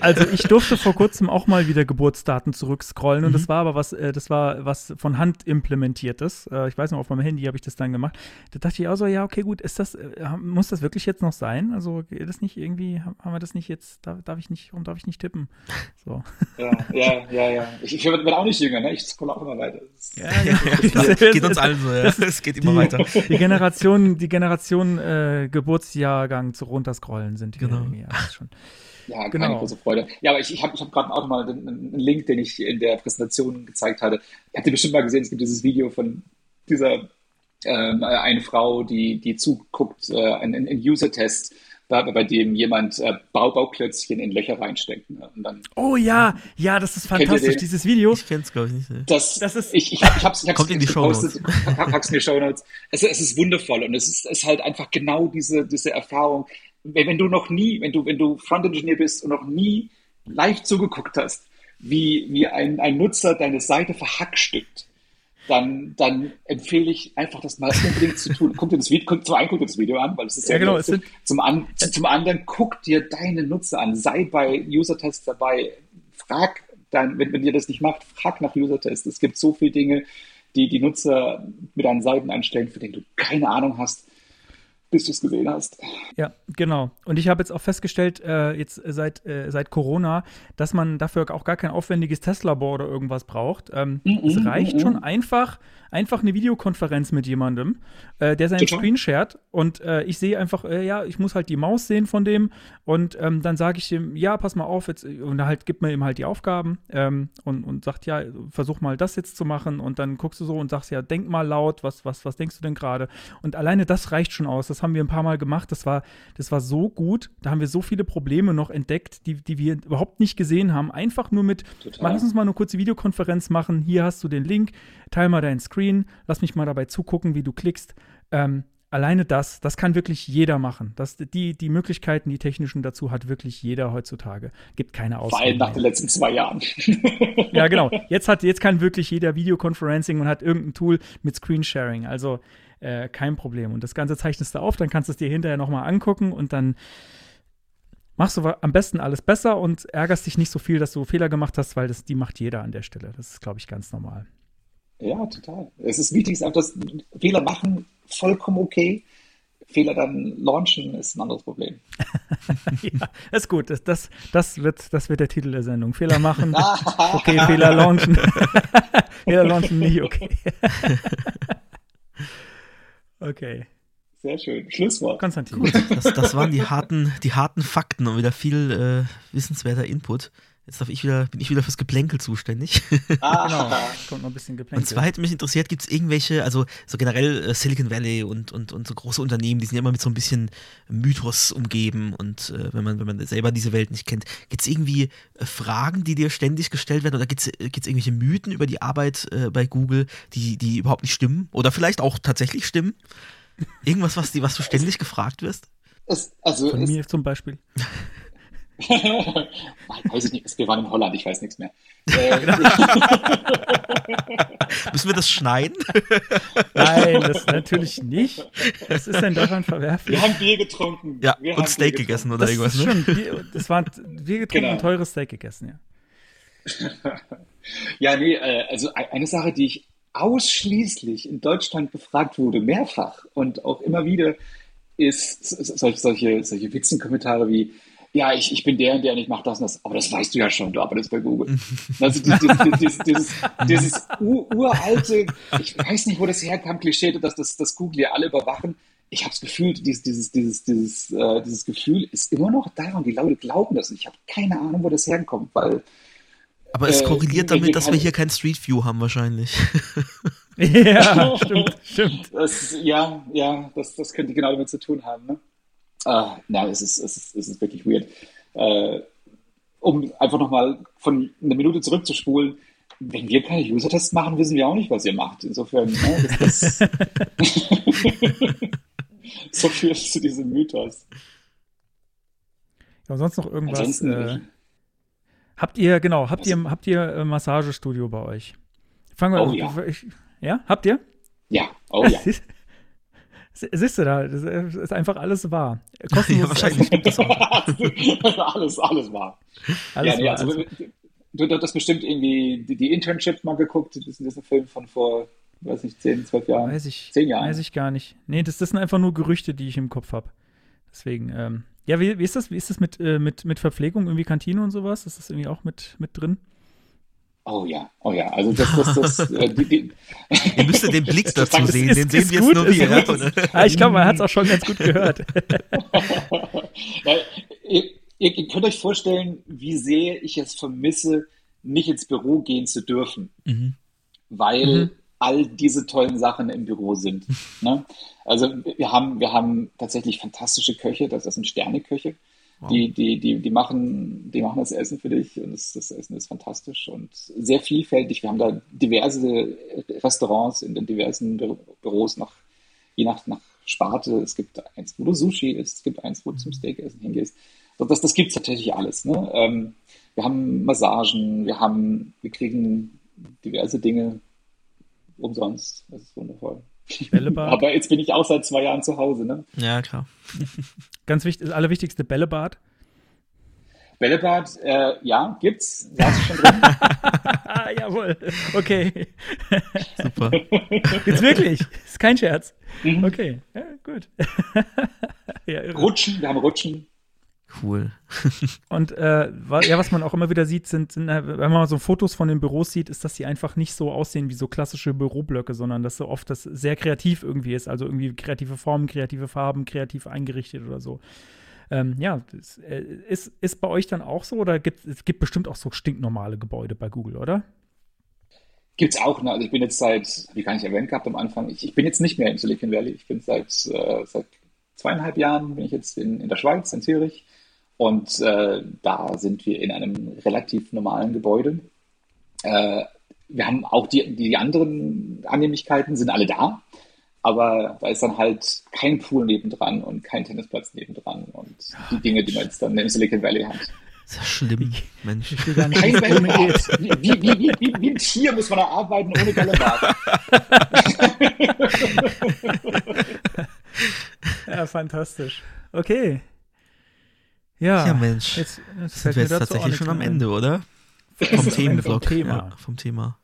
Also ich durfte vor kurzem auch mal wieder Geburtsdaten zurückscrollen Mhm. und das war aber was, äh, das war was von Hand implementiertes. Äh, ich weiß noch, auf meinem Handy habe ich das dann gemacht. Da dachte ich auch so, ja, okay, gut, ist das, äh, muss das wirklich jetzt noch sein? Also geht das nicht irgendwie, haben wir das nicht jetzt, darf, darf ich nicht, warum darf ich nicht tippen? So. Ja, ja, ja, ja. Ich, ich werde auch nicht jünger, ne? Ich scroll auch immer weiter. Das ist- ja, geht uns allen so, ja. Es geht immer weiter. Die Generation, die Generation äh, Geburtsjahrgang zu runterscrollen sind hier Genau. ja, schon. Ja, keine Genau. große Freude. Ja, aber ich, ich habe ich hab gerade auch mal einen, einen Link, den ich in der Präsentation gezeigt hatte. Habt ihr bestimmt mal gesehen, es gibt dieses Video von dieser ähm, eine Frau, die, die zuguckt, äh, ein, ein User-Test, bei, bei dem jemand äh, Bau Bauklötzchen in Löcher reinsteckt. Ne? Und dann Oh ja, ja, das ist fantastisch, dieses Video. Ich kenn's, glaube ich, nicht. ne. Das, Das ist- ich, ich, hab- ich hab's, ich hab's Kommt in die gepostet, pack's in die Shownotes. Es, es ist wundervoll und es ist, es ist halt einfach genau diese, diese Erfahrung. Wenn, wenn du noch nie, wenn du, wenn du Front-Engineer bist und noch nie live zugeguckt hast, wie, wie ein, ein Nutzer deine Seite verhackstückt, dann, dann empfehle ich einfach, das mal unbedingt zu tun. Guck dir das Video, guck, zum einen guck dir das Video an, weil es ist Ja, genau, lustig. es sind- zum, an, zu- zum anderen guck dir deine Nutzer an, sei bei User-Tests dabei, frag dann, wenn, wenn ihr das nicht macht, frag nach User-Tests. Es gibt so viele Dinge, die die Nutzer mit deinen Seiten anstellen, für die du keine Ahnung hast, bis du es gesehen hast. Ja, genau. Und ich habe jetzt auch festgestellt, äh, jetzt seit, äh, seit Corona, dass man dafür auch gar kein aufwendiges Testlabor oder irgendwas braucht. Ähm, es reicht schon einfach, einfach eine Videokonferenz mit jemandem, äh, der seinen Total. Screen shared und äh, ich sehe einfach, äh, ja, ich muss halt die Maus sehen von dem und ähm, dann sage ich ihm, ja, pass mal auf, jetzt, und er halt gibt mir ihm halt die Aufgaben ähm, und, und sagt, ja, versuch mal das jetzt zu machen und dann guckst du so und sagst, ja, denk mal laut, was, was, was denkst du denn gerade? Und alleine das reicht schon aus. Das haben wir ein paar Mal gemacht. Das war, das war so gut. Da haben wir so viele Probleme noch entdeckt, die, die wir überhaupt nicht gesehen haben. Einfach nur mit, Total. lass uns mal eine kurze Videokonferenz machen. Hier hast du den Link, teil mal deinen Screen, lass mich mal dabei zugucken, wie du klickst. Ähm, alleine das, das kann wirklich jeder machen. Das, die, die Möglichkeiten, die technischen dazu hat wirklich jeder heutzutage. Gibt keine Vor allem nach den letzten zwei Jahren. Ja, genau. Jetzt, hat, jetzt kann wirklich jeder Videoconferencing und hat irgendein Tool mit Screensharing. Also äh, kein Problem. Und das Ganze zeichnest du auf, dann kannst du es dir hinterher nochmal angucken und dann machst du am besten alles besser und ärgerst dich nicht so viel, dass du Fehler gemacht hast, weil das, die macht jeder an der Stelle. Das ist, glaube ich, ganz normal. Ja, total. Es ist wichtig, ist einfach, dass Fehler machen vollkommen okay. Fehler dann launchen ist ein anderes Problem. ja, ist gut. Das, das, das, wird, das wird der Titel der Sendung. Fehler machen, okay, Fehler launchen. Fehler launchen nicht okay. Okay. Sehr schön. Schlusswort. Konstantin. Gut, das, das waren die harten, die harten Fakten und wieder viel äh, wissenswerter Input. Jetzt darf ich wieder, bin ich wieder fürs Geplänkel zuständig. Ah, Genau. Kommt noch ein bisschen Und geplänkel. zwar hätte mich interessiert, gibt es irgendwelche, also so generell äh, Silicon Valley und, und, und so große Unternehmen, die sind ja immer mit so ein bisschen Mythos umgeben und äh, wenn man, wenn man selber diese Welt nicht kennt, gibt es irgendwie äh, Fragen, die dir ständig gestellt werden oder gibt es irgendwelche Mythen über die Arbeit äh, bei Google, die, die überhaupt nicht stimmen oder vielleicht auch tatsächlich stimmen? Irgendwas, was, die, was du ständig gefragt wirst? es, also, Von es, mir zum Beispiel. weiß ich nicht, wir waren in Holland, ich weiß nichts mehr. Äh, Müssen wir das schneiden? Nein, das natürlich nicht. Was ist denn daran verwerflich? wir haben Bier getrunken. Ja, wir und Steak Bier gegessen oder Das irgendwas, ist ne? stimmt. Wir- Das war wir getrunken Genau. und teures Steak gegessen, ja. Ja, nee, äh, also e- eine Sache, die ich ausschließlich in Deutschland gefragt wurde, mehrfach und auch immer wieder, ist solche, solche Witzenkommentare wie, ja, ich, ich bin der und der und ich mache das und das, aber das weißt du ja schon, du arbeitest bei Google. Also dieses, dieses, dieses, dieses ur- uralte, ich weiß nicht, wo das herkam, Klischee, dass das, das Google ja alle überwachen. Ich habe das Gefühl, dieses, dieses, dieses, dieses, äh, dieses Gefühl ist immer noch da und die Leute glauben das. Und ich habe keine Ahnung, wo das herkommt, weil Aber es Äh, korreliert wir- damit, dass wir hier kein Street View haben wahrscheinlich. Ja, stimmt, stimmt. Das, ja, ja, das, das könnte genau damit zu tun haben. Ne? Ah, na, es ist, es ist, es ist wirklich weird. Äh, um einfach nochmal von einer Minute zurückzuspulen, wenn wir keine User-Tests machen, wissen wir auch nicht, was ihr macht. Insofern, ne, das, das so viel zu diesem Mythos. Ja, sonst noch irgendwas. Ansonsten, Äh, habt ihr, genau, habt ihr, habt ihr äh, Massagestudio bei euch? Fangen wir Oh, an. ja. Ich, ja, habt ihr? ja, oh ja. Siehst, du da, das ist einfach alles wahr. Kostenlos Ja, wahrscheinlich es auch. alles, alles wahr. Alles ja, nee, wahr. also, Also, du, du hast bestimmt irgendwie die, die Internship mal geguckt, das ist dieser Film von vor, weiß nicht, 10, 12 Jahren. weiß ich, Zehn Jahren. weiß ich gar nicht. Nee, das, das sind einfach nur Gerüchte, die ich im Kopf habe. Deswegen, ähm, ja, wie, wie ist das? Wie ist das mit, äh, mit, mit Verpflegung, irgendwie Kantine und sowas? Ist das irgendwie auch mit, mit drin? Oh ja, oh ja, also das, das, das, äh, die, die, Ihr müsstet den Blick dazu sehen, ist- den sehen ist wir jetzt nur ist wir. Ja? Ah, ich glaube, man hat es auch schon ganz gut gehört. Ihr, ihr könnt euch vorstellen, wie sehr ich es vermisse, nicht ins Büro gehen zu dürfen, Mhm. weil Mhm. all diese tollen Sachen im Büro sind. Ne? Also wir haben, wir haben tatsächlich fantastische Köche, das, das sind Sterneköche. Die, die, die, die, machen, die machen das Essen für dich und das, das Essen ist fantastisch und sehr vielfältig. Wir haben da diverse Restaurants in den diversen Bü- Büros, nach, je nach, nach Sparte. Es gibt eins, wo du Sushi isst, es gibt eins, wo du zum Steakessen hingehst. Das, das, das gibt es tatsächlich alles. Ne? Ähm, wir haben Massagen, wir haben, wir kriegen diverse Dinge umsonst. Das ist wundervoll. Bällebad. Aber jetzt bin ich auch seit zwei Jahren zu Hause. Ne? ja, klar. Ganz wichtig, das allerwichtigste Bällebad. Bällebad, äh, ja, gibt's. Saß schon drin. Jawohl. Okay. Super. Jetzt wirklich. Ist kein Scherz. Mhm. Okay. Ja, gut. ja. Rutschen, wir haben Rutschen. Cool. Und äh, ja, was man auch immer wieder sieht, sind, sind, äh, wenn man mal so Fotos von den Büros sieht, ist, dass die einfach nicht so aussehen wie so klassische Büroblöcke, sondern dass so oft das sehr kreativ irgendwie ist. Also irgendwie kreative Formen, kreative Farben, kreativ eingerichtet oder so. Ähm, ja, das, äh, ist, ist bei euch dann auch so oder gibt es gibt bestimmt auch so stinknormale Gebäude bei Google, oder? Gibt's auch, ne? Also ich bin jetzt seit, hab ich gar nicht erwähnt gehabt am Anfang, ich, ich bin jetzt nicht mehr im Silicon Valley. Ich bin seit, äh, seit zweieinhalb Jahren bin ich jetzt in, in der Schweiz, in Zürich. Und äh, da sind wir in einem relativ normalen Gebäude. Äh, wir haben auch die, die anderen Annehmlichkeiten sind alle da, aber da ist dann halt kein Pool nebendran und kein Tennisplatz nebendran und die Dinge, die man jetzt dann im Silicon Valley hat. Ist ja schlimm, Mensch. Ich will gar nicht Kein. Bällebad. Wie, wie, wie, wie, wie ein Tier muss man da arbeiten ohne Bällebad. Ja, fantastisch. Okay. Ja, Ja, Mensch. Jetzt, jetzt Sind wir jetzt tatsächlich schon am. Ende, oder? Vom Themenblock. vom Thema. Ja, vom Thema.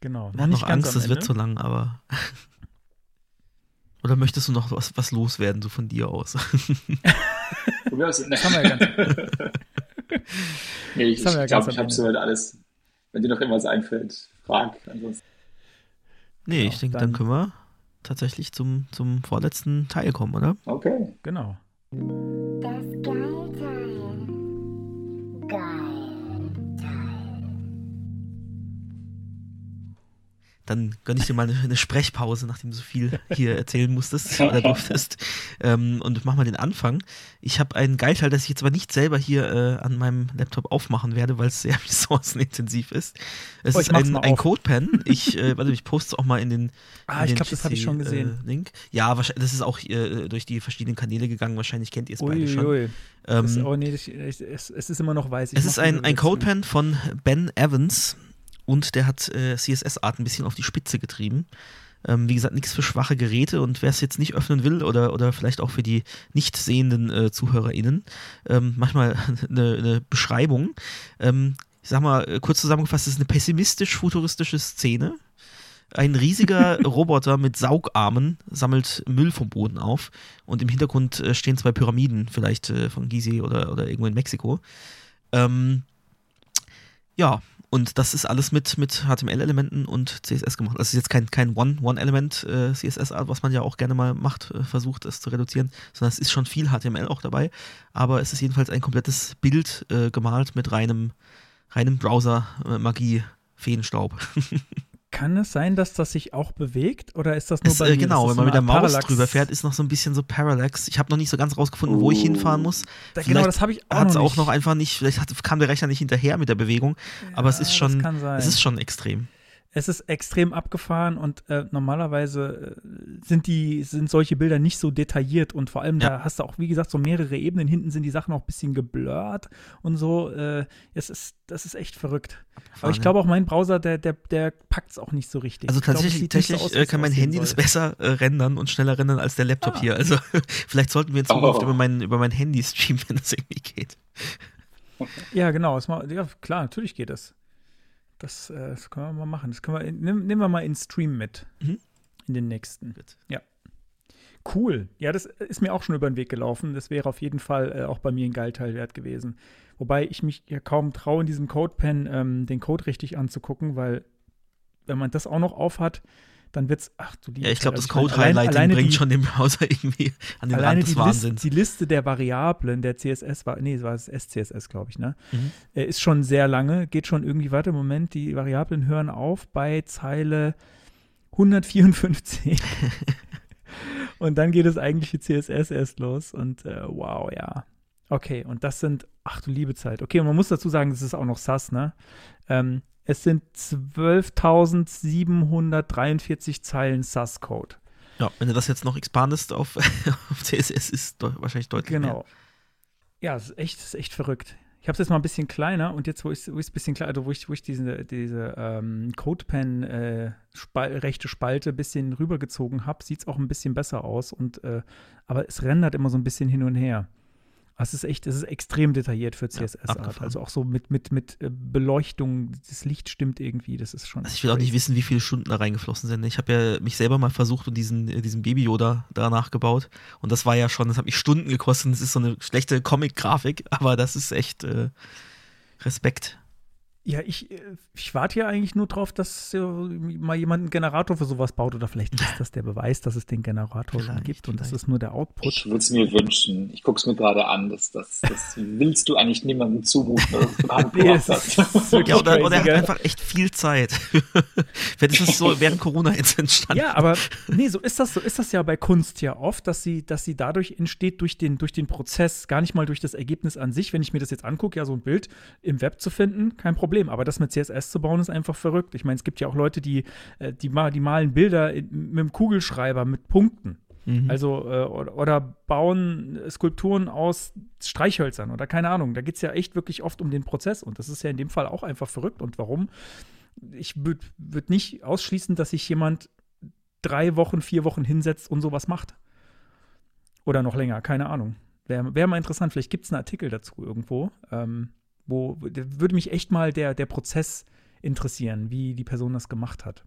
Genau. Ich hab noch ganz Angst, es wird zu lang, aber Oder möchtest du noch was, was loswerden, so von dir aus? Probier aus. Das haben wir ja ganz, Nee, ich, ja ich glaube, ganz ich habe soweit alles. Wenn dir noch irgendwas einfällt, frag. Ansonsten. nee, ich Genau, denke, dann- dann können wir tatsächlich zum, zum vorletzten Teil kommen, oder? Okay. genau. Das Geilteil. Dann gönne ich dir mal eine, eine Sprechpause, nachdem du so viel hier erzählen musstest oder durftest. Ähm, und mach mal den Anfang. Ich habe einen Geilteil, das ich jetzt aber nicht selber hier äh, an meinem Laptop aufmachen werde, weil es sehr ressourcenintensiv ist. Es Oh, ist ein, ein. CodePen. Ich, äh, warte, ich poste es auch mal in den. Ah, in ich glaube, das habe ich schon gesehen. Äh, Link. Ja, wahrscheinlich, das ist auch äh, durch die verschiedenen Kanäle gegangen. Wahrscheinlich kennt ihr es beide schon. Ähm, oh nee, ich, ich, es, es ist immer noch weiß. Ich es ist ein, ein CodePen von Ben Evans und der hat äh, CSS-Art ein bisschen auf die Spitze getrieben. Ähm, wie gesagt, nichts für schwache Geräte und wer es jetzt nicht öffnen will oder, oder vielleicht auch für die nicht sehenden äh, ZuhörerInnen, ähm, manchmal eine, eine Beschreibung. Ähm, ich sag mal, äh, kurz zusammengefasst, es ist eine pessimistisch-futuristische Szene. Ein riesiger Roboter mit Saugarmen sammelt Müll vom Boden auf und im Hintergrund äh, stehen zwei Pyramiden, vielleicht äh, von Gizeh oder, oder irgendwo in Mexiko. Ähm, ja, und das ist alles mit, mit HTML-Elementen und CSS gemacht. Das ist jetzt kein, kein One-Element-CSS-Art, was man ja auch gerne mal macht, äh, versucht es zu reduzieren, sondern es ist schon viel HTML auch dabei. Aber es ist jedenfalls ein komplettes Bild äh, gemalt mit reinem, reinem Browser-Magie-Feenstaub. Kann es sein, dass das sich auch bewegt? Oder ist das nur Es, bei äh, mir? genau, wenn man mit der Maus Parallax? drüber fährt, ist noch so ein bisschen so Parallax. Ich habe noch nicht so ganz rausgefunden, wo ich Oh. hinfahren muss. Da, genau, das habe ich auch Hat es noch auch noch einfach nicht, vielleicht hat, kam der Rechner nicht hinterher mit der Bewegung, aber es Ja, ist schon, es ist schon extrem. Es ist extrem abgefahren und äh, normalerweise äh, sind die sind solche Bilder nicht so detailliert und vor allem Ja. da hast du auch wie gesagt so mehrere Ebenen hinten sind die Sachen auch ein bisschen geblurrt und so äh, es ist das ist echt verrückt. Aber ich ja. glaube auch mein Browser der der der packt es auch nicht so richtig. Also glaub, tatsächlich, nicht so aus, äh, kann mein Handy das soll. besser äh, rendern und schneller rendern als der Laptop Ah. hier. Also vielleicht sollten wir in Zukunft Oh. über, mein, über mein Handy streamen, wenn das irgendwie geht. Ja, genau. Ja, klar, natürlich geht das. Das, äh, das können wir mal machen. Das können wir, in- nehmen wir mal in Stream mit. Mhm. In den nächsten. Gut. Ja. Cool. Ja, das ist mir auch schon über den Weg gelaufen. Das wäre auf jeden Fall äh, auch bei mir ein Geilteil wert gewesen. Wobei ich mich ja kaum traue, in diesem CodePen ähm, den Code richtig anzugucken, weil wenn man das auch noch aufhat, dann wird's, ach du liebe Ja, ich glaube, das also allein- Code-Highlighting alleine bringt die- schon den Browser irgendwie an den Rand des die, Wahnsinns. Liste, die Liste der Variablen der CSS war, nee, es war das SCSS, glaube ich, ne? Mhm. Äh, ist schon sehr lange, geht schon irgendwie weiter. Moment, die Variablen hören auf bei Zeile 154. und dann geht das eigentliche CSS erst los. Und äh, wow, ja. Okay, und das sind, ach du liebe Zeit. Okay, und man muss dazu sagen, das ist auch noch SAS, ne? Ähm, es sind 12.743 Zeilen SAS-Code. Ja, wenn du das jetzt noch expandest auf, auf CSS, ist de wahrscheinlich deutlich mehr. Genau. Ja, das ist echt, das ist echt verrückt. Ich habe es jetzt mal ein bisschen kleiner und jetzt, wo ich es ein bisschen kleiner, also wo ich, wo ich diese, diese ähm, CodePen äh, Spal rechte Spalte ein bisschen rübergezogen habe, sieht es auch ein bisschen besser aus. Und, äh, aber es rendert immer so ein bisschen hin und her. Es ist echt, es ist extrem detailliert für CSS-Art. abgefahren. also auch so mit, mit, mit äh, Beleuchtung, das Licht stimmt irgendwie, das ist schon. Also ich will auch nicht wissen, wie viele Stunden da reingeflossen sind. Ich habe ja mich selber mal versucht und diesen, äh, diesen Baby Yoda da nachgebaut. Und das war ja schon, das hat mich Stunden gekostet. Das ist so eine schlechte Comic-Grafik, aber das ist echt äh, Respekt. Ja, ich, äh, ich warte ja eigentlich nur drauf, dass äh, mal jemand einen Generator für sowas baut oder vielleicht ist das der Beweis, dass es den Generator schon gibt und das ist nur der Output. Ich würde es mir wünschen. Ich gucke es mir gerade an. Das, das, das willst du eigentlich niemandem zumuten, Nee, das ist Ja, oder, oder er hat einfach echt viel Zeit. Wenn es so während Corona jetzt entstanden. Ja, aber nee, so ist das, so ist das ja bei Kunst ja oft, dass sie, dass sie dadurch entsteht durch den, durch den Prozess, gar nicht mal durch das Ergebnis an sich. Wenn ich mir das jetzt angucke, ja, so ein Bild im Web zu finden, kein Problem. Aber das mit CSS zu bauen, ist einfach verrückt. Ich meine, es gibt ja auch Leute, die, äh, die, mal, die malen Bilder mit dem Kugelschreiber mit Punkten. Mhm. Also, äh, oder, oder bauen Skulpturen aus Streichhölzern oder keine Ahnung. Da geht es ja echt wirklich oft um den Prozess. Und das ist ja in dem Fall auch einfach verrückt. Und warum? Ich würde würd nicht ausschließen, dass sich jemand drei Wochen, vier Wochen hinsetzt und sowas macht. Oder noch länger, keine Ahnung. Wäre wär mal interessant, vielleicht gibt es einen Artikel dazu irgendwo, ähm, wo würde mich echt mal der, der Prozess interessieren, wie die Person das gemacht hat.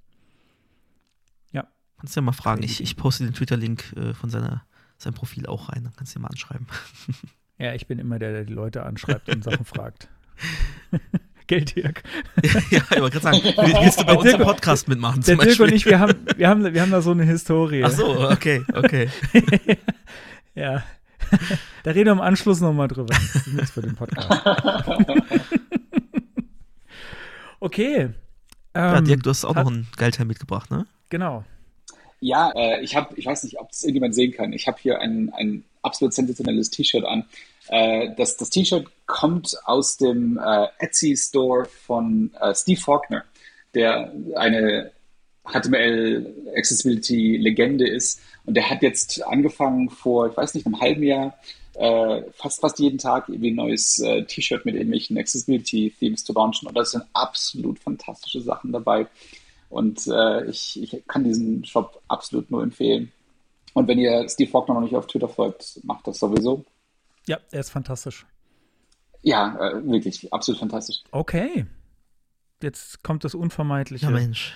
Kannst du ja mal fragen. Ich, ich poste den Twitter-Link äh, von seiner, seinem Profil auch rein. Dann kannst du ihn mal anschreiben. Ja, ich bin immer der, der die Leute anschreibt und Sachen fragt. Geld, Dirk. ja, ich wollte gerade sagen, willst du bei Der uns im Dirk- Podcast mitmachen? Der zum Dirk und Beispiel? ich, wir haben, wir, haben, wir haben da so eine Historie. Ach so, okay, okay. Ja. Da reden wir im Anschluss nochmal drüber. Das ist nichts für den Podcast. okay. Ja, Ähm, Dirk, du hast auch hat- noch einen Geilteil mitgebracht, ne? Genau. Ja, äh, ich habe, ich weiß nicht, ob es irgendjemand sehen kann. Ich habe hier ein, ein absolut sensationelles T-Shirt an. Äh, das das T-Shirt kommt aus dem äh, Etsy Store von äh, Steve Faulkner, der eine HTML Accessibility Legende ist. Und der hat jetzt angefangen vor, ich weiß nicht, einem halben Jahr, äh, fast fast jeden Tag irgendwie ein neues äh, T-Shirt mit irgendwelchen Accessibility Themes zu launchen. Und da sind absolut fantastische Sachen dabei. Und äh, ich, ich kann diesen Shop absolut nur empfehlen. Und wenn ihr Steve Faulkner noch nicht auf Twitter folgt, macht das sowieso. Ja, er ist fantastisch. Ja, äh, wirklich, absolut fantastisch. Okay. Jetzt kommt das Unvermeidliche. Ja, Mensch.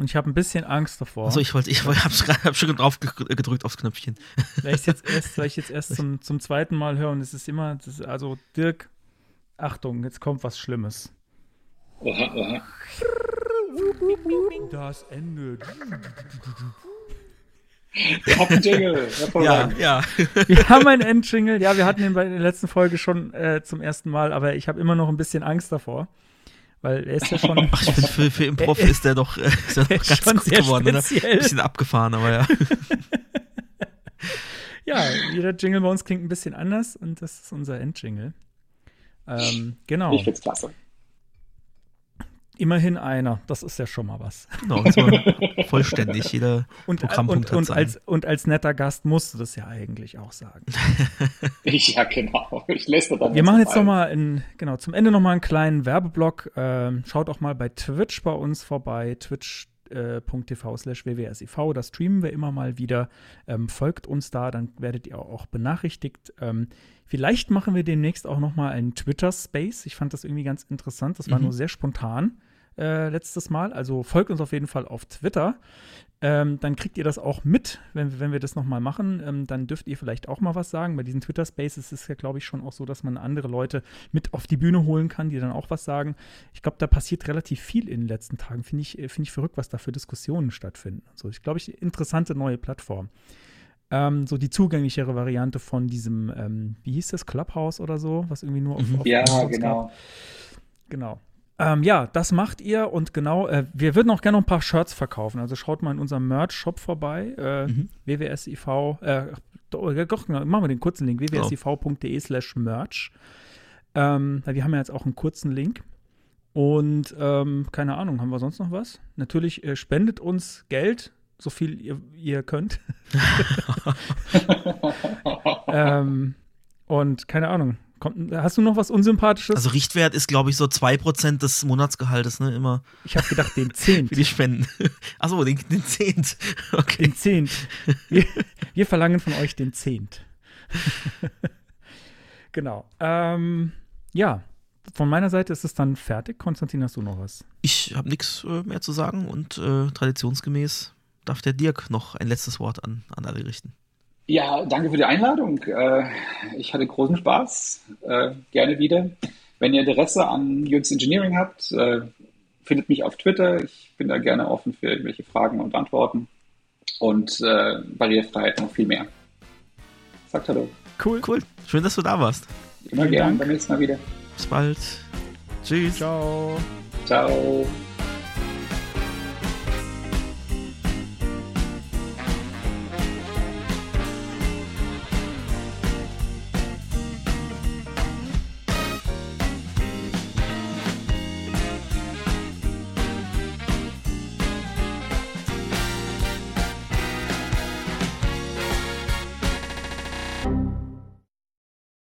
Und ich habe ein bisschen Angst davor. Also ich wollte, ich gerade, hab schon drauf ge- gedrückt aufs Knöpfchen. weil ich jetzt erst, weil ich jetzt erst zum, zum zweiten Mal höre und es ist immer, das ist, also Dirk, Achtung, jetzt kommt was Schlimmes. Oha, oha. Das Ende. Wir haben einen Jingle. Ja, ja. Wir haben einen Endjingle. Ja, wir hatten den bei der letzten Folge schon äh, zum ersten Mal, aber ich habe immer noch ein bisschen Angst davor. Weil er ist ja schon, Ach, ich finde, für, für Improv ist der doch, äh, ist der er doch ganz schon gut sehr geworden, oder? speziell. Bisschen abgefahren, aber ja. Ja, jeder Jingle bei uns klingt ein bisschen anders und das ist unser Endjingle. Ähm, genau. Ich find's klasse. Immerhin einer. Das ist ja schon mal was. Genau, und zwar vollständig. Jeder Und, Programmpunkt und, und, hat als, und als netter Gast musst du das ja eigentlich auch sagen. Ja, genau. Ich lässt dann Wir machen jetzt nochmal genau, zum Ende nochmal einen kleinen Werbeblock. Ähm, schaut auch mal bei Twitch bei uns vorbei, twitch.tv slash wwsiv. Da streamen wir immer mal wieder. Ähm, folgt uns da, dann werdet ihr auch benachrichtigt. Ähm, vielleicht machen wir demnächst auch nochmal einen Twitter-Space. Ich fand das irgendwie ganz interessant. Das war Mhm. nur sehr spontan äh, letztes Mal. Also folgt uns auf jeden Fall auf Twitter. Ähm, dann kriegt ihr das auch mit, wenn, wenn wir das nochmal machen. Ähm, dann dürft ihr vielleicht auch mal was sagen. Bei diesen Twitter-Spaces ist es ja, glaube ich, schon auch so, dass man andere Leute mit auf die Bühne holen kann, die dann auch was sagen. Ich glaube, da passiert relativ viel in den letzten Tagen. Finde ich, finde ich verrückt, was da für Diskussionen stattfinden. So, ich glaube, ich interessante neue Plattform. Ähm, so die zugänglichere Variante von diesem, ähm, wie hieß das, Clubhouse oder so, was irgendwie nur auf, Mhm. auf Ja, Clubhouse genau. gab. Genau. Ähm, ja, das macht ihr und genau, äh, wir würden auch gerne noch ein paar Shirts verkaufen. Also schaut mal in unserem Merch-Shop vorbei, äh, Mhm. wwsiv, äh, doch, äh, genau, machen wir den kurzen Link, wwsiv.de slash merch. Ähm, wir haben ja jetzt auch einen kurzen Link. Und ähm, keine Ahnung, haben wir sonst noch was? Natürlich äh, spendet uns Geld, so viel ihr, ihr könnt. ähm, und keine Ahnung, kommt, hast du noch was Unsympathisches? Also Richtwert ist, glaube ich, so 2% des Monatsgehaltes, ne? Immer ich habe gedacht, den Zehnt. für die Spenden. Achso, den, den Zehnt. Okay. Den Zehnt. Wir, wir verlangen von euch den Zehnt. genau. Ähm, ja, von meiner Seite ist es dann fertig. Konstantin, hast du noch was? Ich habe nichts äh, mehr zu sagen und äh, traditionsgemäß darf der Dirk noch ein letztes Wort an, an alle richten. Ja, danke für die Einladung. Äh, Ich hatte großen Spaß. Äh, Gerne wieder. Wenn ihr Interesse an UX Engineering habt, äh, findet mich auf Twitter. Ich bin da gerne offen für irgendwelche Fragen und Antworten. Und Barrierefreiheit noch viel mehr. Sagt Hallo. Cool. Cool. Schön, dass du da warst. Immer Vielen gerne. Dank. Beim nächsten Mal wieder. Bis bald. Tschüss. Ciao. Ciao.